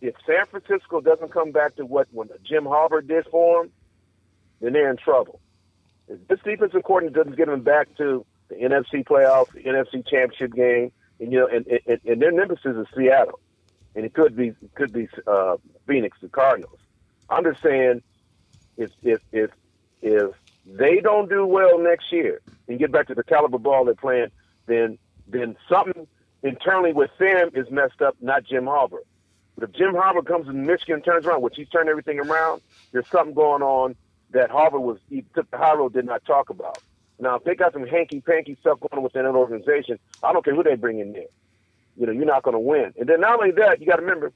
Speaker 29: if San Francisco doesn't come back to what when Jim Harbaugh did for them, then they're in trouble. If this defensive coordinator doesn't get them back to the NFC playoffs, the NFC championship game, and you know, and, and, and their nemesis is Seattle, and it could be it could be uh, Phoenix, the Cardinals. I'm just saying, if if if if they don't do well next year and get back to the caliber ball they're playing, then then something internally with them is messed up, not Jim Harbaugh. But if Jim Harbaugh comes to Michigan and turns around, which he's turned everything around, there's something going on that Harbaugh was he took the high road did not talk about. Now, if they got some hanky panky stuff going on within an organization, I don't care who they bring in there. You know, you're not going to win. And then not only that, you got to remember,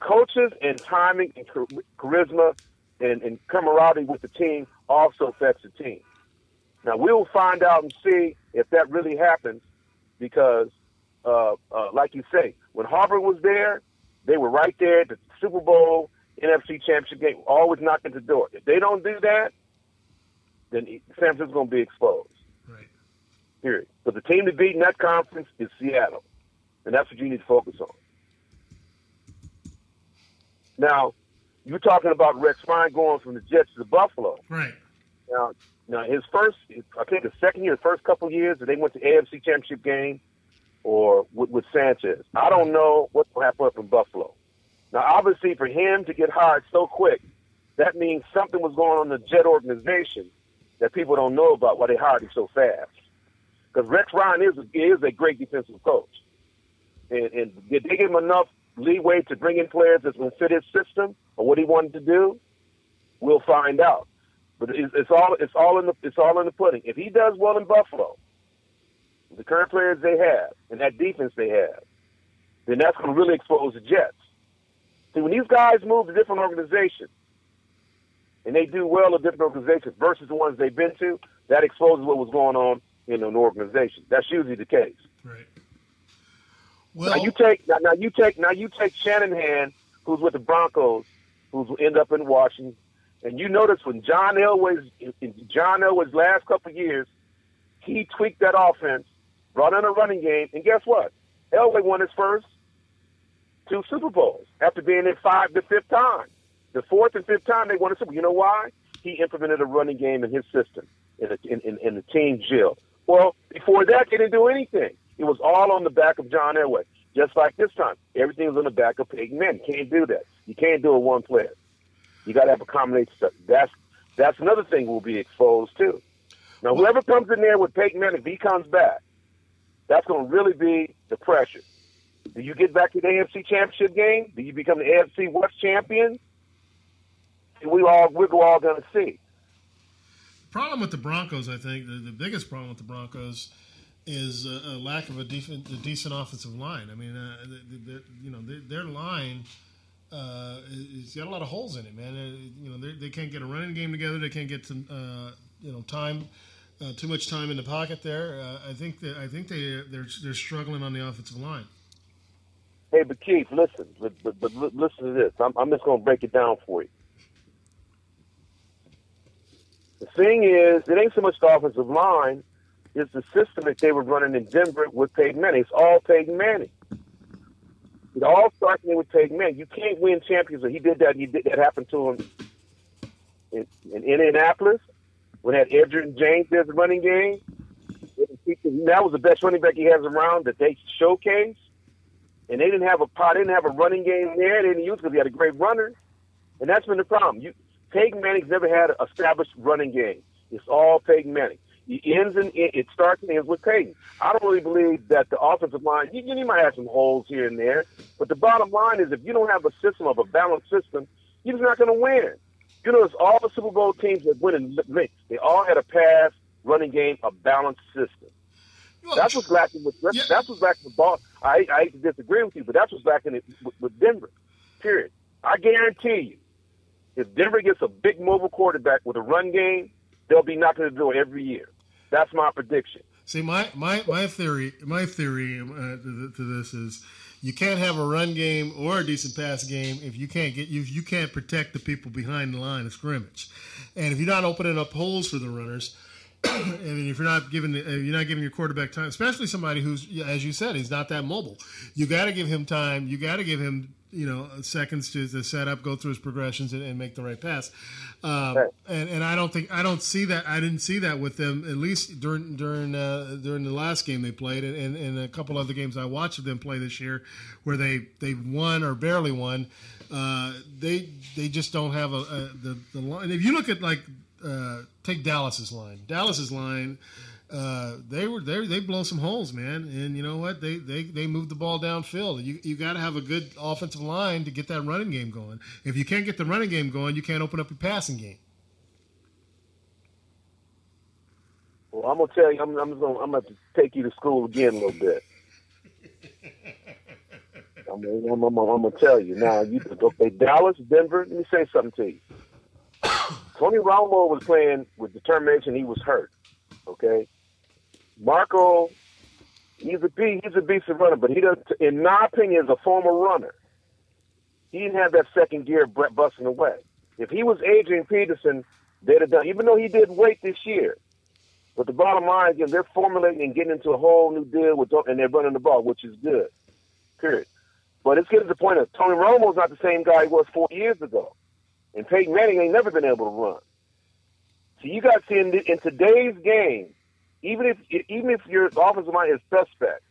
Speaker 29: coaches and timing and charisma and, and camaraderie with the team also affects the team. Now we'll find out and see if that really happens, because, uh, uh, like you say, when Harbaugh was there, they were right there at the Super Bowl, NFC Championship game, always knocking the door. If they don't do that, then San Francisco's going to be exposed.
Speaker 1: Right.
Speaker 29: Period. But the team to beat in that conference is Seattle, and that's what you need to focus on. Now, you're talking about Rex Ryan going from the Jets to the Buffalo.
Speaker 1: Right.
Speaker 29: Now, now his first, I think the second year, the first couple of years that they went to AFC Championship game, or with, with Sanchez. I don't know what will happen up in Buffalo. Now, obviously, for him to get hired so quick, that means something was going on in the Jet organization that people don't know about why they hired him so fast. Because Rex Ryan is a, is a great defensive coach, and, and did they give him enough leeway to bring in players that will fit his system or what he wanted to do? We'll find out. But it's, it's all it's all in the it's all in the pudding. If he does well in Buffalo, the current players they have and that defense they have, then that's going to really expose the Jets. See, when these guys move to different organizations and they do well in different organizations versus the ones they've been to, that exposes what was going on in an organization. That's usually the case.
Speaker 1: Right.
Speaker 29: now you take now, now you take now you take Shanahan, who's with the Broncos, who's end up in Washington, and you notice when John Elway's in John Elway's last couple years, he tweaked that offense, brought in a running game, and guess what? Elway won his first two Super Bowls after being in five the fifth time. The fourth and fifth time they won a Super Bowl. You know why? He implemented a running game in his system, in, a, in, in, in the team Jill. Well, before that, they didn't do anything. It was all on the back of John Elway. Just like this time, everything was on the back of Peyton Manning. You can't do that. You can't do it one player. You got to have a combination. Stuff. That's that's another thing we'll be exposed to. Now, whoever comes in there with Peyton Manning, if he comes back, that's going to really be the pressure. Do you get back to the AFC Championship game? Do you become the AFC West champion? We all we're all going to see.
Speaker 1: The problem with the Broncos, I think, the, the biggest problem with the Broncos is a, a lack of a, def- a decent offensive line. I mean, uh, the, the, you know, their, their line uh, it's got a lot of holes in it, man. Uh, you know, they, they can't get a running game together. They can't get some, uh, you know, time, uh, too much time in the pocket there. Uh, I think that I think they they're they're struggling on the offensive line.
Speaker 29: Hey, but Keith, listen, but, but, but listen to this. I'm, I'm just going to break it down for you. The thing is, it ain't so much the offensive line; it's the system that they were running in Denver with Peyton Manning. It's all Peyton Manning. It all starts with Peyton Manning. You can't win championships. He did that. He did that happened to him in, in Indianapolis when that Edgerrin James as a running game. That was the best running back he has around that they showcased. And they didn't have a pot, didn't have a running game there. They didn't use because he had a great runner. And that's been the problem. You Peyton Manning's never had an established running game. It's all Peyton Manning. It ends and it starts and ends with Peyton. I don't really believe that the offensive line. You, you might have some holes here and there, but the bottom line is if you don't have a system of a balanced system, you're just not going to win. You know, it's all the Super Bowl teams that win, mix, they all had a pass running game, a balanced system. That's what's lacking with that's what's lacking with ball. I, I hate to disagree with you, but that's what's lacking with, with Denver. Period. I guarantee you, if Denver gets a big mobile quarterback with a run game, they'll be knocking the door every year. That's my prediction.
Speaker 1: See, my my my theory, my theory uh, to, to this is, you can't have a run game or a decent pass game if you can't get you you can't protect the people behind the line of scrimmage, and if you're not opening up holes for the runners. I mean, if you're not giving if you're not giving your quarterback time, especially somebody who's, as you said, he's not that mobile. You got to give him time. You got to give him you know seconds to, to set up, go through his progressions, and, and make the right pass. Um, and, and I don't think I don't see that. I didn't see that with them at least during during uh, during the last game they played, and, and a couple other games I watched them play this year, where they they won or barely won. Uh, they they just don't have a, a the the line. If you look at like uh, take Dallas's line, Dallas's line. Uh, they were they they blow some holes, man. And you know what? They they they move the ball downfield. You you got to have a good offensive line to get that running game going. If you can't get the running game going, you can't open up your passing game.
Speaker 29: Well, I'm gonna tell you, I'm, I'm gonna, I'm gonna take you to school again a little bit. I'm, I'm, I'm, I'm, gonna tell you now. You okay? Dallas, Denver. Let me say something to you. Tony Romo was playing with determination. He was hurt. Okay, Marco, he's a beast. He's a beast of runner, but he doesn't. In my opinion, is a former runner, he didn't have that second gear busting away. If he was Adrian Peterson they'd have done. Even though he did wait this year, but the bottom line is they're formulating and getting into a whole new deal with, and they're running the ball, which is good. Period. But it's getting to the point of Tony Romo's not the same guy he was four years ago, and Peyton Manning ain't never been able to run. So you got to see in, in today's game, even if even if your offensive line is suspect,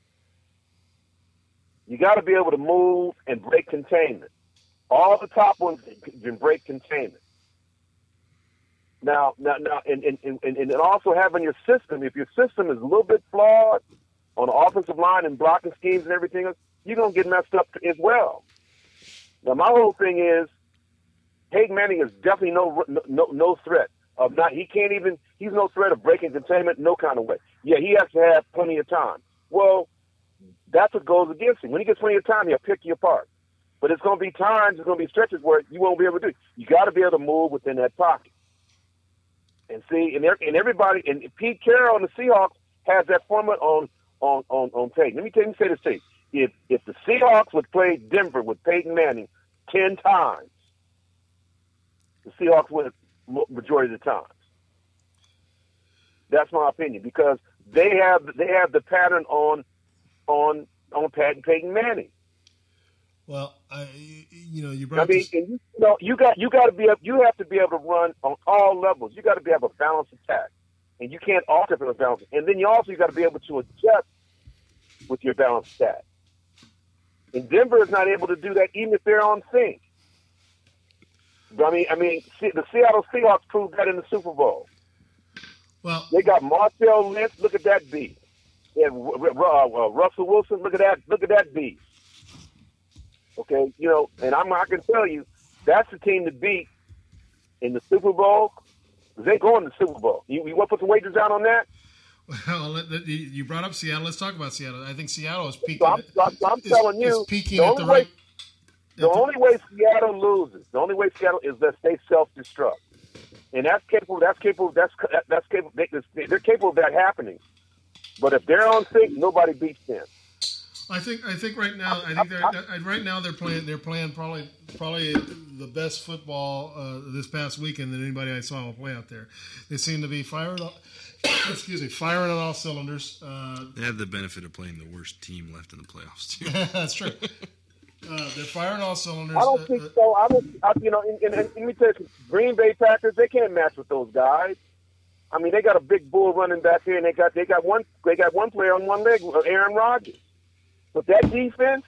Speaker 29: you got to be able to move and break containment. All the top ones can break containment. Now, now, now, and, and, and, and also having your system. If your system is a little bit flawed on the offensive line and blocking schemes and everything, else, you're gonna get messed up as well. Now, my whole thing is, Peyton Manning is definitely no no no threat of not. He can't even. He's no threat of breaking containment, no kind of way. Yeah, he has to have plenty of time. Well, that's what goes against him. When he gets plenty of time, he'll pick you apart. But it's going to be times, it's going to be stretches where you won't be able to do it. You got to be able to move within that pocket. And see, and, and everybody, and Pete Carroll and the Seahawks has that formula on on on on Peyton. Let me tell you, say this to you: if if the Seahawks would play Denver with Peyton Manning ten times, the Seahawks win majority of the times. That's my opinion because they have they have the pattern on on on Pat and Peyton Manning.
Speaker 1: Well, I, you know, you brought.
Speaker 29: I mean,
Speaker 1: this-
Speaker 29: and you, you know, you got you got to be up. You have to be able to run on all levels. You got to be able to balance attack, and you can't alter for the balance. And then you also you got to be able to adjust with your balance attack. And Denver is not able to do that, even if they're on sync. I mean, I mean, the Seattle Seahawks proved that in the Super Bowl.
Speaker 1: Well,
Speaker 29: they got Marshawn Lynch. Look at that beast. They had Ru- Ru- uh, uh, Russell Wilson. Look at that. Look at that beast. Okay, you know, and I'm, I can tell you, that's the team to beat in the Super Bowl. They going to the Super Bowl. You, you want to put some wagers down on that?
Speaker 1: Well, you- brought up Seattle. Let's talk about Seattle. I think Seattle is peaking.
Speaker 29: So I'm, so I'm
Speaker 1: is-
Speaker 29: telling you, the
Speaker 1: at
Speaker 29: only
Speaker 1: the
Speaker 29: way,
Speaker 1: right.
Speaker 29: The only way Seattle loses, the only way Seattle is that they self-destruct, and that's capable. That's capable. That's that's capable. They, they're capable of that happening. But if they're on sync, nobody beats them.
Speaker 1: I think. I think right now. I think they're I- right now they're playing. They're playing probably probably the best football uh, this past weekend than anybody I saw play out there. They seem to be firing. all- Excuse me, firing on all cylinders. Uh,
Speaker 23: They have the benefit of playing the worst team left in the playoffs too.
Speaker 1: that's true. Uh, they're firing all cylinders.
Speaker 29: I don't
Speaker 1: Uh,
Speaker 29: think so. I don't. I, you know, and, let me tell you, Green Bay Packers they can't match with those guys. I mean, they got a big bull running back here, and they got they got one they got one player on one leg, uh, Aaron Rodgers. But that defense,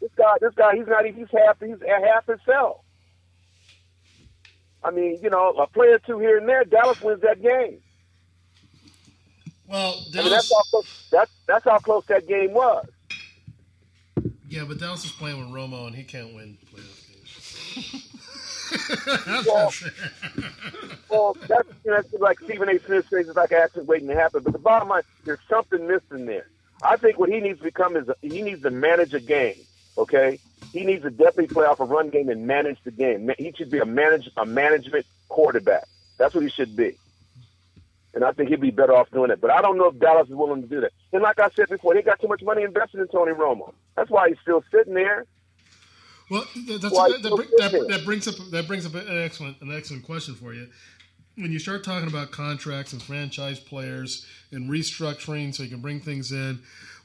Speaker 29: this guy, this guy, he's not even he's half he's half himself. I mean, you know, a player two here and there, Dallas wins that game.
Speaker 1: Well,
Speaker 29: I mean, that's how close that's that's how close that game was.
Speaker 1: Yeah, but Dallas is playing with Romo, and he can't win playoff games.
Speaker 29: well, well, that's, you know, that's like Stephen A. Smith says, it's like accident waiting to happen. But the bottom line, there's something missing there. I think what he needs to become is a, he needs to manage a game. Okay, he needs to definitely play off a run game and manage the game. He should be a manage a management quarterback. That's what he should be. And I think he'd be better off doing it. But I don't know if Dallas is willing to do that. And like I said before, they got too much money invested in Tony Romo. That's why he's still sitting there.
Speaker 1: Well, that's,
Speaker 29: Why
Speaker 1: that, that, that brings up that brings up an excellent an excellent question for you. When you start talking about contracts and franchise players and restructuring, so you can bring things in,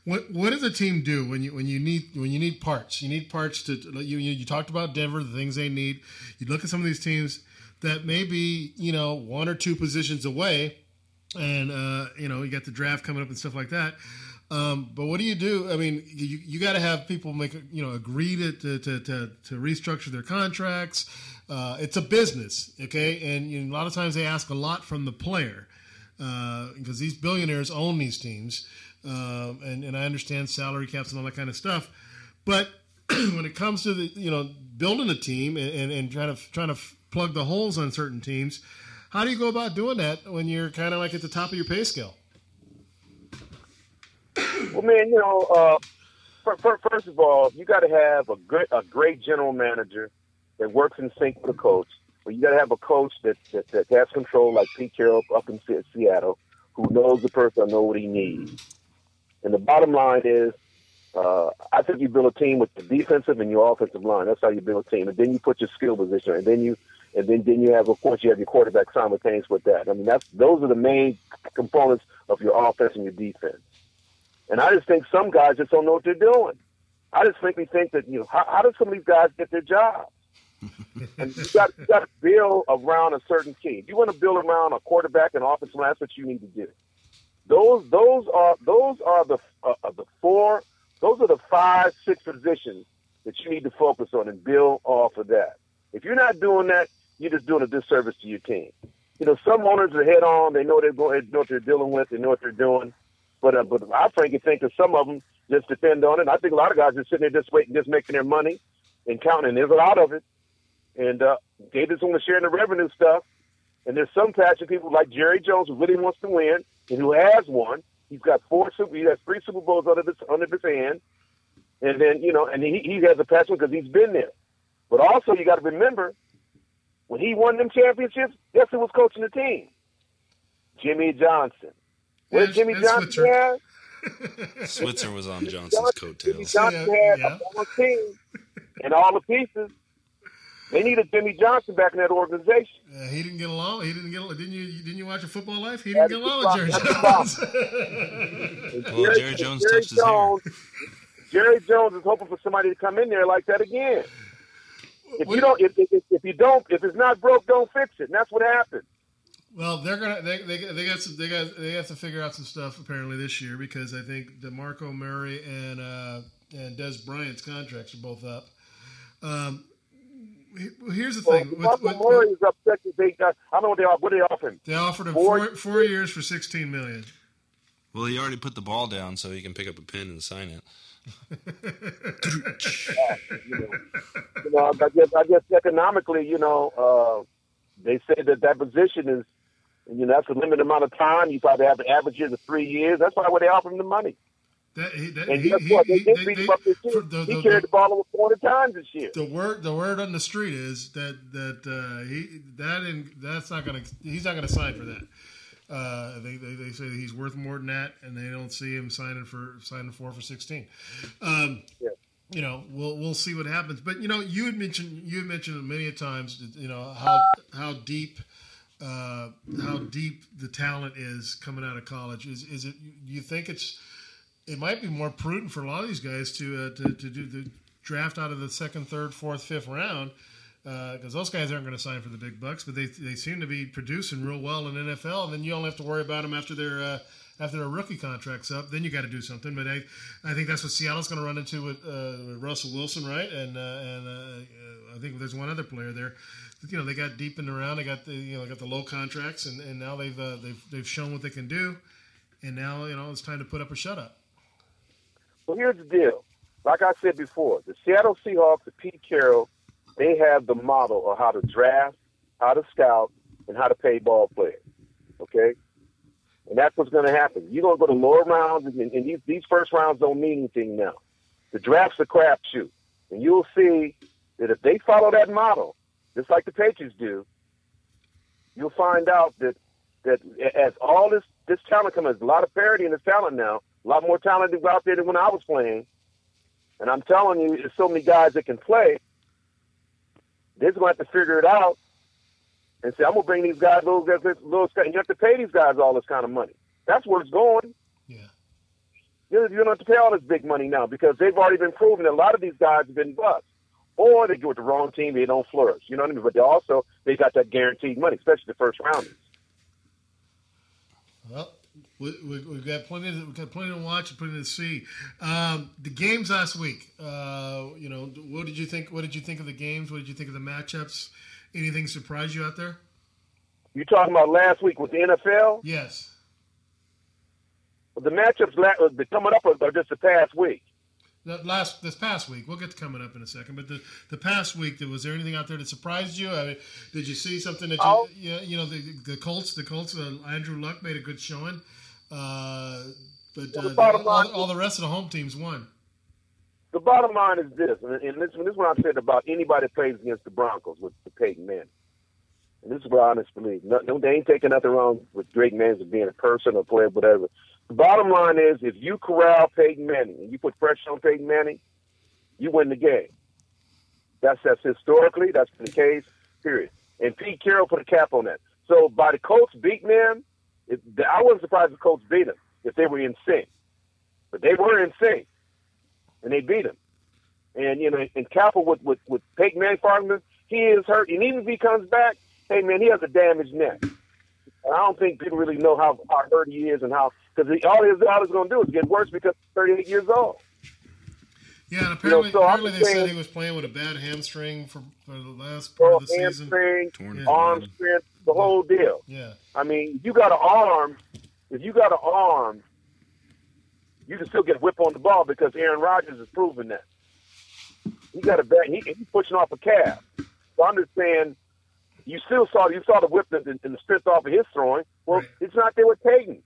Speaker 1: what what does a team do when you when you need when you need parts? You need parts to you you, you talked about Denver, the things they need. You look at some of these teams that may be you know one or two positions away, and uh, you know you got the draft coming up and stuff like that. Um, but what do you do? I mean, you, you got to have people make you know agree to to, to, to, to restructure their contracts. Uh, it's a business, okay, and you know, a lot of times they ask a lot from the player because these billionaires own these teams, um, and and I understand salary caps and all that kind of stuff, but when it comes to the you know building a team and, and, and trying to trying to plug the holes on certain teams, how do you go about doing that when you're kind of like at the top of your pay scale?
Speaker 29: Well, man, you know, uh, fir- fir- first of all, you got to have a great a great general manager that works in sync with the coach. But you got to have a coach that, that that has control, like Pete Carroll up in Seattle, who knows the person, know what he needs. And the bottom line is, uh, I think you build a team with the defensive and your offensive line. That's how you build a team, and then you put your skill position, and then you and then then you have, of course, you have your quarterback simultaneous with that. I mean, that's those are the main components of your offense and your defense. And I just think some guys just don't know what they're doing. I just frankly think that you know how, how do some of these guys get their jobs? and you got you got to build around a certain team. You want to build around a quarterback and offensive line. That's what you need to do. Those those are those are the uh, uh, the four. Those are the five six positions that you need to focus on and build off of that. If you're not doing that, you're just doing a disservice to your team. You know, some owners are head on. They know they're going, they know what they're dealing with. They know what they're doing. But uh, but I frankly think that some of them just depend on it. And I think a lot of guys are sitting there just waiting, just making their money and counting. There's a lot of it, and uh, they just want to share in the revenue stuff. And there's some passionate people like Jerry Jones who really wants to win and who has won. He's got four Super, he has three Super Bowls under his under his hand, and then you know, and he he has a passion because he's been there. But also, you got to remember when he won them championships, guess who was coaching the team? Jimmy Johnson. What did Jimmy Johnson
Speaker 30: Switzer.
Speaker 29: have?
Speaker 23: Switzer was on Johnson's
Speaker 29: Jimmy
Speaker 23: coattails.
Speaker 29: Johnson had a balanced team and all the pieces. They needed Jimmy Johnson back in that organization.
Speaker 1: Uh, he didn't get along. He didn't get. Didn't you? Didn't you watch a football life? He didn't
Speaker 29: That's
Speaker 1: get
Speaker 29: the
Speaker 1: along with Jerry. Jones.
Speaker 23: Well, Jerry Jones
Speaker 29: Jerry
Speaker 23: touched his hair.
Speaker 29: Jones, Jerry Jones is hoping for somebody to come in there like that again. If you don't, if, if, if you don't, if it's not broke, don't fix it. And that's what happened.
Speaker 1: Well, they're gonna they, they, they got some they got they have to figure out some stuff apparently this year because I think Demarco Murray and uh, and Dez Bryant's contracts are both up. Um, well, here's the
Speaker 29: Well,
Speaker 1: thing. With,
Speaker 29: Russell
Speaker 1: with,
Speaker 29: Murray is upset that they got. I don't know what they are. What they offering?
Speaker 1: they offered him
Speaker 29: Four-
Speaker 1: four, four years for sixteen million.
Speaker 23: Well, he already put the ball down so he can pick up a pen and sign it.
Speaker 29: You know, I guess I guess economically, you know, uh, they say that that position is, you know, that's a limited amount of time. You probably have to average it of three years. That's why they offer him the money.
Speaker 1: That, he, that,
Speaker 29: And guess
Speaker 1: he,
Speaker 29: what? They
Speaker 1: he-
Speaker 29: did
Speaker 1: they-
Speaker 29: beat
Speaker 1: they-
Speaker 29: him up this year.
Speaker 1: the-
Speaker 29: he
Speaker 1: the-
Speaker 29: carried
Speaker 1: the-
Speaker 29: the ball over 400 times this year.
Speaker 1: The word the word on the street is that that uh, he that in, that's not gonna he's not gonna sign for that. Uh, they, they, they say that he's worth more than that, and they don't see him signing for signing four for sixteen. Um, You know, we'll we'll see what happens. But you know, you had mentioned you had mentioned many a times, you know how how deep uh, how deep the talent is coming out of college. Is is it? Do you think it's it might be more prudent for a lot of these guys to uh, to, to do the draft out of the second, third, fourth, fifth round because those guys aren't going to sign for the big bucks, but they they seem to be producing real well in NFL. And then you only have to worry about them after their uh, after their rookie contracts up. Then you got to do something. But I I think that's what Seattle's going to run into with, uh, with Russell Wilson, right? And uh, and uh, I think there's one other player there. You know, they got deep in the round. They got the you know got the low contracts, and, and now they've uh, they've they've shown what they can do. And now you know it's time to put up or shut up.
Speaker 29: Well, here's the deal. Like I said before, the Seattle Seahawks, the Pete Carroll, they have the model of how to draft, how to scout, and how to pay ball players. Okay? And that's what's going to happen. You're going to go to lower rounds, and, and these, these first rounds don't mean anything now. The draft's a crapshoot. And you'll see that if they follow that model, just like the Patriots do, you'll find out that that as all this this talent comes, there's a lot of parity in this talent now. A lot more talent out there than when I was playing. And I'm telling you, there's so many guys that can play. They're going to have to figure it out and say, I'm going to bring these guys, little guys, little guys. And you have to pay these guys all this kind of money. That's where it's going.
Speaker 1: Yeah.
Speaker 29: You don't have to pay all this big money now because they've already been proven that a lot of these guys have been bust. Or they go with the wrong team, they don't flourish. You know what I mean? But they also they got that guaranteed money, especially the first rounders.
Speaker 1: Well, we, we, we've got plenty. To, we've got plenty to watch and plenty to see. Um, the games last week. Uh, you know, what did you think? What did you think of the games? What did you think of the matchups? Anything surprise you out there?
Speaker 29: You talking about last week with the NFL?
Speaker 1: Yes.
Speaker 29: Well, the matchups la- uh, coming up are, are just the past week.
Speaker 1: That last this past week, we'll get to coming up in a second. But the, the past week, was there anything out there that surprised you? I mean, did you see something that you
Speaker 29: Oh.
Speaker 1: you, you know the the Colts the Colts uh, Andrew Luck made a good showing, uh, but
Speaker 29: Well,
Speaker 1: uh,
Speaker 29: the bottom
Speaker 1: all,
Speaker 29: line-
Speaker 1: all the rest of the home teams won.
Speaker 29: The bottom line is this, and and this, this is what I said about anybody that plays against the Broncos with the Peyton Manning. And this is what I honestly believe. No, no, they ain't taking nothing wrong with Drake Manning as being a person or player, whatever. Bottom line is, if you corral Peyton Manning and you put pressure on Peyton Manning, you win the game. That's that's historically that's been the case. Period. and Pete Carroll put a cap on that. So by the Colts beating them, I wasn't surprised the Colts beat them if they were in sync, but they were in sync, and they beat them. And you know, and Capel with with with Peyton Manning he is hurt, and even if he comes back, hey man, he has a damaged neck. And I don't think people really know how, how hurt he is and how because all he's all he's going to do is get worse because he's 38 years old.
Speaker 1: Yeah, and apparently,
Speaker 29: so I'm
Speaker 1: apparently they
Speaker 29: saying-
Speaker 1: said he was playing with a bad hamstring for, for the last part of the season.
Speaker 29: hamstring,
Speaker 1: Yeah.
Speaker 29: arm strength, the whole deal.
Speaker 1: Yeah.
Speaker 29: I mean, you got an arm. If you got an arm, you can still get a whip on the ball because Aaron Rodgers has proven that. He got a bad. He, he's pushing off a calf. So I'm just saying, you still saw you saw the whip and, and the strength off of his throwing. Well, it's not there with Peyton.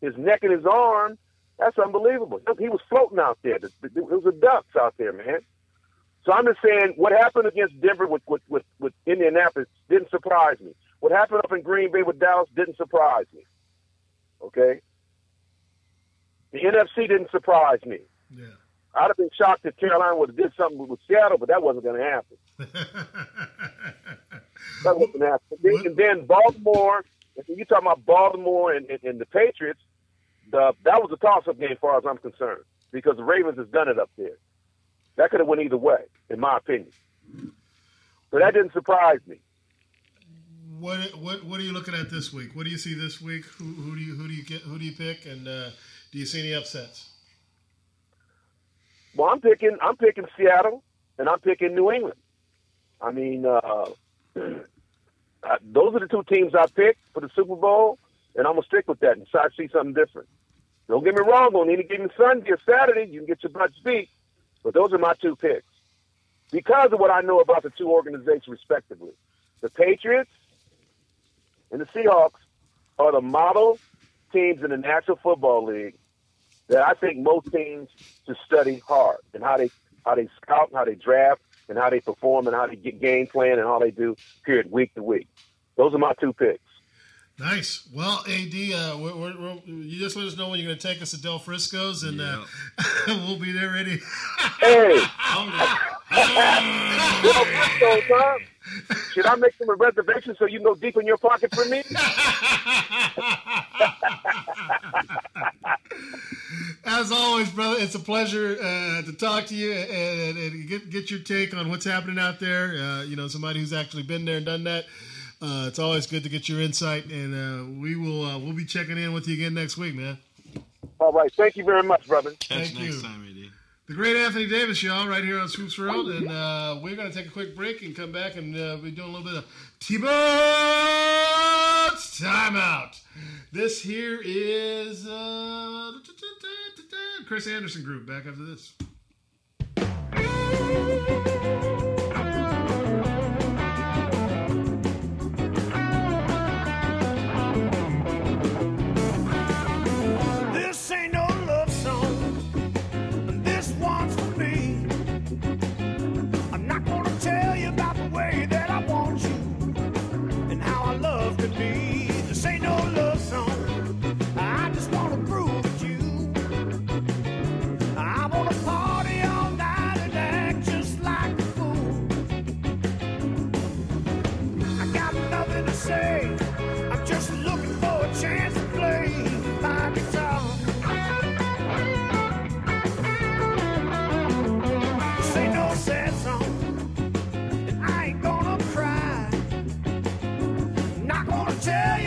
Speaker 29: His neck and his arm. That's unbelievable. He was floating out there. It was a ducks out there, man. So I'm just saying, what happened against Denver with, with, with, with Indianapolis didn't surprise me. What happened up in Green Bay with Dallas didn't surprise me. Okay? The NFC didn't surprise me.
Speaker 1: Yeah.
Speaker 29: I'd have been shocked if Carolina would have did something with Seattle, but that wasn't going to happen. that wasn't going. And then, and then Baltimore, you talking about Baltimore and, and, and the Patriots, the, that was a toss-up game as far as I'm concerned because the Ravens has done it up there. That could have went either way, in my opinion. So that didn't surprise me.
Speaker 1: What what what are you looking at this week? What do you see this week? Who, who do you who do you get who do you pick? And uh, do you see any upsets?
Speaker 29: Well, I'm picking. I'm picking Seattle, and I'm picking New England. I mean, uh, uh, those are the two teams I picked for the Super Bowl, and I'm gonna stick with that until I see something different. Don't get me wrong. On any given Sunday or Saturday, you can get your butts beat, but those are my two picks because of what I know about the two organizations, respectively. The Patriots and the Seahawks are the model teams in the National Football League that I think most teams should study hard and how they how they scout, and how they draft, and how they perform, and how they get game plan, and how they do period week to week. Those are my two picks.
Speaker 1: Nice. Well, AD, uh, we're, we're, we're, you just let us know when you're going to take us to Del Frisco's, and uh, we'll be there ready.
Speaker 29: Hey, Well, so, Tom, should I make them a reservation so you can go deep in your pocket for me?
Speaker 1: As always, brother, it's a pleasure uh, to talk to you and, and, and get get your take on what's happening out there. Uh, you know, somebody who's actually been there and done that. Uh, it's always good to get your insight, and uh, we will uh, we'll be checking in with you again next week, man.
Speaker 29: All right. Thank you very much, brother.
Speaker 1: Thank you. Time, the great Anthony Davis y'all, right here on Swoops World, and uh, we're going to take a quick break and come back and uh, be doing a little bit of T-Bones timeout. This here is uh, Chris Anderson Group. Back after this.
Speaker 3: This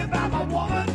Speaker 3: about
Speaker 18: my woman.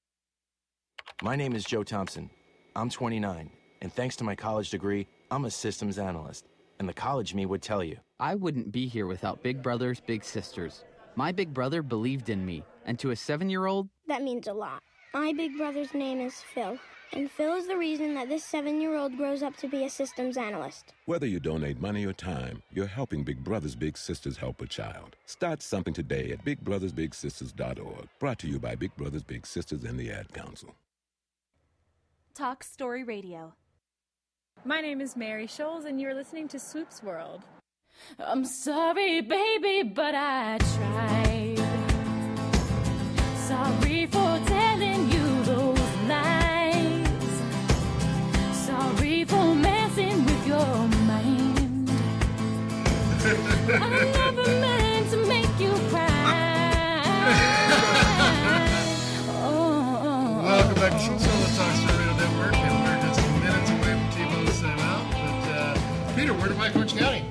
Speaker 25: My name is Joe Thompson. I'm 29, and thanks to my college degree, I'm a systems analyst. And the college me would tell you.
Speaker 26: I wouldn't be here without Big Brothers Big Sisters. My big brother believed in me, and to a seven year old,
Speaker 19: That means a lot. My big brother's name is Phil, and Phil is the reason that this seven year old grows up to be a systems analyst.
Speaker 27: Whether you donate money or time, you're helping Big Brothers Big Sisters help a child. Start something today at bigbrothersbigsisters.org. Brought to you by Big Brothers Big Sisters and the Ad Council.
Speaker 8: Talk Story Radio.
Speaker 28: My name is Mary Scholes, and you're listening to Swoops World. I'm sorry, baby, but I tried. Sorry for telling you those lies. Sorry for messing with your mind. I never meant to make you cry. Oh, oh, oh,
Speaker 1: Welcome back to Peter, where to bike Orange County?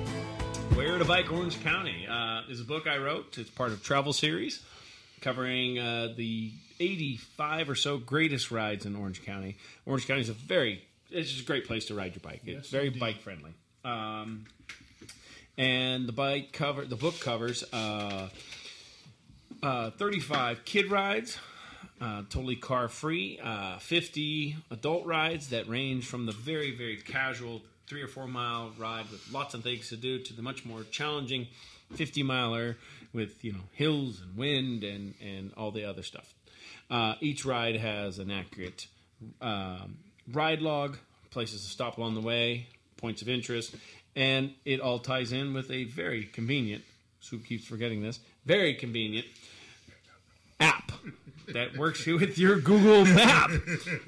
Speaker 2: Where to Bike Orange County uh, is a book I wrote. It's part of travel series covering uh, the 85 or so greatest rides in Orange County. Orange County is a very, it's just a great place to ride your bike. It's very bike friendly. Um, and the bike cover, the book covers uh, uh, 35 kid rides, uh, totally car free, uh, 50 adult rides that range from the very, very casual three or four mile ride with lots of things to do to the much more challenging 50 miler with you know hills and wind and and all the other stuff. Uh, each ride has an accurate um, ride log, places to stop along the way, points of interest, and it all ties in with a very convenient. Soup keeps forgetting this. Very convenient app that works with your Google Map.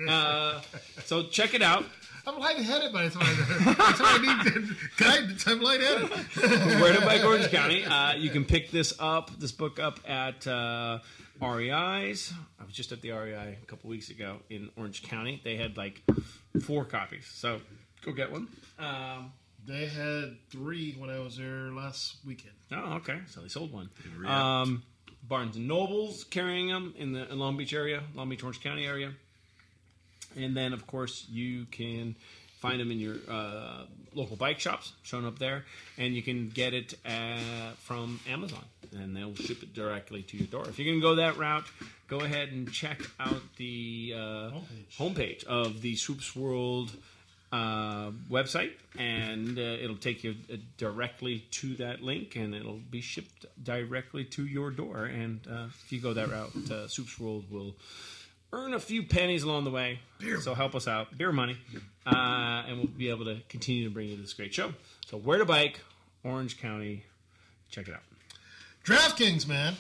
Speaker 2: Uh, so check it out.
Speaker 1: I'm lightheaded by the time I, that's why I need guidance. I'm lightheaded.
Speaker 2: Where to Bike Orange County. Uh, you can pick this up, this book up at uh, REI's. I was just at the REI a couple weeks ago in Orange County. They had like four copies, so go get one. Um,
Speaker 1: They had three when I was there last weekend.
Speaker 2: Oh, okay. So they sold one.
Speaker 1: re-upped.
Speaker 2: Um, Barnes and Nobles carrying them in the Long Beach area, Long Beach, Orange County area. And then, of course, you can find them in your uh, local bike shops, shown up there, and you can get it uh, from Amazon, and they'll ship it directly to your door. If you're going to go that route, go ahead and check out the uh, homepage. of the Swoops World uh, website, and uh, it'll take you uh, directly to that link, and it'll be shipped directly to your door. And uh, if you go that route, uh, Swoops World will earn a few pennies along the way. So help us out, beer money, uh, and we'll be able to continue to bring you this great show. So where to bike, Orange County, check it out.
Speaker 1: DraftKings, man.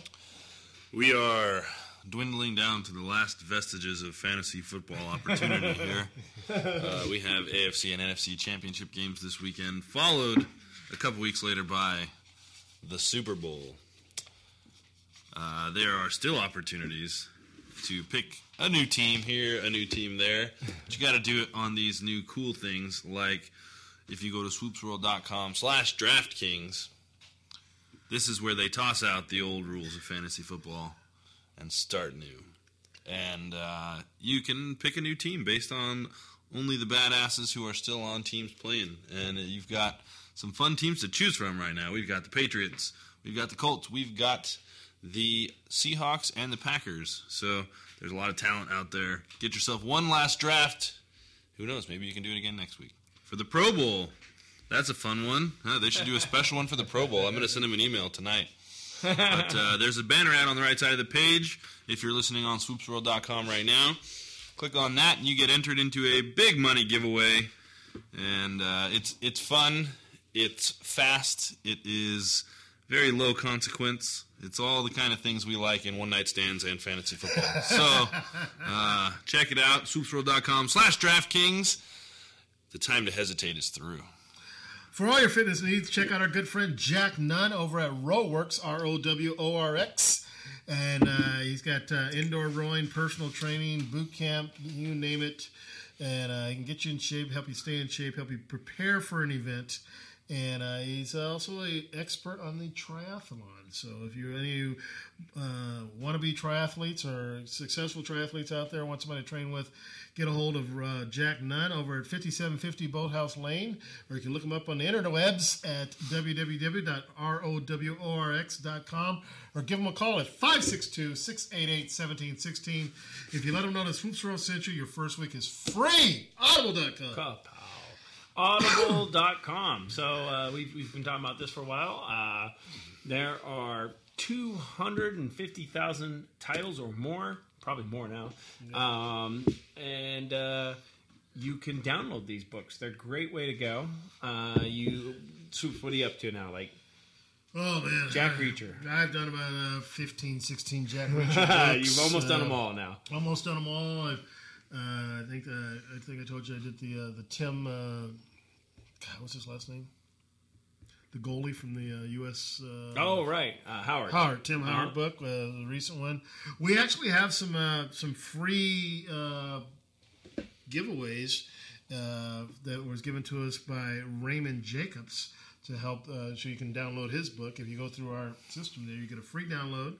Speaker 23: We are dwindling down to the last vestiges of fantasy football opportunity here. Uh, we have AFC and NFC championship games this weekend, followed a couple weeks later by the Super Bowl. Uh, there are still opportunities to pick a new team here, a new team there. But you got to do it on these new cool things, like if you go to swoopsworld.com slash DraftKings, this is where they toss out the old rules of fantasy football and start new. And uh, you can pick a new team based on only the badasses who are still on teams playing. And you've got some fun teams to choose from right now. We've got the Patriots, we've got the Colts, we've got the Seahawks and the Packers. So there's a lot of talent out there. Get yourself one last draft. Who knows? Maybe you can do it again next week. For the Pro Bowl, that's a fun one. Huh, they should do a special one for the Pro Bowl. I'm going to send them an email tonight. But uh, there's a banner ad on the right side of the page. If you're listening on swoopsworld.com right now, click on that and you get entered into a big money giveaway. And uh, it's it's fun. It's fast. It is very low consequence. It's all the kind of things we like in one night stands and fantasy football. so uh, check it out, swoopsworld.com slash DraftKings. The time to hesitate is through.
Speaker 1: For all your fitness needs, check out our good friend Jack Nunn over at Roworx, R O W O R X. And uh, he's got uh, indoor rowing, personal training, boot camp, you name it. And uh, he can get you in shape, help you stay in shape, help you prepare for an event. And uh, he's also an expert on the triathlon. So if you're any uh, want to be triathletes or successful triathletes out there, want somebody to train with, get a hold of uh, Jack Nunn over at 5750 Boathouse Lane, or you can look him up on the interwebs at www.roworx.com, or give him a call at 562 688 1716. If you let him know that Swoops Row sent you, your first week is free. Audible.com.
Speaker 2: Audible.com. So uh, we've, we've been talking about this for a while. Uh, there are 250,000 titles or more, probably more now. Um, and uh, you can download these books. They're a great way to go. Uh, you, Swoops, what are you up to now? Like,
Speaker 1: Oh, man.
Speaker 2: Jack Reacher.
Speaker 1: I've done about uh, 15, 16 Jack Reacher.
Speaker 2: You've almost done
Speaker 1: Uh,
Speaker 2: them all now.
Speaker 1: Almost done them all. I've, uh, I think uh, I think I told you I did the uh, the Tim. Uh, God, what's his last name? The goalie from the uh, U.S. Uh,
Speaker 2: Oh, right. Uh, Howard.
Speaker 1: Howard, Tim Howard
Speaker 2: Uh-huh.
Speaker 1: book, uh, the recent one. We actually have some uh, some free uh, giveaways uh, that was given to us by Raymond Jacobs to help, uh, so you can download his book. If you go through our system, there you get a free download.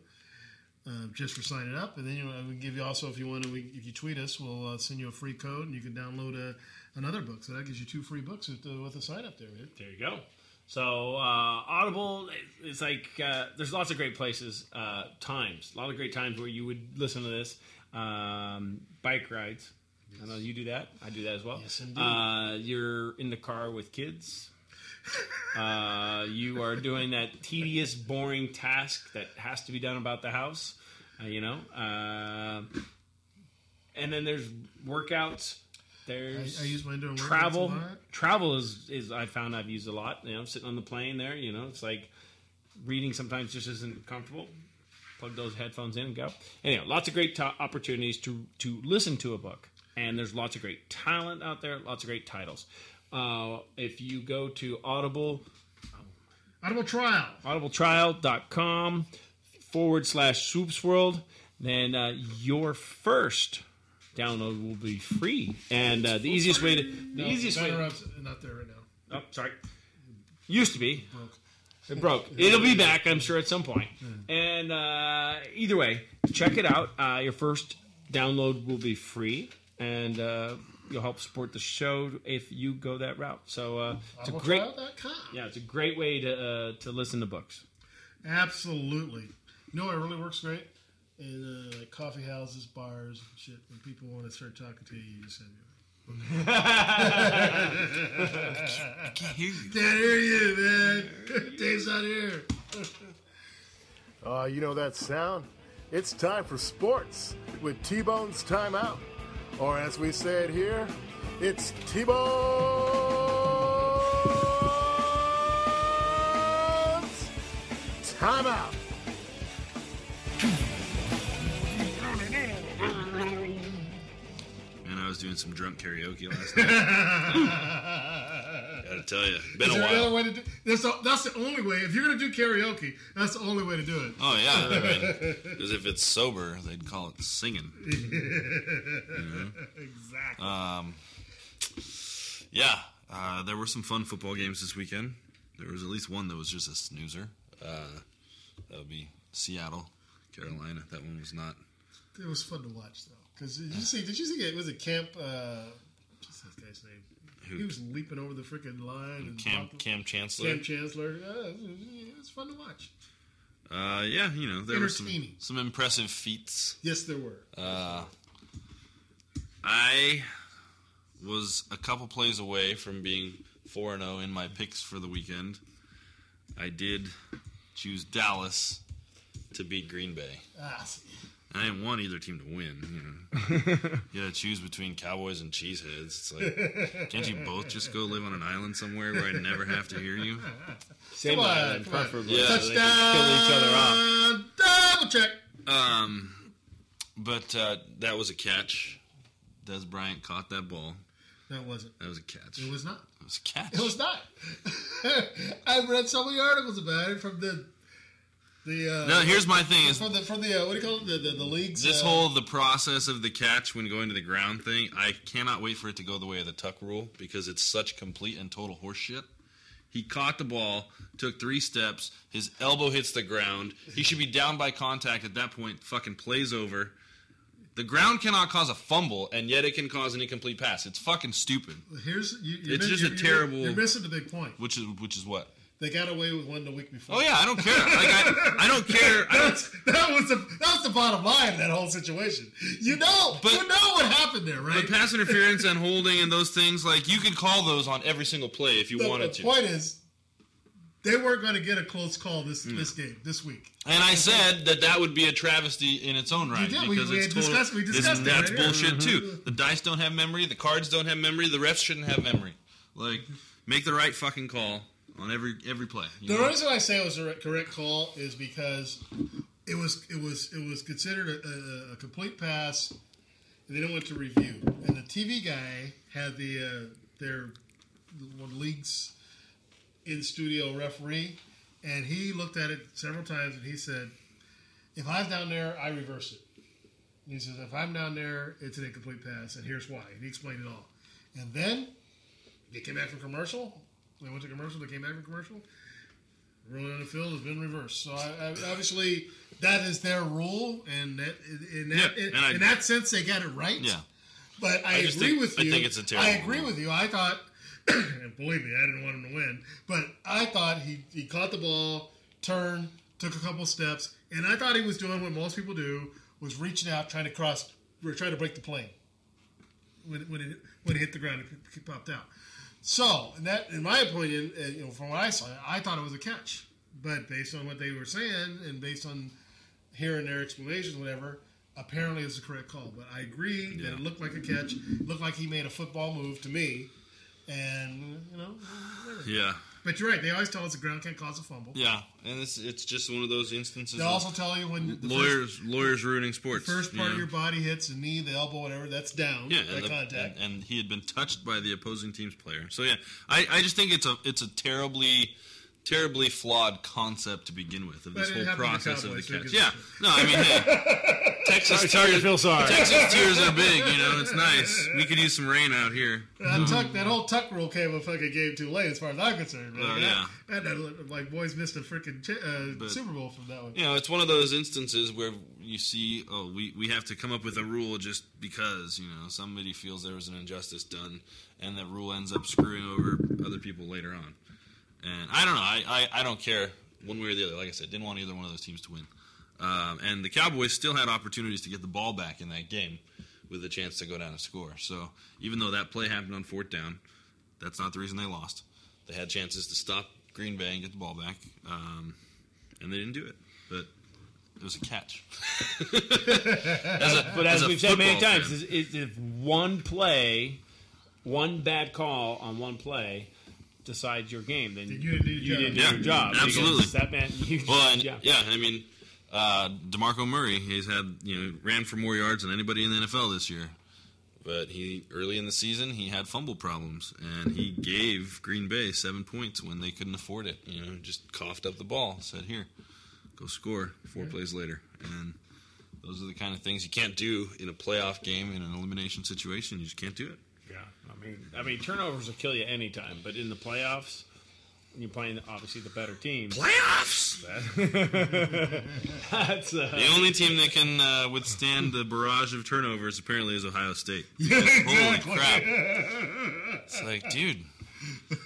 Speaker 1: Uh, just for signing up, and then you know, we give you also if you want to, we, if you tweet us, we'll uh, send you a free code, and you can download a, another book. So that gives you two free books with, uh, with a sign up there, man.
Speaker 2: There you go. So uh, Audible, it's like uh, there's lots of great places, uh, times, a lot of great times where you would listen to this. Um, bike rides. I know you do that. I do that as well.
Speaker 1: Yes, indeed.
Speaker 2: Uh, you're in the car with kids. Uh, you are doing that tedious, boring task that has to be done about the house. Uh, you know, uh, and then there's workouts. There's
Speaker 1: I- I use mine during workouts
Speaker 2: travel. Travel is is I found I've used a lot. You know, sitting on the plane there. You know, it's like reading sometimes just isn't comfortable. Plug those headphones in and go. Anyhow, lots of great opportunities to to listen to a book, and there's lots of great talent out there. Lots of great titles. Uh, if you go to Audible,
Speaker 1: Audible Trial.
Speaker 2: audibletrial.com forward slash swoops world, then uh, your first download will be free. And uh, the easiest way to the
Speaker 1: No,
Speaker 2: easiest way.
Speaker 1: ups- not there right now.
Speaker 2: Oh, sorry. Used to be. It broke. It'll be back, I'm sure, at some point. And uh, either way, check it out. Uh, your first download will be free, and uh, you'll help support the show if you go that route. So uh, it's a great, yeah, it's a great way to uh, to listen to books.
Speaker 1: Absolutely. You know what really works great? In uh, like coffee houses, bars, and shit. When people want to start talking to you, you just send me.
Speaker 23: I can't hear you.
Speaker 1: Can't hear you, man. Dave's not here. Uh, you know that sound? It's time for sports with T-Bone's Timeout. Or as we say it here, it's T-Bone's Timeout.
Speaker 23: Man, I was doing some drunk karaoke last night. Gotta tell you, been
Speaker 1: Is
Speaker 23: a while.
Speaker 1: another way to do that's the, that's the only way. If you're going to do karaoke, that's the only way to do it.
Speaker 23: Oh yeah, because if it's sober, they'd call it singing.
Speaker 1: Exactly.
Speaker 23: Um, yeah, uh, there were some fun football games this weekend. There was at least one that was just a snoozer. Uh, that would be Seattle, Carolina. That one was not.
Speaker 1: It was fun to watch though. Because did you see? Did you see? It was a camp. Uh, what's that guy's name?
Speaker 23: Who?
Speaker 1: He was leaping over the freaking line. And Kam
Speaker 23: Kam Chancellor.
Speaker 1: Kam Chancellor. Uh, it was- fun to watch.
Speaker 23: Uh, yeah, you know there were some some impressive feats.
Speaker 1: Yes, there were.
Speaker 23: Uh, I was a couple plays away from being four and zero in my picks for the weekend. I did choose Dallas to beat Green Bay.
Speaker 1: Ah, see.
Speaker 23: I didn't want either team to win. You know, you got to choose between Cowboys and Cheeseheads. It's like, can't you both just go live on an island somewhere where I never have to hear you?
Speaker 2: Same
Speaker 1: Come on,
Speaker 2: island,
Speaker 1: come on.
Speaker 2: preferably.
Speaker 23: Yeah.
Speaker 2: so they can kill each other off.
Speaker 1: Double check.
Speaker 23: Um, but uh, that was a catch. Dez Bryant caught that ball.
Speaker 1: That wasn't.
Speaker 23: That was a catch.
Speaker 1: It was not.
Speaker 23: It was a catch.
Speaker 1: It was not. I've read so many articles about it from the the. Uh,
Speaker 23: No, here's my thing is-
Speaker 1: from the the uh, what do you call it the the, the leagues.
Speaker 23: This
Speaker 1: uh,
Speaker 23: whole the process of the catch when going to the ground thing, I cannot wait for it to go the way of the tuck rule because it's such complete and total horseshit. He caught the ball, took three steps, his elbow hits the ground. He should be down by contact at that point. Fucking plays over. The ground cannot cause a fumble, and yet it can cause an incomplete pass. It's fucking stupid.
Speaker 1: Here's you,
Speaker 23: It's just a terrible-
Speaker 1: You're missing the big point.
Speaker 23: Which is which is what?
Speaker 1: They got away with one the week before.
Speaker 23: Oh yeah, I don't care. Like I, I don't care. I don't,
Speaker 1: that was the that was the bottom line of that whole situation. You know, you know what happened there, right?
Speaker 23: But pass interference and holding and those things, like you could call those on every single play if you
Speaker 1: the,
Speaker 23: wanted
Speaker 1: the
Speaker 23: to.
Speaker 1: The point is, they weren't going to get a close call this this game this week.
Speaker 23: And I said that that would be a travesty in its own right
Speaker 1: did. We-
Speaker 23: because
Speaker 1: we
Speaker 23: it's total,
Speaker 1: discussed- we discussed
Speaker 23: that's
Speaker 1: right
Speaker 23: bullshit too.
Speaker 1: Mhm.
Speaker 23: The dice don't have memory, the cards don't have memory, the refs shouldn't have memory. Like, make the right fucking call on every every play.
Speaker 1: The
Speaker 23: know?
Speaker 1: reason I say it was a correct call is because it was it was it was considered a, a, a complete pass, and then it went to review. And the TV guy had the uh, their one league's in studio referee, and he looked at it several times, and he said, "If I'm down there, I reverse it." And he says, "If I'm down there, it's an incomplete pass, and here's why." And he explained it all. And then they came back from commercial. They went to commercial. They came back from commercial. Ruling on the field has been reversed. So I, I, obviously that is their rule, and that in that
Speaker 23: Yeah,
Speaker 1: in,
Speaker 23: I-
Speaker 1: in that sense they got it right.
Speaker 23: Yeah.
Speaker 1: But I,
Speaker 23: I
Speaker 1: agree
Speaker 23: think-
Speaker 1: with
Speaker 23: I
Speaker 1: you.
Speaker 23: think it's a
Speaker 1: I
Speaker 23: terrible I
Speaker 1: agree
Speaker 23: rule.
Speaker 1: with you. I thought, and believe me, I didn't want him to win, but I thought he he caught the ball, turned, took a couple steps, and I thought he was doing what most people do, was reaching out, trying to cross, trying to break the plane when when it when it hit the ground, it popped out. So, that, in my opinion, uh, you know, from what I saw, I thought it was a catch. But based on what they were saying, and based on hearing their explanations, whatever, apparently it's the correct call. But I agree that it looked like a catch. It looked like he made a football move to me, and you know, whatever.
Speaker 23: Yeah.
Speaker 1: But you're right. They always tell us the ground can't cause a fumble.
Speaker 23: Yeah, and it's it's just one of those instances.
Speaker 1: They also tell you when the
Speaker 23: lawyers lawyers ruining sports.
Speaker 1: First part of your body hits the knee, the elbow, whatever. That's down.
Speaker 23: Yeah, and, the-
Speaker 1: contact.
Speaker 23: and, and he had been touched by the opposing team's player. So yeah, I, I just think it's a it's a terribly terribly flawed concept to begin with of this whole
Speaker 1: happened to
Speaker 23: process of the
Speaker 1: Cowboys, so who
Speaker 23: catch. Yeah, no, I mean, hey, Texas
Speaker 2: Sorry- sorry
Speaker 23: tears-
Speaker 2: feel sorry.
Speaker 23: Texas tears are big. You know, it's nice. We could use some rain out here.
Speaker 1: That, tuck, that whole tuck rule came a fucking game too late, as far as I'm concerned. man.
Speaker 23: Oh,
Speaker 1: That-
Speaker 23: yeah.
Speaker 1: that, that, like boys missed a freaking ch- uh,
Speaker 23: But-
Speaker 1: Super Bowl from that one.
Speaker 23: You know, it's one of those instances where you see, oh, we, we have to come up with a rule just because, you know, somebody feels there was an injustice done, and that rule ends up screwing over other people later on. And I don't know. I, I, I don't care one way or the other. Like I said, didn't want either one of those teams to win. Um, and the Cowboys still had opportunities to get the ball back in that game with a chance to go down and score. So even though that play happened on fourth down, that's not the reason they lost. They had chances to stop Green Bay and get the ball back, um, and they didn't do it. But it was a catch. As a-
Speaker 2: but as,
Speaker 23: as
Speaker 2: we've said many times, is if one play, one bad call on one play decides your game, then
Speaker 1: you didn't do your
Speaker 2: didn't
Speaker 23: yeah,
Speaker 2: your job.
Speaker 23: Absolutely.
Speaker 2: That man, you,
Speaker 23: well, and,
Speaker 2: yeah.
Speaker 23: yeah. I mean, uh, DeMarco Murray, he's had you know ran for more yards than anybody in the NFL this year. But he early in the season he had fumble problems, and he gave Green Bay seven points when they couldn't afford it. You know, just coughed up the ball, said, "Here, go score." Four
Speaker 1: Yeah.
Speaker 23: plays later, and those are the kind of things you can't do in a playoff game in an elimination situation. You just can't do it.
Speaker 2: Yeah, I mean, I mean, turnovers will kill you anytime, but in the playoffs, you're playing obviously the better team,
Speaker 23: Playoffs.
Speaker 2: that- that's uh,
Speaker 23: The only team that can uh, withstand the barrage of turnovers apparently is Ohio State.
Speaker 1: Yeah,
Speaker 23: Holy crap! It's like, dude, you're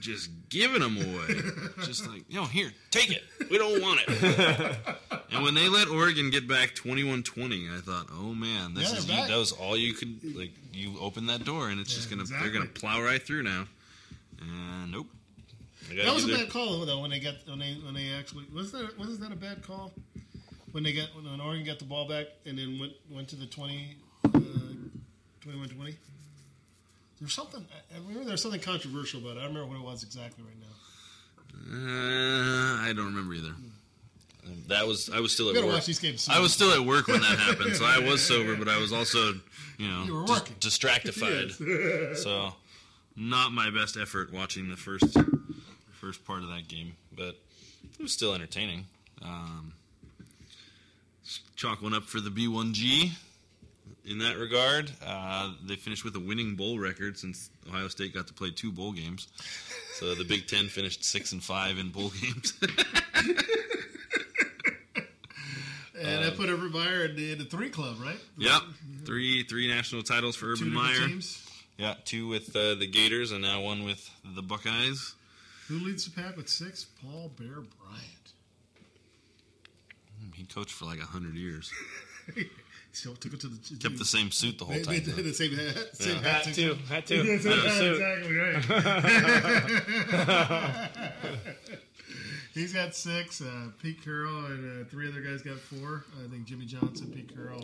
Speaker 23: just giving them away. Just like, yo, here, take it. We don't want it. and when they let Oregon get back 21-20, I thought, oh man, this
Speaker 1: Yeah,
Speaker 23: is you, that was all you could like. You open that door, and it's just gonna they're gonna plow right through now. And nope.
Speaker 1: That was a bad call though. When they got when they when they actually was that wasn't that a bad call? when they got when Oregon got the ball back and then went went to the 20, uh, 21 20? There's something. I remember there's something controversial about it. I don't remember what it was exactly right now.
Speaker 23: Uh, I don't remember either. That was I was still at work.
Speaker 1: watch these games
Speaker 23: I was still at work when that happened, so I was sober, but I was also, you know,
Speaker 1: You working.
Speaker 23: distractified. So, not my best effort watching the first first part of that game, but it was still entertaining. Um, chalk one up for the B1G. In that regard, uh, they finished with a winning bowl record since Ohio State got to play two bowl games. So the Big Ten finished six and five in bowl games.
Speaker 1: And I put Urban Meyer in the, in the three club, right?
Speaker 23: Yep, three three national titles for Urban
Speaker 1: different
Speaker 23: Meyer.
Speaker 1: teams?
Speaker 23: Yeah, two with uh, the Gators and now one with the Buckeyes.
Speaker 1: Who leads the pack with six? Paul Bear Bryant.
Speaker 23: Hmm, He coached for like hundred years.
Speaker 1: So took it to the
Speaker 23: Kept the same suit the whole
Speaker 1: They-
Speaker 23: time.
Speaker 1: they
Speaker 23: though.
Speaker 1: did the same hat, same
Speaker 23: Yeah.
Speaker 1: hat,
Speaker 2: Hat too, hat too.
Speaker 1: Yes,
Speaker 2: Had a
Speaker 1: exactly right. He's got six. Uh, Pete Carroll and uh, three other guys got four. I think Jimmy Johnson, Pete Carroll.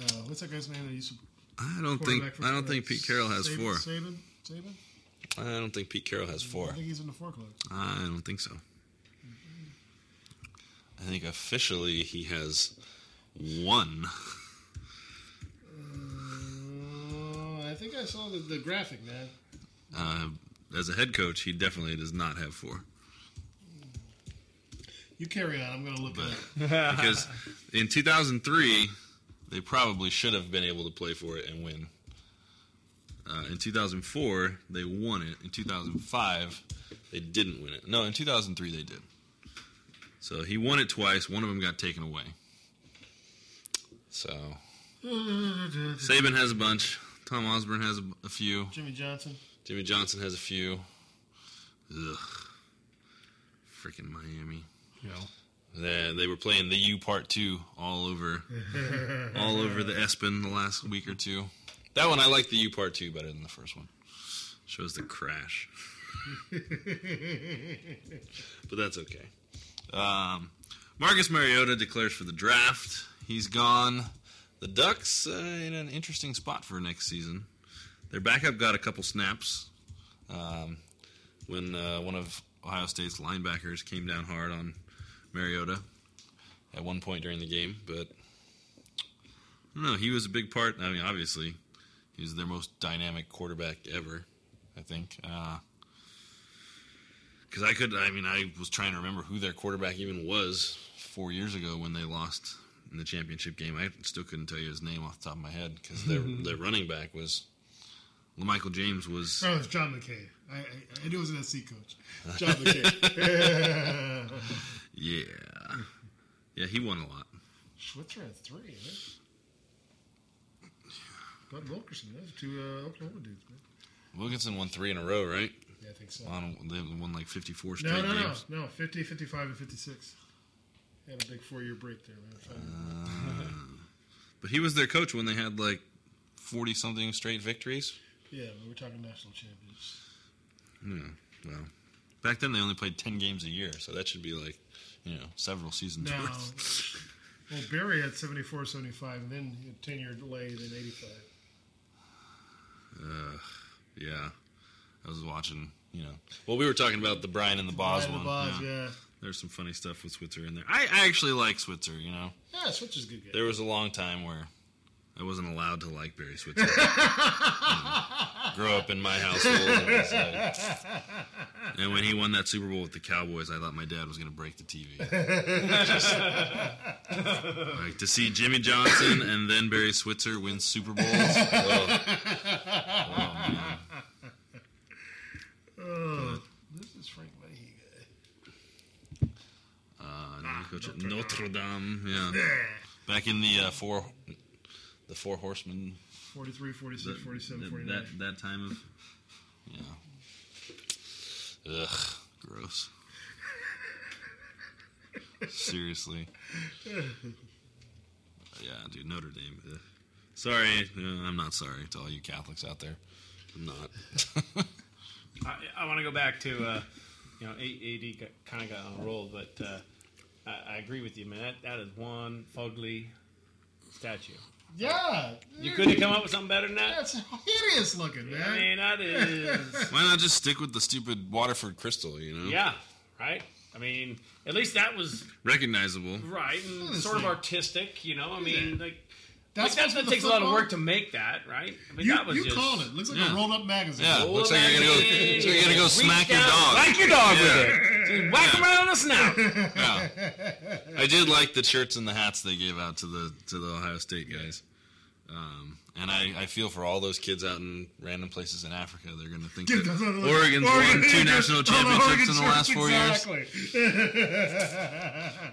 Speaker 1: Uh, what's that guy's name? That used to
Speaker 23: I don't think I don't think Pete Carroll has
Speaker 1: Saban-
Speaker 23: four.
Speaker 1: Saban? Saban?
Speaker 23: I don't think Pete Carroll has four.
Speaker 1: I think he's in the four club.
Speaker 23: I don't think so. I think officially he has one.
Speaker 1: Uh, I think I saw the, the graphic, man.
Speaker 23: Uh, as a head coach, he definitely does not have four.
Speaker 1: You carry on. I'm going to look
Speaker 23: But
Speaker 1: it
Speaker 23: because in 2003, they probably should have been able to play for it and win. Uh, in 2004, they won it. In 2005, they didn't win it. No, in 2003 they did. So he won it twice. One of them got taken away. So Saban has a bunch. Tom Osborne has a, a few.
Speaker 1: Jimmy Johnson.
Speaker 23: Jimmy Johnson has a few. Ugh. Freaking Miami. Yeah. They, they were playing the U Part Two all over, all over the ESPN the last week or two. That one I like the U Part Two better than the first one. Shows the crash, but that's okay. Um, Marcus Mariota declares for the draft. He's gone. The Ducks uh, in an interesting spot for next season. Their backup got a couple snaps um, when uh, one of Ohio State's linebackers came down hard on Mariota at one point during the game, but I don't know. He was a big part. I mean, obviously, he was their most dynamic quarterback ever. I think because I could. I mean, I was trying to remember who their quarterback even was four years ago when they lost in the championship game. I still couldn't tell you his name off the top of my head because their their running back was. Michael James was
Speaker 1: Oh, it's John McKay. I, I, I knew it was an SC coach. John McKay.
Speaker 23: yeah, yeah, he won a lot.
Speaker 1: Switzer had three, right? Bud Wilkinson. Those two uh, Oklahoma dudes, man.
Speaker 23: Wilkinson won three in a row, right?
Speaker 1: Yeah, I think so.
Speaker 23: On, they won like 54 straight
Speaker 1: No, no, no.
Speaker 23: games.
Speaker 1: No, 50, 55, and 56. Had a big four year break there, man.
Speaker 23: Uh, but he was their coach when they had like 40 something straight victories.
Speaker 1: yeah, but we're talking national champions.
Speaker 23: Yeah, well, back then they only played 10 games a year, so that should be like, you know, several seasons
Speaker 1: No.
Speaker 23: worth.
Speaker 1: Well, Barry had 74, 75, and then he had 10 year delay, then 85.
Speaker 23: Uh, yeah, I was watching. You know, well, we were talking about the Brian and the Boz
Speaker 1: Brian
Speaker 23: one.
Speaker 1: the Boz, yeah.
Speaker 23: There's some funny stuff with Switzer in there. I, I actually like Switzer. You know,
Speaker 1: Yeah, Switzer's a good guy.
Speaker 23: there was a long time where I wasn't allowed to like Barry Switzer. You mm. grow up in my household, and, like- and when he won that Super Bowl with the Cowboys, I thought my dad was going to break the TV. Just- like to see Jimmy Johnson and then Barry Switzer win Super Bowls. Oh, oh man.
Speaker 1: Oh, this is Frank Leahy guy.
Speaker 23: Now coach at Notre Dame. Yeah, back in the uh, four, the four horsemen.
Speaker 1: 43, 46,
Speaker 23: that-
Speaker 1: 47,
Speaker 23: that,
Speaker 1: 49.
Speaker 23: That, that time of, yeah. Ugh, gross. Seriously. Yeah, dude, Notre Dame. ugh. Sorry, uh, I'm not sorry to all you Catholics out there. I'm not.
Speaker 2: I, I want to go back to, uh, you know, A- AD kind of got on a roll, but uh, I, I agree with you, man. That that is one fugly statue.
Speaker 1: Yeah.
Speaker 2: You couldn't come up with something better than that.
Speaker 1: That's hideous looking, man.
Speaker 2: I mean, that is.
Speaker 23: Why not just stick with the stupid Waterford crystal? You know.
Speaker 2: Yeah, right. I mean, at least that was
Speaker 23: Recognizable.
Speaker 2: right and sort of artistic. You know, I mean, like.
Speaker 1: That's
Speaker 2: That's,
Speaker 1: supposed
Speaker 2: like that,
Speaker 1: to be
Speaker 2: that takes a lot of work to make that, right? I mean,
Speaker 1: You,
Speaker 2: that was
Speaker 1: you
Speaker 2: just,
Speaker 1: called it. Looks like
Speaker 2: Yeah.
Speaker 1: a rolled up magazine.
Speaker 23: Yeah,
Speaker 2: Roll
Speaker 23: looks
Speaker 2: the
Speaker 23: like you're gonna go.
Speaker 2: magazine,
Speaker 23: Looks like you're gonna go
Speaker 2: reach
Speaker 23: smack your dog.
Speaker 2: smack your dog
Speaker 23: Yeah.
Speaker 2: with it. Just whack him around the snout.
Speaker 23: Yeah. I did like the shirts and the hats they gave out to the to the Ohio State guys. Um, and I, I feel for all those kids out in random places in Africa. They're going to think that Oregon's
Speaker 1: Oregon-
Speaker 23: won two national
Speaker 1: the
Speaker 23: championships in the last
Speaker 1: shirts,
Speaker 23: four years.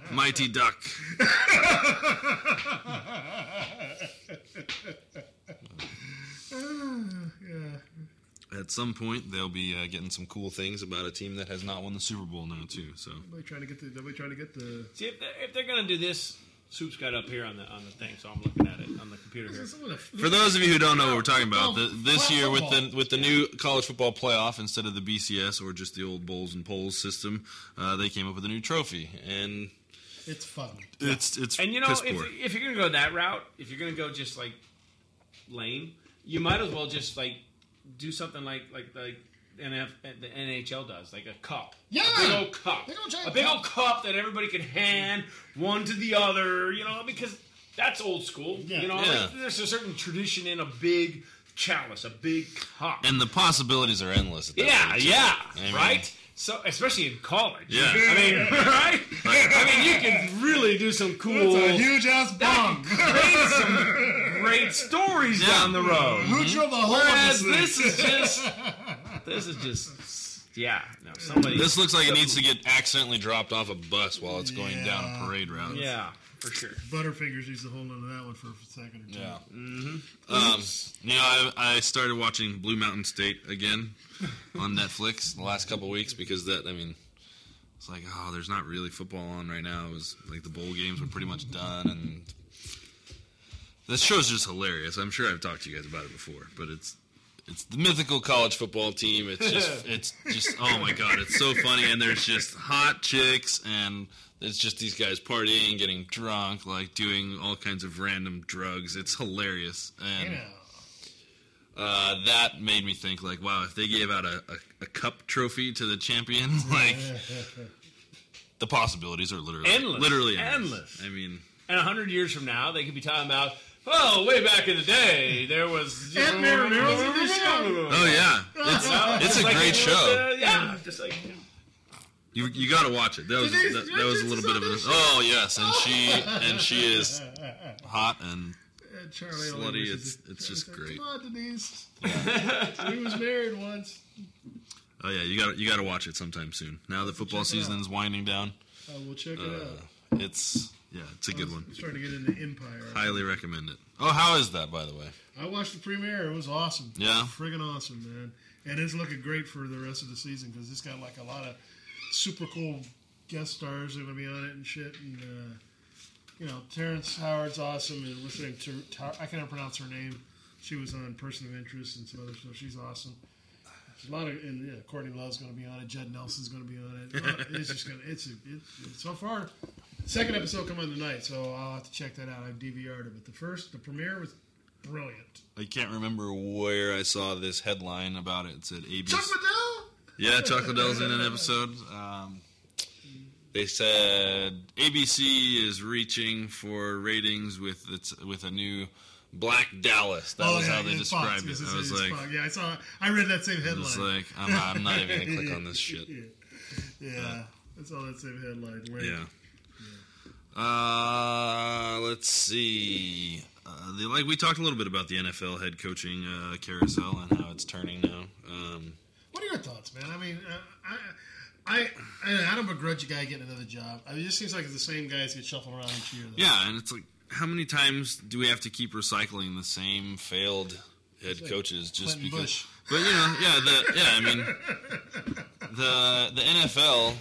Speaker 23: Mighty Duck.
Speaker 1: yeah.
Speaker 23: At some point, they'll be uh, getting some cool things about a team that has not won the Super Bowl now too. So
Speaker 1: Nobody trying to get the. Nobody trying to get the.
Speaker 2: See, if they're, if they're gonna do this, Soup's got up here on the on the thing, so I'm looking at it on the computer here.
Speaker 23: For those of you who don't know what we're talking about, the, this year with the with the new college football playoff instead of the BCS or just the old bowls and polls system, uh, they came up with a new trophy, and
Speaker 1: It's fun.
Speaker 23: it's it's
Speaker 2: and you know,
Speaker 23: piss
Speaker 2: if, if you're gonna go that route, if you're gonna go just like lame, you might as well just like do something like like like NF, uh, the NHL does, like a cup.
Speaker 1: Yeah!
Speaker 2: a big old cup,
Speaker 1: Big old giant
Speaker 2: a big
Speaker 1: cup.
Speaker 2: old cup that everybody can hand one to the other. You know, because that's old school. You know,
Speaker 23: Yeah.
Speaker 2: like, there's a certain tradition in a big chalice, a big cup.
Speaker 23: and the possibilities are endless. At that
Speaker 2: Yeah,
Speaker 23: point,
Speaker 2: yeah,
Speaker 23: I mean,
Speaker 2: right. So, especially in college.
Speaker 23: Yeah.
Speaker 2: I mean, right? I mean, you can really do some cool.
Speaker 1: That's a huge ass bong.
Speaker 2: create some great stories down the road.
Speaker 1: Who drilled the hole in
Speaker 2: Whereas
Speaker 1: this
Speaker 2: this is just, this is just, yeah. No, somebody.
Speaker 23: This looks like it needs to get accidentally dropped off a bus while it's going down a parade route.
Speaker 2: Yeah, for sure.
Speaker 1: Butterfingers needs to hold on to that one for a second or two.
Speaker 23: Yeah.
Speaker 2: Mm-hmm.
Speaker 23: Um, you know, I, I started watching Blue Mountain State again on Netflix the last couple weeks because that, I mean, it's like, oh, there's not really football on right now. It was like the bowl games were pretty much done, and this show's just hilarious. I'm sure I've talked to you guys about it before, but it's it's the mythical college football team. It's just it's just oh my god, it's so funny, and there's just hot chicks and. It's just these guys partying, getting drunk, like doing all kinds of random drugs. It's hilarious, and uh, that made me think like, wow, if they gave out a, a, a cup trophy to the champion, like the possibilities are literally
Speaker 2: Endless.
Speaker 23: literally
Speaker 2: Endless.
Speaker 23: I mean,
Speaker 2: And a hundred years from now, they could be talking about. Oh, way back in the day, there was.
Speaker 1: Ed Marinaro was in this show.
Speaker 23: oh yeah, it's
Speaker 2: You
Speaker 23: it's a
Speaker 2: like
Speaker 23: great
Speaker 2: it was,
Speaker 23: show.
Speaker 2: uh, yeah, just like.
Speaker 23: You you got to watch it. That was that, that was a little bit of a oh yes, and she and she is hot and
Speaker 1: And Charlie
Speaker 23: slutty. It's it's just great.
Speaker 1: Come on, Denise. he was married once.
Speaker 23: Oh yeah, you got you got to watch it sometime soon. Now that football season is winding down,
Speaker 1: We'll check it
Speaker 23: uh,
Speaker 1: out.
Speaker 23: it's yeah, it's a good one.
Speaker 1: I'm starting to get into Empire.
Speaker 23: Highly recommend it. Oh, how is that by the way?
Speaker 1: I watched the premiere. It was awesome.
Speaker 23: Yeah?
Speaker 1: friggin' awesome, man. And it's looking great for the rest of the season because it's got like a lot of super cool guest stars that are gonna be on it and shit. And uh, you know, Terrence Howard's awesome. And what's her name? Ter- Ter- I can't pronounce her name. She was on Person of Interest and some other stuff. She's awesome. There's a lot of and yeah, Courtney Love's going to be on it. Judd Nelson's going to be on it. It's just going to. It's, it's so far. Second episode coming tonight, so I'll have to check that out. I've DVR'd it, but the first, the premiere was brilliant.
Speaker 23: I can't remember where I saw this headline about it. It said ABC.
Speaker 1: Chuck Liddell?
Speaker 23: Yeah, Chuck Liddell's in an episode. Um, they said ABC is reaching for ratings with its with a new Black Dallas. That
Speaker 1: Oh,
Speaker 23: was
Speaker 1: yeah,
Speaker 23: how they
Speaker 1: yeah,
Speaker 23: described
Speaker 1: Fox,
Speaker 23: it. I was like,
Speaker 1: Fox. yeah, I saw. I read that same
Speaker 23: I
Speaker 1: headline.
Speaker 23: was like, I'm not, I'm not even gonna click on this shit.
Speaker 1: Yeah, that's all that same headline.
Speaker 23: Yeah. Uh, let's see. Uh, the, like we talked a little bit about the NFL head coaching uh, carousel and how it's turning now. Um,
Speaker 1: What are your thoughts, man? I mean, uh, I, I, I, don't begrudge a guy getting another job. I mean, it just seems like the same guys get shuffled around each year. though.
Speaker 23: yeah, and it's like, how many times do we have to keep recycling the same failed head
Speaker 1: like
Speaker 23: coaches just
Speaker 1: Clinton
Speaker 23: because?
Speaker 1: Bush.
Speaker 23: But you know, yeah, the yeah, I mean, the the NFL,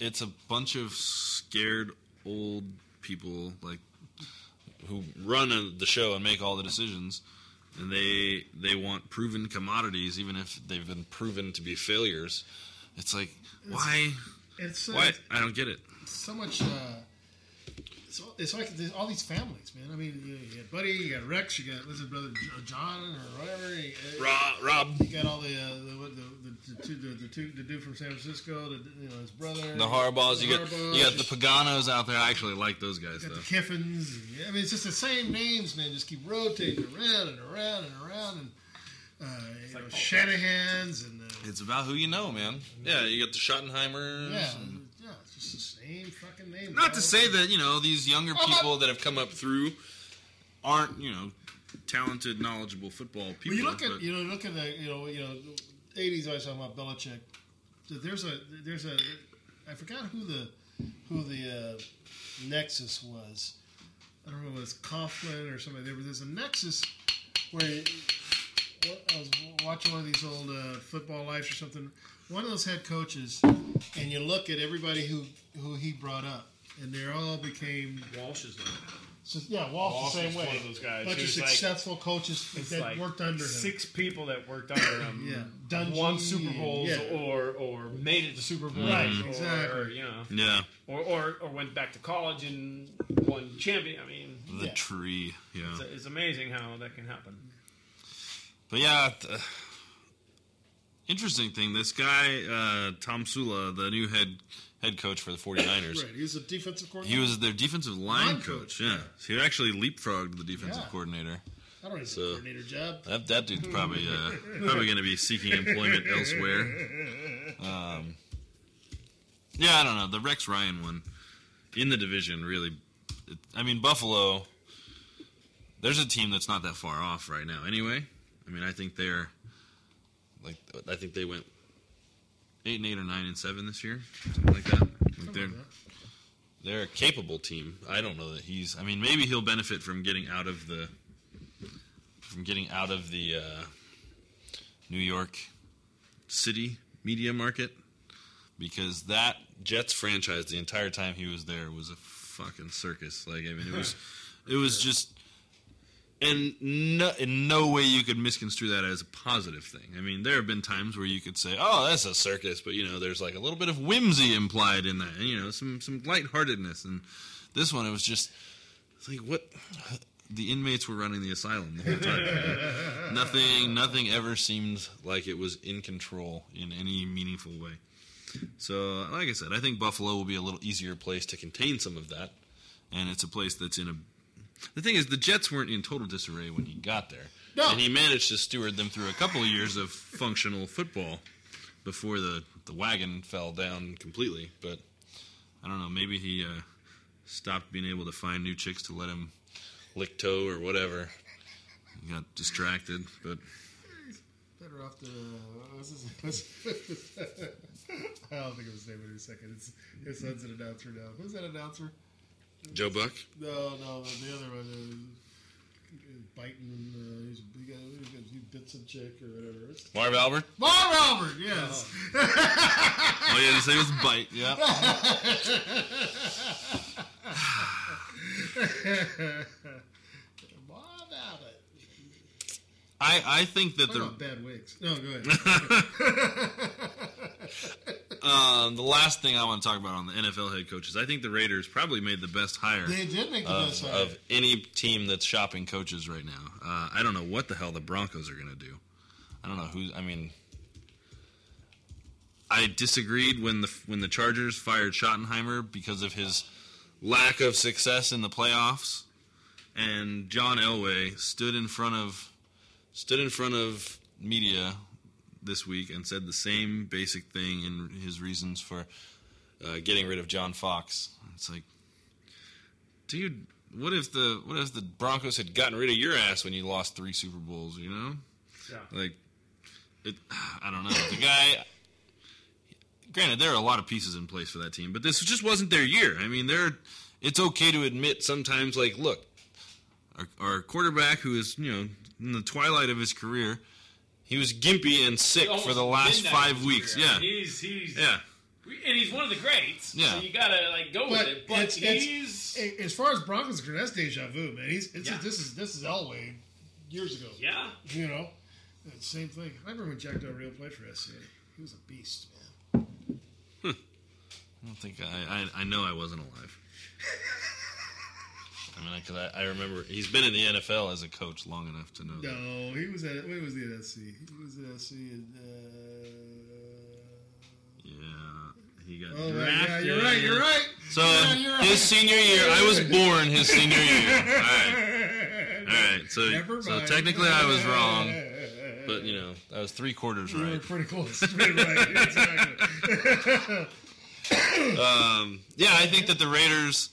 Speaker 23: it's a bunch of scared old people like who run a, the show and make all the decisions, and they they want proven commodities, even if they've been proven to be failures. It's like why
Speaker 1: It's uh,
Speaker 23: Why? I don't get it.
Speaker 1: so much. Uh, it's, it's like there's all these families, man. I mean, you, you got Buddy, you got Rex, you got what's his brother John or whatever. You, uh,
Speaker 23: Rob- Rob.
Speaker 1: You got all the uh, the, what, the, the, the, two, the, the two the dude from San Francisco, the, you know his brother,
Speaker 23: The Harbaughs, you got
Speaker 1: Harbaughs,
Speaker 23: you got the Paganos out there. I actually like those guys
Speaker 1: got
Speaker 23: though.
Speaker 1: the Kiffins. and- I mean, it's just the same names, man. Just keep rotating around and around and around, and uh, you know, Shanahan's and uh,
Speaker 23: It's about who you know, man. Yeah, you got the Schottenheimers.
Speaker 1: yeah,
Speaker 23: and-
Speaker 1: yeah, it's just the same fucking name.
Speaker 23: Not to say that you know these younger people that have come up through aren't you know talented, knowledgeable football people.
Speaker 1: Well, you look
Speaker 23: but-
Speaker 1: at you know look at the you know you know eighties I was talking about Belichick. There's a there's a I forgot who the who the uh, Nexus was. I don't know if it was Coughlin or somebody. There was a Nexus where I was watching one of these old uh, football lives or something. One of those head coaches, and you look at everybody who who he brought up, and they all became
Speaker 2: Walsh's name.
Speaker 1: So, yeah, Walsh,
Speaker 2: Walsh
Speaker 1: the same
Speaker 2: is
Speaker 1: way.
Speaker 2: one of those guys
Speaker 1: Bunch of
Speaker 2: who's like-
Speaker 1: successful coaches that
Speaker 2: like
Speaker 1: worked under him.
Speaker 2: Six people that worked under him.
Speaker 1: Yeah. Dungy,
Speaker 2: won Super Bowls
Speaker 1: yeah.
Speaker 2: or or made it to Super Bowls.
Speaker 1: Right,
Speaker 2: or,
Speaker 1: exactly.
Speaker 2: Or, you know.
Speaker 23: Yeah.
Speaker 2: Or, or or went back to college and won champion. I mean,
Speaker 23: the tree. Yeah.
Speaker 2: it's, it's amazing how that can happen.
Speaker 23: But yeah, th- interesting thing. This guy, uh, Tomsula, the new head head coach for the 49ers.
Speaker 1: Right, he was a defensive coordinator.
Speaker 23: He was their defensive line,
Speaker 1: Line
Speaker 23: coach.
Speaker 1: coach,
Speaker 23: Yeah. So he actually leapfrogged the defensive
Speaker 1: Yeah.
Speaker 23: coordinator.
Speaker 1: I don't need
Speaker 23: So-
Speaker 1: a coordinator job.
Speaker 23: That that dude's probably uh, probably going to be seeking employment elsewhere. Um, yeah, I don't know. The Rex Ryan one in the division really. It, I mean, Buffalo. There's a team that's not that far off right now. Anyway, I mean, I think they're like I think they went eight and eight or nine and seven this year, something like that. Like they're they're a capable team. I don't know that he's. I mean, maybe he'll benefit from getting out of the from getting out of the uh, New York City media market because that Jets franchise the entire time he was there was a fucking circus. Like I mean, it was it was just. And no, in no way you could misconstrue that as a positive thing. I mean, there have been times where you could say, "Oh, that's a circus," but you know, there's like a little bit of whimsy implied in that, and, you know, some some lightheartedness. And this one, it was just it's like what the inmates were running the asylum the whole time. nothing, nothing ever seemed like it was in control in any meaningful way. So, like I said, I think Buffalo will be a little easier place to contain some of that, and it's a place that's in a. The thing is, the Jets weren't in total disarray when he got there,
Speaker 1: No.
Speaker 23: and he managed to steward them through a couple of years of functional football before the the wagon fell down completely. But I don't know, maybe he uh, stopped being able to find new chicks to let him lick toe or whatever. He got distracted, but
Speaker 1: Better off to. What's his, what's, I don't think of his name in a second. It's, his son's an announcer now. Who's that announcer?
Speaker 23: Joe Buck.
Speaker 1: No, no, the other one. Uh, biting. Uh, he's, he, got, he, he bit some chick or whatever.
Speaker 23: Marv Albert.
Speaker 1: Marv Albert, yes.
Speaker 23: Oh yeah, to say was bite. Yeah.
Speaker 1: Marv Albert.
Speaker 23: I I think that
Speaker 1: Talk
Speaker 23: the
Speaker 1: bad wigs. No, go ahead.
Speaker 23: um, the last thing I want to talk about on the NFL head coaches, I think the Raiders probably made the best hire.
Speaker 1: They did make the
Speaker 23: of,
Speaker 1: best hire.
Speaker 23: of any team that's shopping coaches right now. Uh, I don't know what the hell the Broncos are going to do. I don't know who. I mean, I disagreed when the when the Chargers fired Schottenheimer because of his lack of success in the playoffs, and John Elway stood in front of stood in front of media this week and said the same basic thing in his reasons for uh, getting rid of John Fox. It's like, dude, what if the what if the Broncos had gotten rid of your ass when you lost three Super Bowls? You know,
Speaker 2: Yeah.
Speaker 23: like it. I don't know. The guy. Granted, there are a lot of pieces in place for that team, but this just wasn't their year. I mean, they're. It's okay to admit sometimes, like, look, our, our quarterback, who is you know in the twilight of his career, he was gimpy and sick for the last five weeks.
Speaker 2: career.
Speaker 23: Yeah,
Speaker 2: he's he's
Speaker 23: yeah.
Speaker 2: and he's one of the greats.
Speaker 23: Yeah.
Speaker 2: so you gotta like go with it. But
Speaker 1: it's, it's,
Speaker 2: he's
Speaker 1: a- as far as Broncos are that's deja vu, man. He's it's
Speaker 2: Yeah.
Speaker 1: this is this is Elway years ago.
Speaker 2: Yeah.
Speaker 1: you know, same thing. I remember when Jack Del Rio played for SCA. He was a beast, man. Hmm.
Speaker 23: I don't think I. I, I know I wasn't alive. I mean, because I, I remember he's been in the NFL as a coach long enough to know. that.
Speaker 1: No, he was at where was he at SC? He was at SC and uh,
Speaker 23: Yeah, he got
Speaker 1: Oh,
Speaker 23: drafted.
Speaker 1: yeah, you're right, you're right.
Speaker 23: So
Speaker 1: Yeah, you're
Speaker 23: his
Speaker 1: right.
Speaker 23: senior year, I was born his senior year. All right, all right. So so technically I was wrong, but you know I was three quarters
Speaker 1: you were
Speaker 23: right.
Speaker 1: pretty close. Pretty right, exactly.
Speaker 23: um, yeah, I think that the Raiders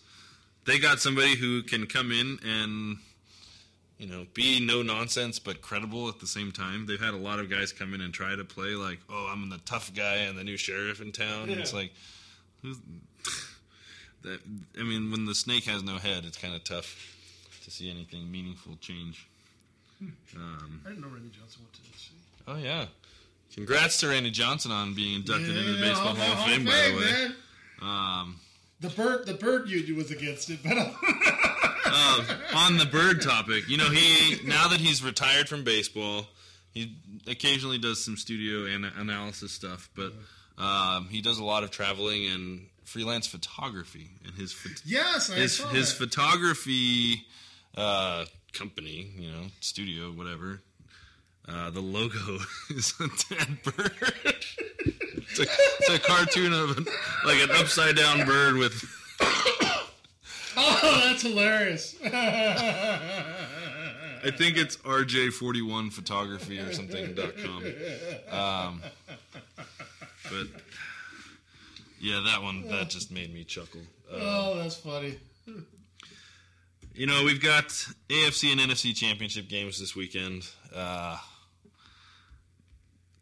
Speaker 23: they got somebody who can come in and you know be no nonsense but credible at the same time. They've had a lot of guys come in and try to play like, oh, I'm the tough guy and the new sheriff in town.
Speaker 1: Yeah.
Speaker 23: It's like, that, I mean, when the snake has no head, it's kind of tough to see anything meaningful change. Um,
Speaker 1: I didn't know Randy Johnson went to SC.
Speaker 23: oh yeah. Congrats to Randy Johnson on being inducted into the Baseball Hall of Fame, by the way. Um,
Speaker 1: The bird, the bird, you was against it, but
Speaker 23: um, on the bird topic, you know, he now that he's retired from baseball, he occasionally does some studio and analysis stuff, but um, he does a lot of traveling and freelance photography. And his pho-
Speaker 1: Yes, I
Speaker 23: his his
Speaker 1: that.
Speaker 23: photography uh, company, you know, studio, whatever. Uh, the logo is a dead bird. It's, a, it's a cartoon of an, like an upside down bird with
Speaker 1: oh, that's hilarious.
Speaker 23: I think it's RJ41 photography or something dot com. Um, but yeah, that one that just made me chuckle. Uh,
Speaker 1: oh, that's funny.
Speaker 23: you know, we've got AFC and NFC championship games this weekend. Uh,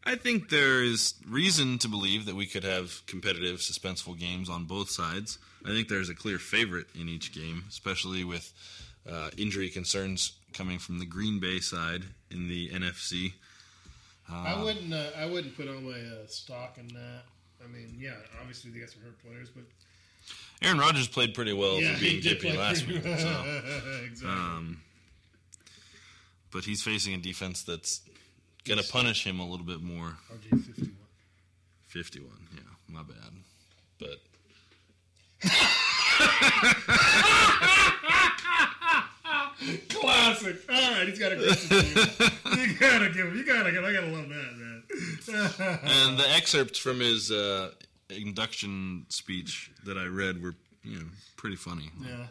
Speaker 23: I think there is reason to believe that we could have competitive, suspenseful games on both sides. I think there's a clear favorite in each game, especially with uh, injury concerns coming from the Green Bay side in the NFC. Uh,
Speaker 1: I wouldn't. Uh, I wouldn't put all my uh, stock in that. I mean, yeah, obviously they got some hurt players, but
Speaker 23: Aaron Rodgers played pretty well
Speaker 1: Yeah,
Speaker 23: for being jippy last week. So.
Speaker 1: Exactly.
Speaker 23: um, but he's facing a defense that's to punish him a little bit more.
Speaker 1: RJ fifty one.
Speaker 23: 51, yeah, my bad. But
Speaker 1: Classic. All right, he's got a great You gotta give him. You gotta give. I gotta love that, man.
Speaker 23: and the excerpts from his uh, induction speech that I read were, you know, pretty funny.
Speaker 1: Yeah.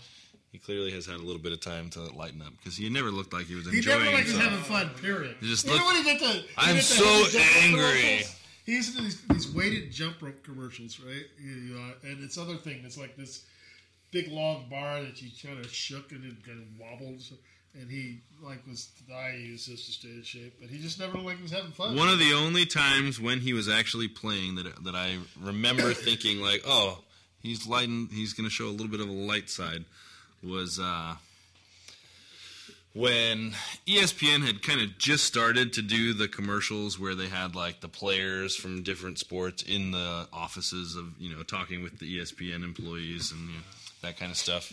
Speaker 23: He clearly has had a little bit of time to lighten up because he never looked like he was
Speaker 1: He
Speaker 23: enjoying
Speaker 1: never like he's
Speaker 23: himself.
Speaker 1: having fun. Period.
Speaker 23: He just
Speaker 1: you know
Speaker 23: looked-
Speaker 1: when he did the? he
Speaker 23: I'm
Speaker 1: did the
Speaker 23: so
Speaker 1: heavy jump rope
Speaker 23: angry.
Speaker 1: commercials? He's in these, these weighted jump rope commercials, right? You know, uh, and it's other thing. It's like this big long bar that you kind of shook and it kind of wobbled. And he like was I used this to stay in shape, but he just never looked like he was having fun.
Speaker 23: One of the only times when he was actually playing that that I remember thinking like, oh, he's lighting, he's going to show a little bit of a light side, was uh, when ESPN had kind of just started to do the commercials where they had like the players from different sports in the offices of you know talking with the ESPN employees and you know, that kind of stuff.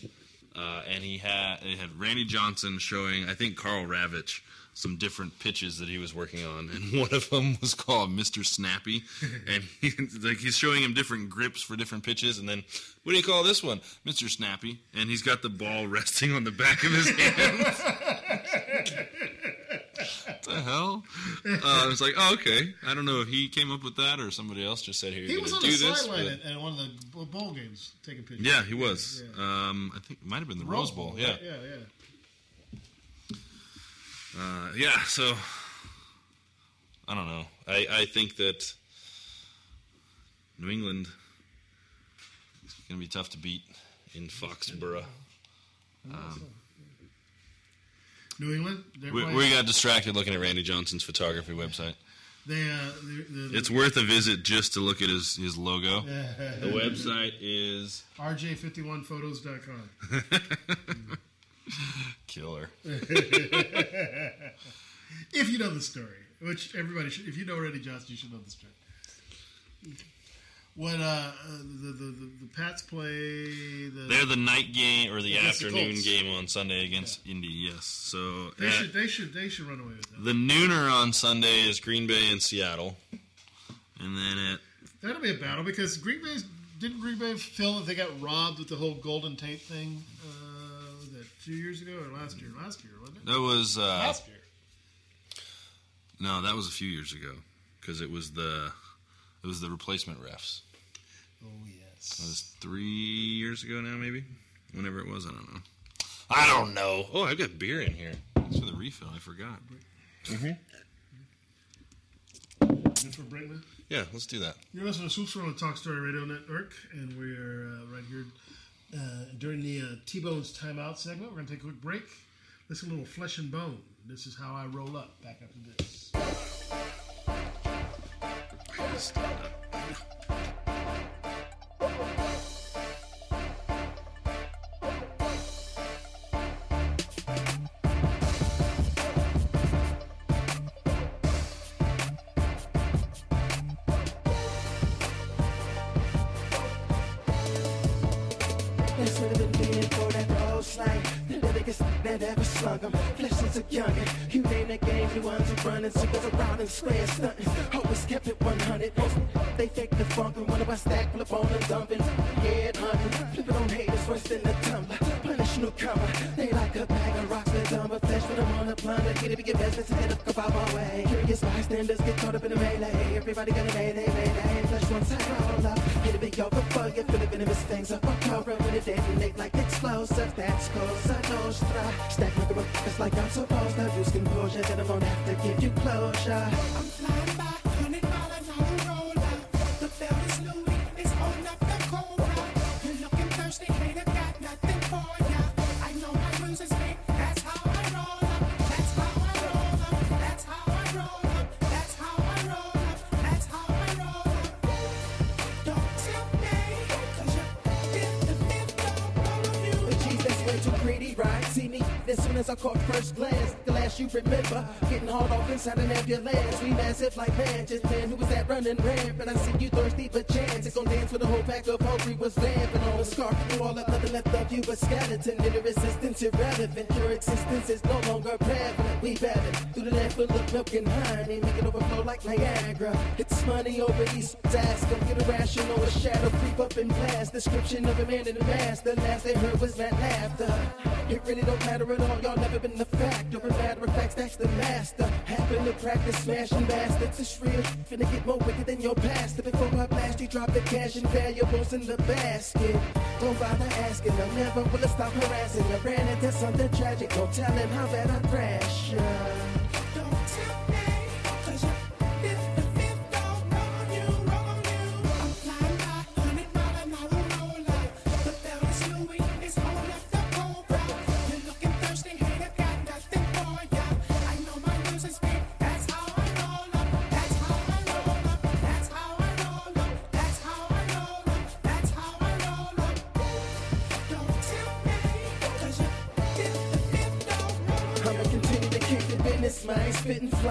Speaker 23: Uh, and he had it had Randy Johnson showing, I think Karl Ravech, some different pitches that he was working on, and one of them was called Mr. Snappy, and he, like he's showing him different grips for different pitches, and then what do you call this one, Mr. Snappy? And he's got the ball resting on the back of his hand. what the hell? Uh, I was like, oh, okay. I don't know if he came up with that or somebody else just said, here,
Speaker 1: he was
Speaker 23: going
Speaker 1: on the
Speaker 23: do this.
Speaker 1: sideline at, at one of the bowl games taking pictures.
Speaker 23: yeah, he was. Um, I think it might have been the Rose Bowl. Yeah.
Speaker 1: yeah, yeah.
Speaker 23: Uh, yeah, so I don't know. I, I think that New England is going to be tough to beat in Foxborough. Um,
Speaker 1: New England.
Speaker 23: we, we got distracted looking at Randy Johnson's photography website.
Speaker 1: They, uh, the, the,
Speaker 23: It's worth a visit just to look at his, his logo. the website is
Speaker 1: RJ51photos.com.
Speaker 23: killer.
Speaker 1: if you know the story, which everybody should. If you know Randy Johnson, you should know the story. When uh, the, the the the Pats play the
Speaker 23: They're the night game or the
Speaker 1: Against the
Speaker 23: afternoon
Speaker 1: Colts.
Speaker 23: game on Sunday against Indy. Yes, so
Speaker 1: They
Speaker 23: at-
Speaker 1: should they should they should run away with that.
Speaker 23: The nooner on Sunday is Green Bay and Seattle, and then at
Speaker 1: That'll be a battle because Green Bay's didn't Green Bay feel that they got robbed with the whole Golden Tate thing? Uh, was that a few years ago or last year? Last year, wasn't it?
Speaker 23: That was uh,
Speaker 1: last year.
Speaker 23: No, that was a few years ago because it was the it was the replacement refs.
Speaker 1: Oh yes.
Speaker 23: That was three years ago now, maybe. Whenever it was, I don't know. I don't know. Oh, I've got beer in here. Thanks for the refill. I forgot. Mm-hmm.
Speaker 1: Good for Brinkman.
Speaker 23: Yeah, let's do that.
Speaker 1: You're listening to Swoops World on Talk Story Radio Network, and we're uh, right here uh, during the uh, T Bones timeout segment. We're going to take a quick break. Listen a little flesh and bone. This is how I roll up. Back after this.
Speaker 17: Youngin'. You name the game, the ones who running circles around and square stunting. Always kept it 100. They fake the funk and one of us stack flip on them dumpin'. Head hunting, flip it on haters worse than the tumbler. Punish newcomer. They like a bag of rocks, they're dumb, but flesh for them on the plunder. Get it, best, let's head up, go out my way. Curious bystanders get caught up in the melee. Everybody gonna mayday, mayday. Flesh once I roll up. Get it big over for you, feel the venomous things up. I'm covering when it detonate like explosive. That's. Stack like a book, it's like I'm supposed to. Lose composure, then I won't have to give you closure. I'm flying by, as I caught first glance. You remember, getting hauled off inside an ambulance. We massive like just man, who was that running rampant? I see you thirsty for chance. It's gonna dance with a whole pack of hungry was vamping on a scarf. You all up, nothing left of you but skeleton. In the resistance irrelevant. Your existence is no longer prevalent. We battle through the land full of milk and honey, make it overflow like Niagara. It's money over these ask them, get irrational, a shadow creep up and blast. Description of a man in a mask. The last they heard was that laughter. It really don't matter at all. Y'all never been the factor. A of facts, that's the master. Happen to practice smashing bastards. It's real. Finna get more wicked than your pastor. Before I blast, you drop the cash and valuables in the basket. Don't bother asking. I never will stop harassing. I ran into something tragic. Don't tell him how bad I crash.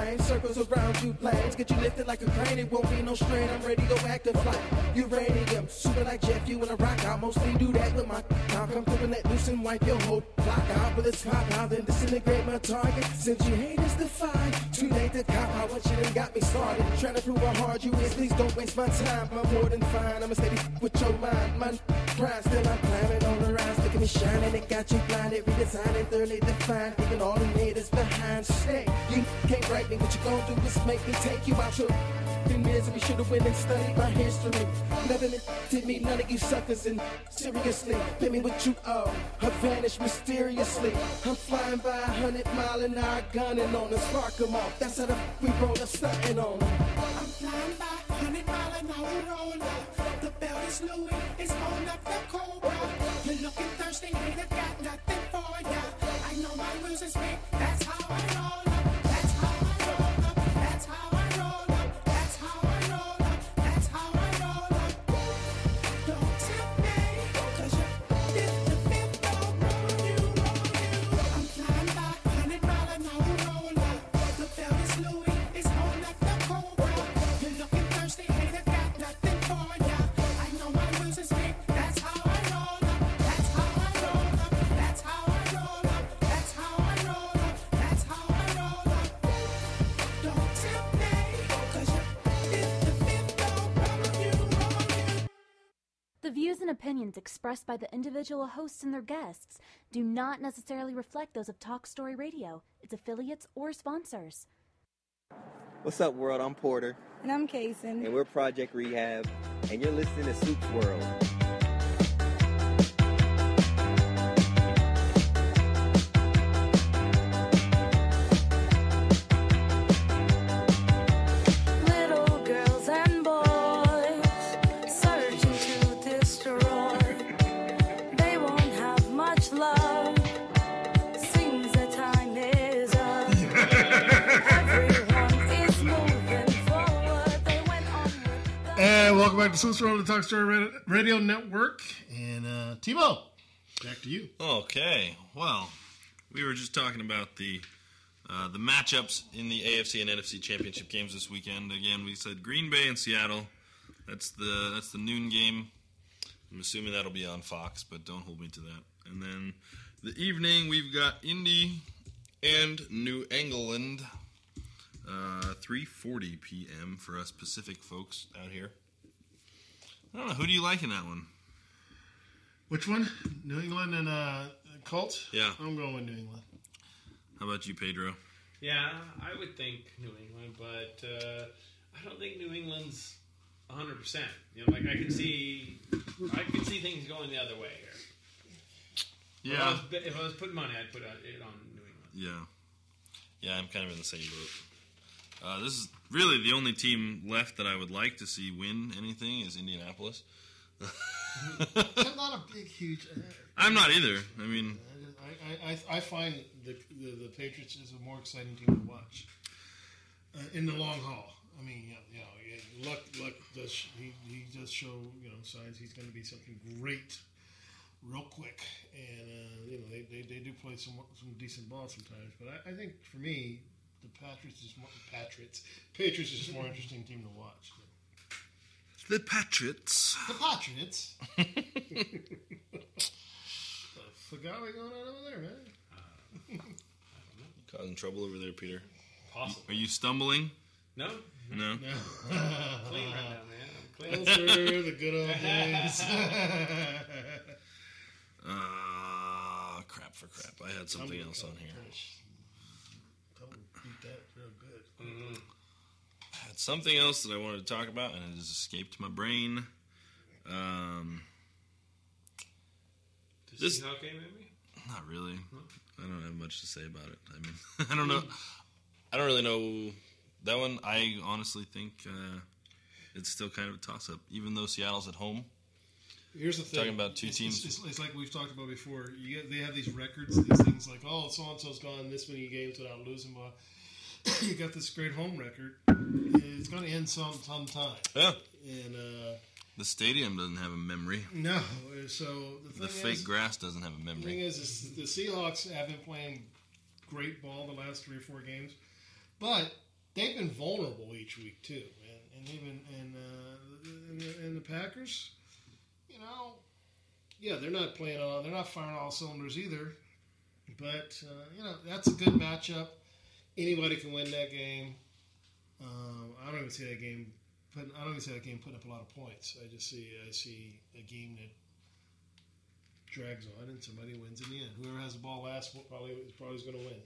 Speaker 17: Circles around you, lanes. Get you lifted like a crane, it won't be no strain. I'm ready to go active like uranium. Super like Jeff, you in a rock. I mostly do that with my. I'll come through and let loose and wipe your whole block out with its pop out, then disintegrate my target. Since you hate is defined, too late to cop out what you done got me started. Trying to prove how hard you is, please don't waste my time. I'm more than fine, I'ma steady with your mind. My grind, still I'm climbing on me shining, it got you blinded. Redesigning, thoroughly defined. Even all the haters behind. Stay, you can't write me. What you gon' do is make me take you out your in misery. Should've went and studied my history. Never did me, none of you suckers. And seriously, pay me what you owe. I vanished mysteriously. I'm flying by a hundred mile an hour, gunning on the spark 'em off. That's how the we roll a something on. I'm flying by hundred mile an hour. The belt is Louis, it's on up the cobra. You're looking thirsty, hater, got nothing for ya. I know my is big, that's how I roll
Speaker 8: views and opinions expressed by the individual hosts and their guests do not necessarily reflect those of Talk Story Radio, its affiliates, or sponsors.
Speaker 30: What's up, world? I'm Porter,
Speaker 31: And I'm Kason.
Speaker 30: and we're Project Rehab, and you're listening to Swoop's World.
Speaker 28: And
Speaker 1: welcome back to Swoops World, the Talk Story Radio- Radio Network. And uh, Timo, back to you.
Speaker 23: Okay, well, we were just talking about the uh, the matchups in the AFC and NFC championship games this weekend. Again, we said Green Bay and Seattle. That's the that's the noon game. I'm assuming that'll be on Fox, but don't hold me to that. And then the evening we've got Indy and New England. Uh, 3:40 p.m. for us Pacific folks out here. I don't know. Who do you like in that one?
Speaker 1: Which one? New England and uh, Colts?
Speaker 23: Yeah.
Speaker 1: I'm going with New England.
Speaker 23: How about you, Pedro?
Speaker 2: Yeah, I would think New England, but uh, I don't think New England's 100. percent You know, like I can see, I can see things going the other way here. If I
Speaker 23: Yeah.
Speaker 2: was, if I was putting money, I'd put it on New England.
Speaker 23: Yeah. Yeah, I'm kind of in the same boat. Uh, this is really the only team left that I would like to see win anything is Indianapolis.
Speaker 1: I'm not a big, huge. Uh,
Speaker 23: I'm not either. I mean,
Speaker 1: I, I, I, I find the, the the Patriots is a more exciting team to watch uh, in the long haul. I mean, you know, you know yeah, Luck, Luck does he, he does show you know signs he's going to be something great real quick, and uh, you know they, they, they do play some some decent ball sometimes. But I, I think for me, the Patriots is more Patriots Patriots is just more interesting team to watch.
Speaker 23: the Patriots.
Speaker 1: The Patriots. Forgot what going on over there, man.
Speaker 23: Causing trouble over there, Peter.
Speaker 2: Possible.
Speaker 23: Are you stumbling?
Speaker 2: No.
Speaker 23: No.
Speaker 2: clean right now, man. I'm clean.
Speaker 1: Those were the good old days.
Speaker 23: uh, crap for crap. I had something else on here.
Speaker 1: Tumble beat that real good.
Speaker 23: I had something else that I wanted to talk about, and it has escaped my brain. Um, This-
Speaker 2: Seahawk game, maybe.
Speaker 23: Not really. I don't have much to say about it. I mean, I don't know. I don't really know that one. I honestly think uh, it's still kind of a toss-up, even though Seattle's at home.
Speaker 1: Here's the thing.
Speaker 23: Talking about two
Speaker 1: It's-
Speaker 23: teams.
Speaker 1: It's, it's, it's like we've talked about before. You get, they have these records, these things like, oh, so and so's gone this many games without losing. But you got this great home record. It's going to end some sometime.
Speaker 23: Yeah.
Speaker 1: And uh,
Speaker 23: The stadium doesn't have a memory.
Speaker 1: no, so the, thing
Speaker 23: The fake
Speaker 1: is,
Speaker 23: grass doesn't have a
Speaker 1: The thing
Speaker 23: memory.
Speaker 1: is, is, the Seahawks have been playing great ball the last three or four games, but they've been vulnerable each week too, man. And even and uh, and, the, and the Packers, you know, yeah, they're not playing all, they're not firing all cylinders either. But uh, you know, that's a good matchup. Anybody can win that game. Um, I don't even see that game. Putting, I don't even see that game putting up a lot of points. I just see I see a game that drags on and somebody wins in the end. Whoever has the ball last probably is probably going to win.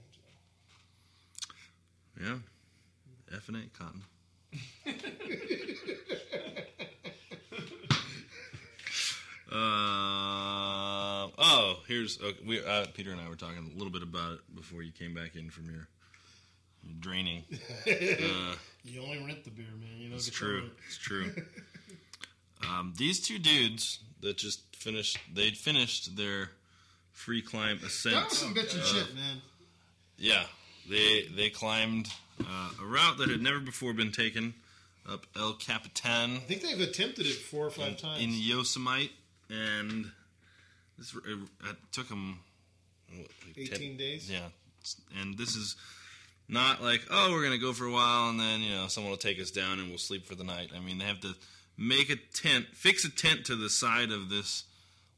Speaker 23: Yeah. F and A cotton. Uh, oh, here's okay, we. Uh, Peter and I were talking a little bit about it before you came back in from your draining. Uh,
Speaker 1: you only rent the beer, man. You know
Speaker 23: it's true. It's true. um, these two dudes that just finished, they'd finished their free climb ascent.
Speaker 1: That was some bitchin'
Speaker 23: uh,
Speaker 1: shit, man.
Speaker 23: Yeah, they they climbed uh, a route that had never before been taken up El Capitan
Speaker 1: I think they've attempted it four or five
Speaker 23: in,
Speaker 1: times.
Speaker 23: in Yosemite, and this it, it took them what, like
Speaker 1: 18 days?
Speaker 23: Yeah, and this is not like oh we're gonna go for a while and then you know someone will take us down and we'll sleep for the night. I mean they have to make a tent, fix a tent to the side of this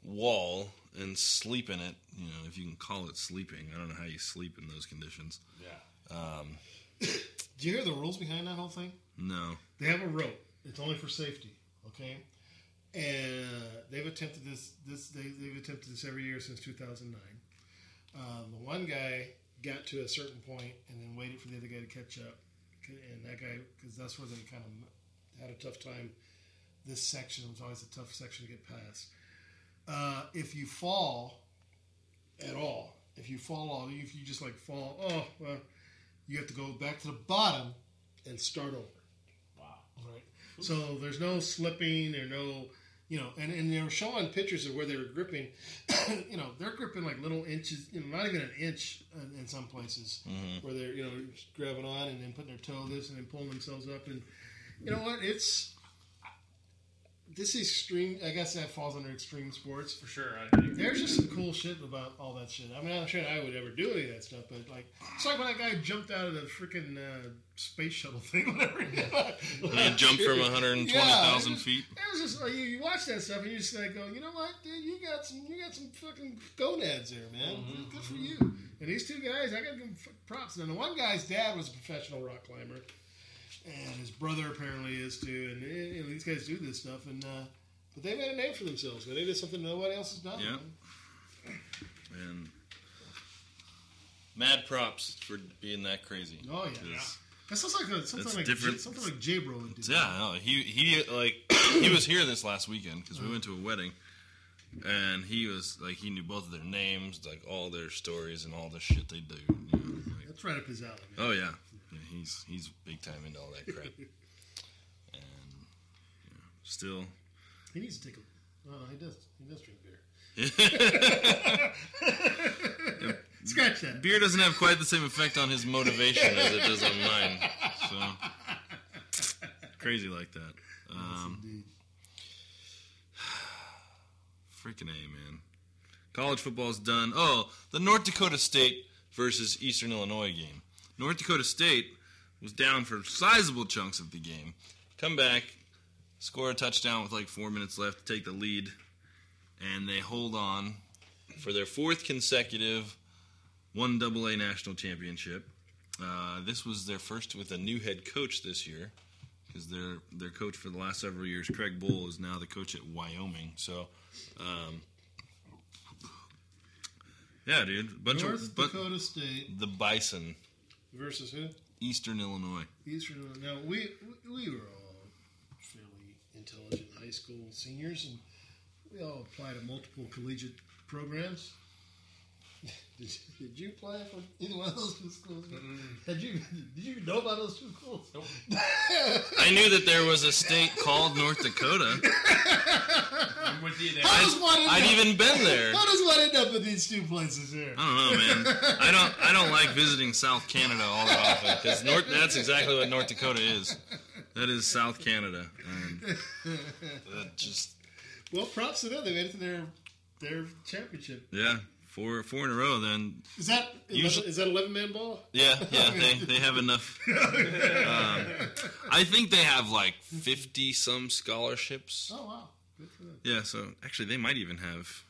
Speaker 23: wall and sleep in it. You know if you can call it sleeping. I don't know how you sleep in those conditions.
Speaker 2: Yeah.
Speaker 23: Um,
Speaker 1: Do you hear the rules behind that whole thing?
Speaker 23: no.
Speaker 1: They have a rope. It's only for safety. Okay. and uh, they've attempted this. This they, they've attempted this every year since 2009. Um, the one guy got to a certain point and then waited for the other guy to catch up, and that guy because that's where they kind of had a tough time. This section was always a tough section to get past. Uh, if you fall at all, if you fall off, if you just like fall, oh well, you have to go back to the bottom and start over.
Speaker 2: Wow.
Speaker 1: Right. So there's no slipping or no, you know, and, and they were showing pictures of where they were gripping. you know, they're gripping like little inches, you know, not even an inch in, in some places
Speaker 23: Mhm.
Speaker 1: where they're, you know, grabbing on and then putting their toe this and then pulling themselves up. And you know what? It's this is extreme. I guess that falls under extreme sports
Speaker 2: for sure.
Speaker 1: There's just some cool shit about all that shit. I mean, I'm not sure I would ever do any of that stuff, but like, it's like when that guy jumped out of the freaking uh, space shuttle thing, whatever. he did.
Speaker 23: Jumped from 120,000
Speaker 1: Yeah,
Speaker 23: feet.
Speaker 1: It was just like you, you watch that stuff and you just like go, you know what, dude, you got some, you got some fucking gonads there, man.
Speaker 2: Mm-hmm.
Speaker 1: Good for you. And these two guys, I got to give them props. And the one guy's dad was a professional rock climber, and his brother apparently is too. And eh, you know, these guys do this stuff, and uh, but they made a name for themselves. Man. They did something nobody else has done.
Speaker 23: Yeah.
Speaker 1: man.
Speaker 23: And mad props for being that crazy.
Speaker 1: Oh yeah. That sounds like a, something like
Speaker 23: different.
Speaker 1: Something like J Bro would do.
Speaker 23: Yeah, no, he he like he was here this last weekend because we went to a wedding, and he was like he knew both of their names, like all their stories and all the shit they do. You know, like,
Speaker 1: That's right up his alley.
Speaker 23: oh yeah. Yeah, he's he's big time into all that crap, and you know, still.
Speaker 1: He needs to take a. Oh, he does. He does drink beer. Scratch that.
Speaker 23: Beer doesn't have quite the same effect on his motivation as it does on mine. So crazy like that. Um, freaking a man. College football's done. Oh, the North Dakota State versus Eastern Illinois game. North Dakota State was down for sizable chunks of the game. Come back, score a touchdown with like four minutes left to take the lead, and they hold on for their fourth consecutive one A national championship. Uh, this was their first with a new head coach this year because their their coach for the last several years, Craig Bohl, is now the coach at Wyoming. So, um, yeah, dude, bunch
Speaker 1: North
Speaker 23: of
Speaker 1: Dakota State
Speaker 23: the Bison,
Speaker 1: versus who?
Speaker 23: Eastern Illinois.
Speaker 1: Eastern. Illinois. Now we we were all fairly intelligent high school seniors, and we all applied to multiple collegiate programs. Did you, did you apply for either one of those two schools? Did you did you know about those two schools?
Speaker 23: I knew that there was a state called North Dakota.
Speaker 2: I'm with you there.
Speaker 1: How does one end
Speaker 23: I'd
Speaker 1: up-
Speaker 23: even been there.
Speaker 1: How does one end up with these two places here?
Speaker 23: I don't know, man. I don't. I don't like visiting South Canada all that often because North. That's exactly what North Dakota is. That is South Canada, and that just
Speaker 1: Well, props to them. They made it to their their championship.
Speaker 23: yeah, four four in a row. Then
Speaker 1: Is that
Speaker 23: Usually-
Speaker 1: is that eleven man ball?
Speaker 23: yeah, yeah, they they have enough. Um, I think they have like fifty some scholarships.
Speaker 1: Oh wow, good for them.
Speaker 23: Yeah, so actually they might even have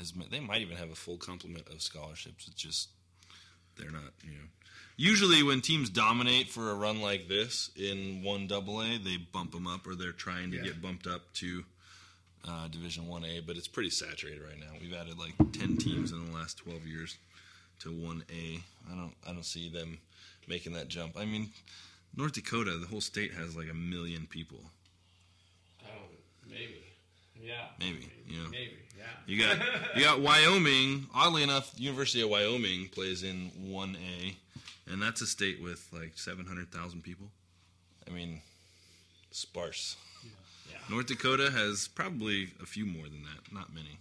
Speaker 23: as they might even have a full complement of scholarships. It's just they're not, you know. Usually when teams dominate for a run like this in one double A, they bump them up or they're trying to
Speaker 1: Yeah.
Speaker 23: get bumped up to uh, Division One A, but it's pretty saturated right now. We've added like ten teams in the last twelve years to one A. I don't I don't see them making that jump. I mean, North Dakota, the whole state has like a million people.
Speaker 2: Maybe. Yeah.
Speaker 23: Maybe, you know.
Speaker 2: Maybe, yeah.
Speaker 23: You got you got Wyoming. Oddly enough, University of Wyoming plays in one A, and that's a state with like seven hundred thousand people. I mean, sparse. Yeah. North Dakota has probably a few more than that. Not many.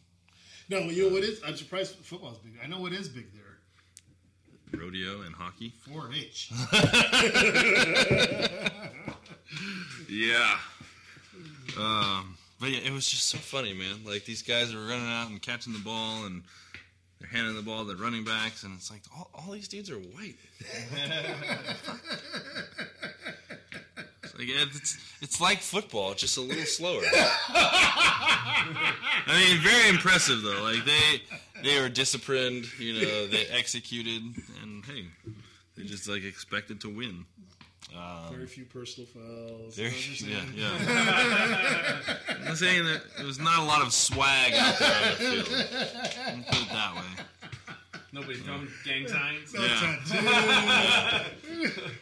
Speaker 1: No, you know what is? I'm surprised football's big. I know what is big there.
Speaker 23: Rodeo and hockey.
Speaker 1: 4-H.
Speaker 23: Yeah. Um, but yeah, it was just so funny, man. Like these guys are running out and catching the ball, and they're handing the ball to the running backs, and it's like all, all these dudes are white. It's like it's it's like football, just a little slower. I mean, very impressive though. Like they they were disciplined, you know, they executed, and hey, they just like expected to win. Um,
Speaker 1: Very few personal fouls.
Speaker 23: Very, yeah, yeah. I'm saying that there was not a lot of swag out there on the field. Let me put it that way.
Speaker 2: Nobody throwing gang signs.
Speaker 23: Yeah.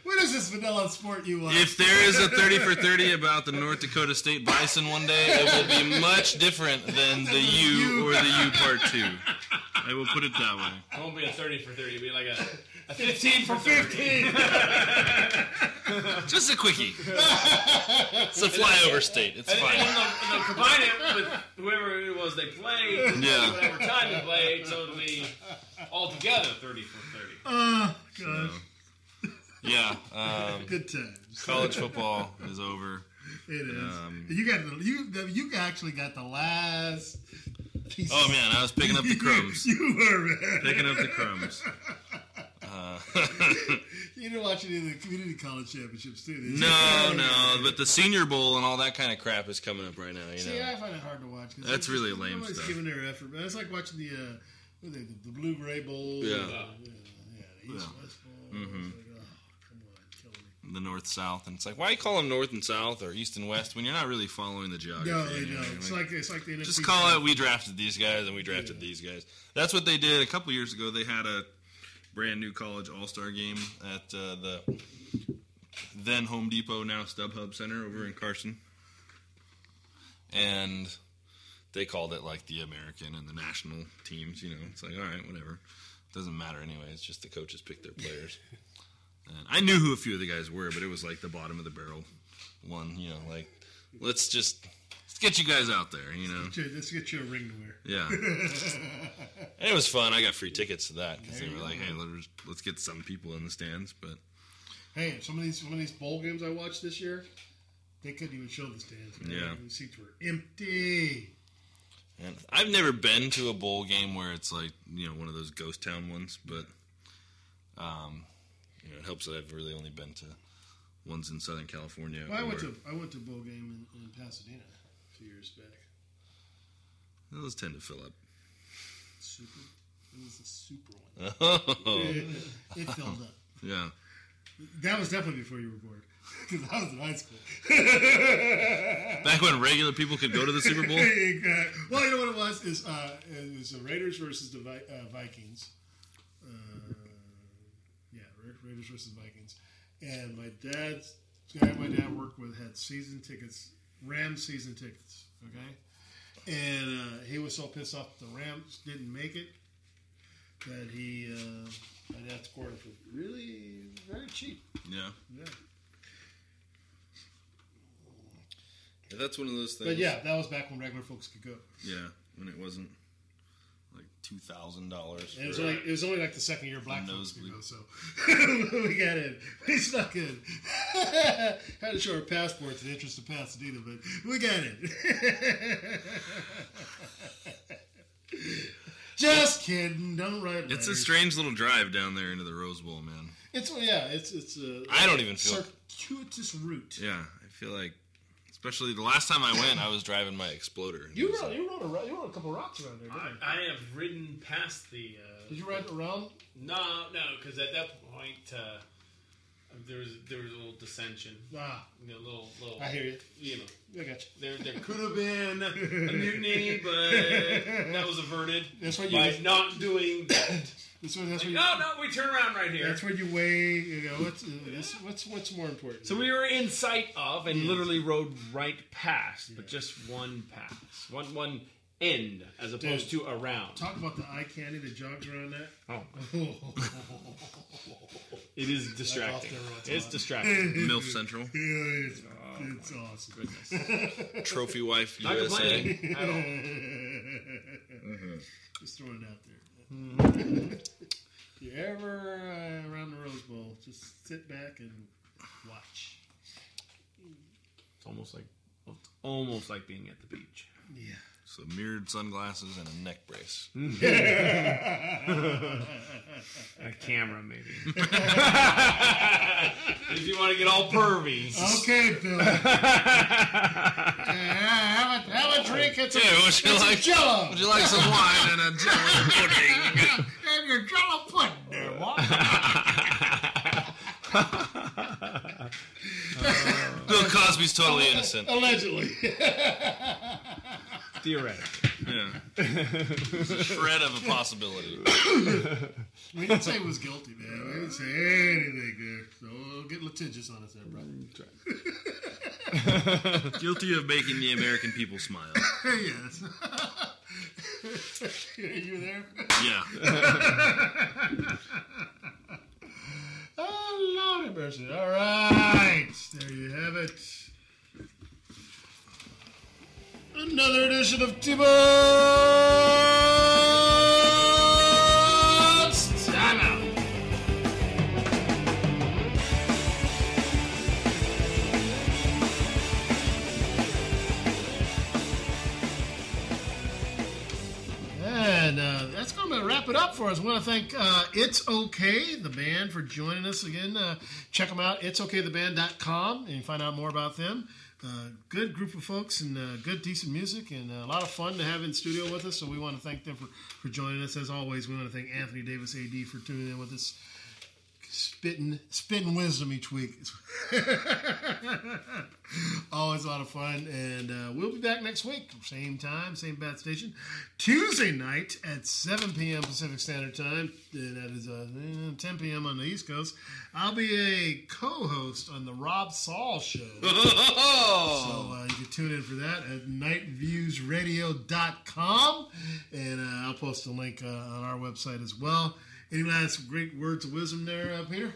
Speaker 1: what is this vanilla sport you want?
Speaker 23: If there is a 30 for 30 about the North Dakota State Bison one day, it will be much different than the U or the U Part 2. I will put it that way.
Speaker 2: It won't be a 30 for 30. It'll be like a, a 15 for
Speaker 1: 15.
Speaker 23: Just a quickie. It's a flyover state. It's
Speaker 2: and,
Speaker 23: fine.
Speaker 2: And then they'll, they'll combine it with whoever it was they played,
Speaker 23: Yeah.
Speaker 2: whatever time they played, so it'll be altogether 30 for 30.
Speaker 1: Oh, God.
Speaker 23: Yeah. Um,
Speaker 1: Good times.
Speaker 23: College football is over.
Speaker 1: It is.
Speaker 23: Um,
Speaker 1: you got the, you you actually got the last. piece.
Speaker 23: Oh man, I was picking up the crumbs.
Speaker 1: you were man.
Speaker 23: Picking up the crumbs.
Speaker 1: You didn't watch any of the community college championships, too, did you?
Speaker 23: no, no, but the Senior Bowl and all that kind of crap is coming up right now. You
Speaker 1: See,
Speaker 23: know,
Speaker 1: I find it hard to watch. 'cause
Speaker 23: That's really
Speaker 1: just-
Speaker 23: lame stuff.
Speaker 1: giving their effort, man. It's like watching the uh, what are they, the, the Blue Gray Bowl.
Speaker 23: Yeah.
Speaker 1: uh, yeah, yeah, the East
Speaker 23: Yeah.
Speaker 1: West Bowl.
Speaker 23: Mhm.
Speaker 1: Like, oh, come on,
Speaker 23: the North South, and it's like, why you call them North and South or East and West when you're not really following the geography?
Speaker 1: No, they don't. It's like it's like the NFC.
Speaker 23: Just call it. We drafted these guys, and we drafted these guys. That's what they did a couple years ago. They had a brand new college all star game at uh, the then Home Depot, now StubHub Center over in Carson, and they called it like the American and the national teams. You know, it's like all right, whatever. Doesn't matter anyway. It's just the coaches pick their players. And I knew who a few of the guys were, but it was like the bottom of the barrel one. You know, like let's just let's get you guys out there. You know,
Speaker 1: Let's get you- Let's get you a ring to wear.
Speaker 23: yeah. And it was fun. I got free tickets to that because they were like,
Speaker 1: go.
Speaker 23: "Hey, let's let's get some people in the stands." But
Speaker 1: Hey, some of these some of these bowl games I watched this year, they couldn't even show the stands. Man.
Speaker 23: Yeah.
Speaker 1: the seats were empty.
Speaker 23: and I've never been to a bowl game where it's like you know one of those ghost town ones, but um, you know it helps that I've really only been to ones in Southern California.
Speaker 1: Well, I went to I went to a bowl game in, in Pasadena a few years back.
Speaker 23: those tend to fill up.
Speaker 1: Super. It was a super one.
Speaker 23: Oh.
Speaker 1: it, it filled up.
Speaker 23: Yeah.
Speaker 1: That was definitely before you were born, because I was in high school.
Speaker 23: Back when regular people could go to the Super Bowl.
Speaker 1: Exactly. Well, you know what it was is uh, it was the Raiders versus the Vi- uh, Vikings. Uh, yeah, Raiders versus Vikings, and my dad's guy my dad worked with had season tickets, Rams season tickets. Okay, and uh, he was so pissed off the Rams didn't make it that he uh, my dad scored for really very cheap.
Speaker 23: Yeah.
Speaker 1: Yeah.
Speaker 23: Yeah, That's one of those things.
Speaker 1: But yeah, that was back when regular folks could go.
Speaker 23: Yeah, when it wasn't like two thousand dollars.
Speaker 1: And it was only it was only like the second year black folks could
Speaker 23: nosebleed.
Speaker 1: go, so we got in. We snuck in. Had to show our passports in the interest of Pasadena, but we got in. Just kidding. Don't write.
Speaker 23: It's a strange little drive down there into the Rose Bowl, man.
Speaker 1: It's yeah. It's it's a.
Speaker 23: I don't even feel-
Speaker 1: circuitous route.
Speaker 23: Yeah, I feel like, especially the last time I went, I was driving my Exploder.
Speaker 1: You rode you rode a you rode a couple rocks around there, didn't you?
Speaker 2: I have ridden past the. Uh,
Speaker 1: Did you ride around?
Speaker 2: No, no, because at that point uh, there was there was a little dissension.
Speaker 1: Ah.
Speaker 2: you know, little little.
Speaker 1: I hear you.
Speaker 2: You know,
Speaker 1: I got you.
Speaker 2: There there could have been a mutiny, but that was averted
Speaker 1: That's what you-
Speaker 2: by not doing that.
Speaker 1: That's what, that's
Speaker 2: Like,
Speaker 1: you,
Speaker 2: no, no, we turn around right here.
Speaker 1: That's where you weigh. You know what's uh, this, what's what's more important.
Speaker 2: So we were in sight of and literally rode right past, but just one pass, one one end as opposed
Speaker 1: Dude,
Speaker 2: to around.
Speaker 1: Talk about the eye candy that jogs around that.
Speaker 2: Oh. It is distracting.
Speaker 1: Like off there once
Speaker 2: It's
Speaker 1: a
Speaker 2: distracting.
Speaker 23: MILF Central.
Speaker 1: Yeah, it's,
Speaker 2: Oh,
Speaker 1: it's awesome.
Speaker 2: Goodness.
Speaker 23: Trophy wife
Speaker 2: Not
Speaker 23: USA.
Speaker 2: complaining at all.
Speaker 1: Mm-hmm. Just throwing it out there.
Speaker 2: Mm-hmm.
Speaker 1: if you're ever uh, around the Rose Bowl, just sit back and watch.
Speaker 2: It's almost like it's almost like being at the beach.
Speaker 1: Yeah.
Speaker 23: So mirrored sunglasses and a neck brace.
Speaker 2: a camera, maybe. if you want to get all pervy.
Speaker 1: Okay, Bill. Uh, have, a, have a drink. It's a,
Speaker 23: Yeah, would you
Speaker 1: it's
Speaker 23: like-
Speaker 1: a jello.
Speaker 23: would you like some wine and a jello pudding?
Speaker 1: and your jello pudding there, what?
Speaker 23: Bill Cosby's totally innocent.
Speaker 1: Allegedly.
Speaker 2: Theoretically.
Speaker 23: Yeah. There's a shred of a possibility.
Speaker 1: we didn't say he was guilty, man. We didn't say anything there. So we'll get litigious on us there, brother.
Speaker 23: Guilty of making the American people smile.
Speaker 1: yes. Are you there?
Speaker 23: Yeah.
Speaker 1: oh, Lord have mercy. All right. There you have it. Another edition of T-Bones Time Out. And uh, that's going to wrap it up for us. I want to thank uh, It's Okay, the band, for joining us again. Uh, check them out, itsokaytheband.com, and you find out more about them. Good group of folks and uh, good, decent music, and uh, a lot of fun to have in studio with us. So we want to thank them for, for joining us. As always, we want to thank Anthony Davis, AD, for tuning in with us, spitting, spitting wisdom each week. Always a lot of fun, and uh, we'll be back next week, same time, same bat station, Tuesday night at 7 p.m. Pacific Standard Time. And that is uh, 10 p.m. on the East Coast. I'll be a co-host on the Rob Saul Show. so uh, you can tune in for that at nightviewsradio.com, and uh, I'll post a link uh, on our website as well. Any last great words of wisdom there, uh, Peter?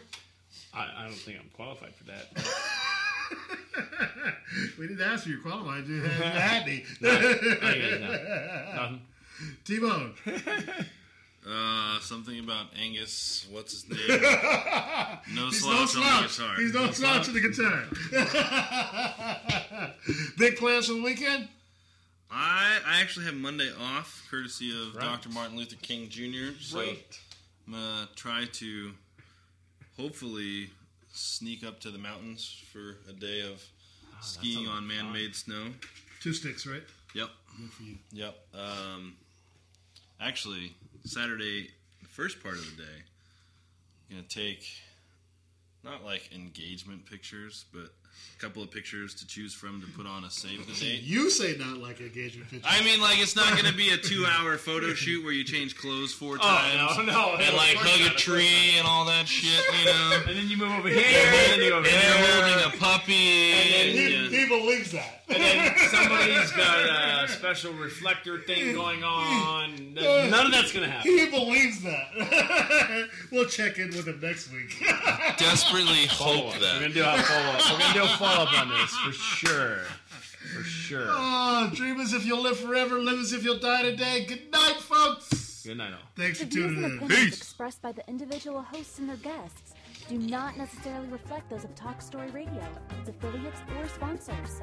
Speaker 2: I, I don't think I'm qualified for that.
Speaker 1: we didn't ask if you're qualified. You had, me.
Speaker 2: No, I guess not. Nothing.
Speaker 1: T-Bone.
Speaker 23: Uh, something about Angus. What's his name? No
Speaker 1: He's
Speaker 23: slouch
Speaker 1: no
Speaker 23: on the
Speaker 1: slouch.
Speaker 23: guitar.
Speaker 1: He's no, slouch on the guitar. Big plans for the weekend?
Speaker 23: I I actually have Monday off, courtesy of
Speaker 1: Right.
Speaker 23: Dr. Martin Luther King Jr. So
Speaker 1: Right.
Speaker 23: I'm gonna try to hopefully sneak up to the mountains for a day of skiing on man-made snow.
Speaker 1: Two sticks, right?
Speaker 23: Yep.
Speaker 1: Good for you.
Speaker 23: Yep. Um, actually, Saturday, the first part of the day, I'm gonna take not like engagement pictures, but a couple of pictures to choose from to put on a save the date.
Speaker 1: You say not like engagement pictures.
Speaker 23: I mean, like it's not going to be a two-hour photo shoot where you change clothes four
Speaker 2: oh,
Speaker 23: times
Speaker 2: no, no,
Speaker 23: and
Speaker 2: of
Speaker 23: like
Speaker 2: course
Speaker 23: hug a tree and all that shit, you know.
Speaker 2: And then you move over here,
Speaker 23: and
Speaker 2: and then you go over
Speaker 23: and
Speaker 2: there.
Speaker 23: you're holding a puppy.
Speaker 2: And then
Speaker 23: and,
Speaker 1: he, he believes that.
Speaker 2: And then somebody's got a special reflector thing going on. None of that's going to happen.
Speaker 1: He believes that. we'll check in with him next week.
Speaker 23: desperately hope that.
Speaker 2: We're going to do a follow up. We're going to do a follow up on this for sure. For sure.
Speaker 1: oh, dream as if you'll live forever, live as if you'll die today. Good night, folks.
Speaker 2: Good night, all.
Speaker 1: Thanks
Speaker 8: The
Speaker 1: for tuning in.
Speaker 8: opinions expressed by the individual hosts and their guests do not necessarily reflect those of Talk Story Radio, its affiliates, or sponsors.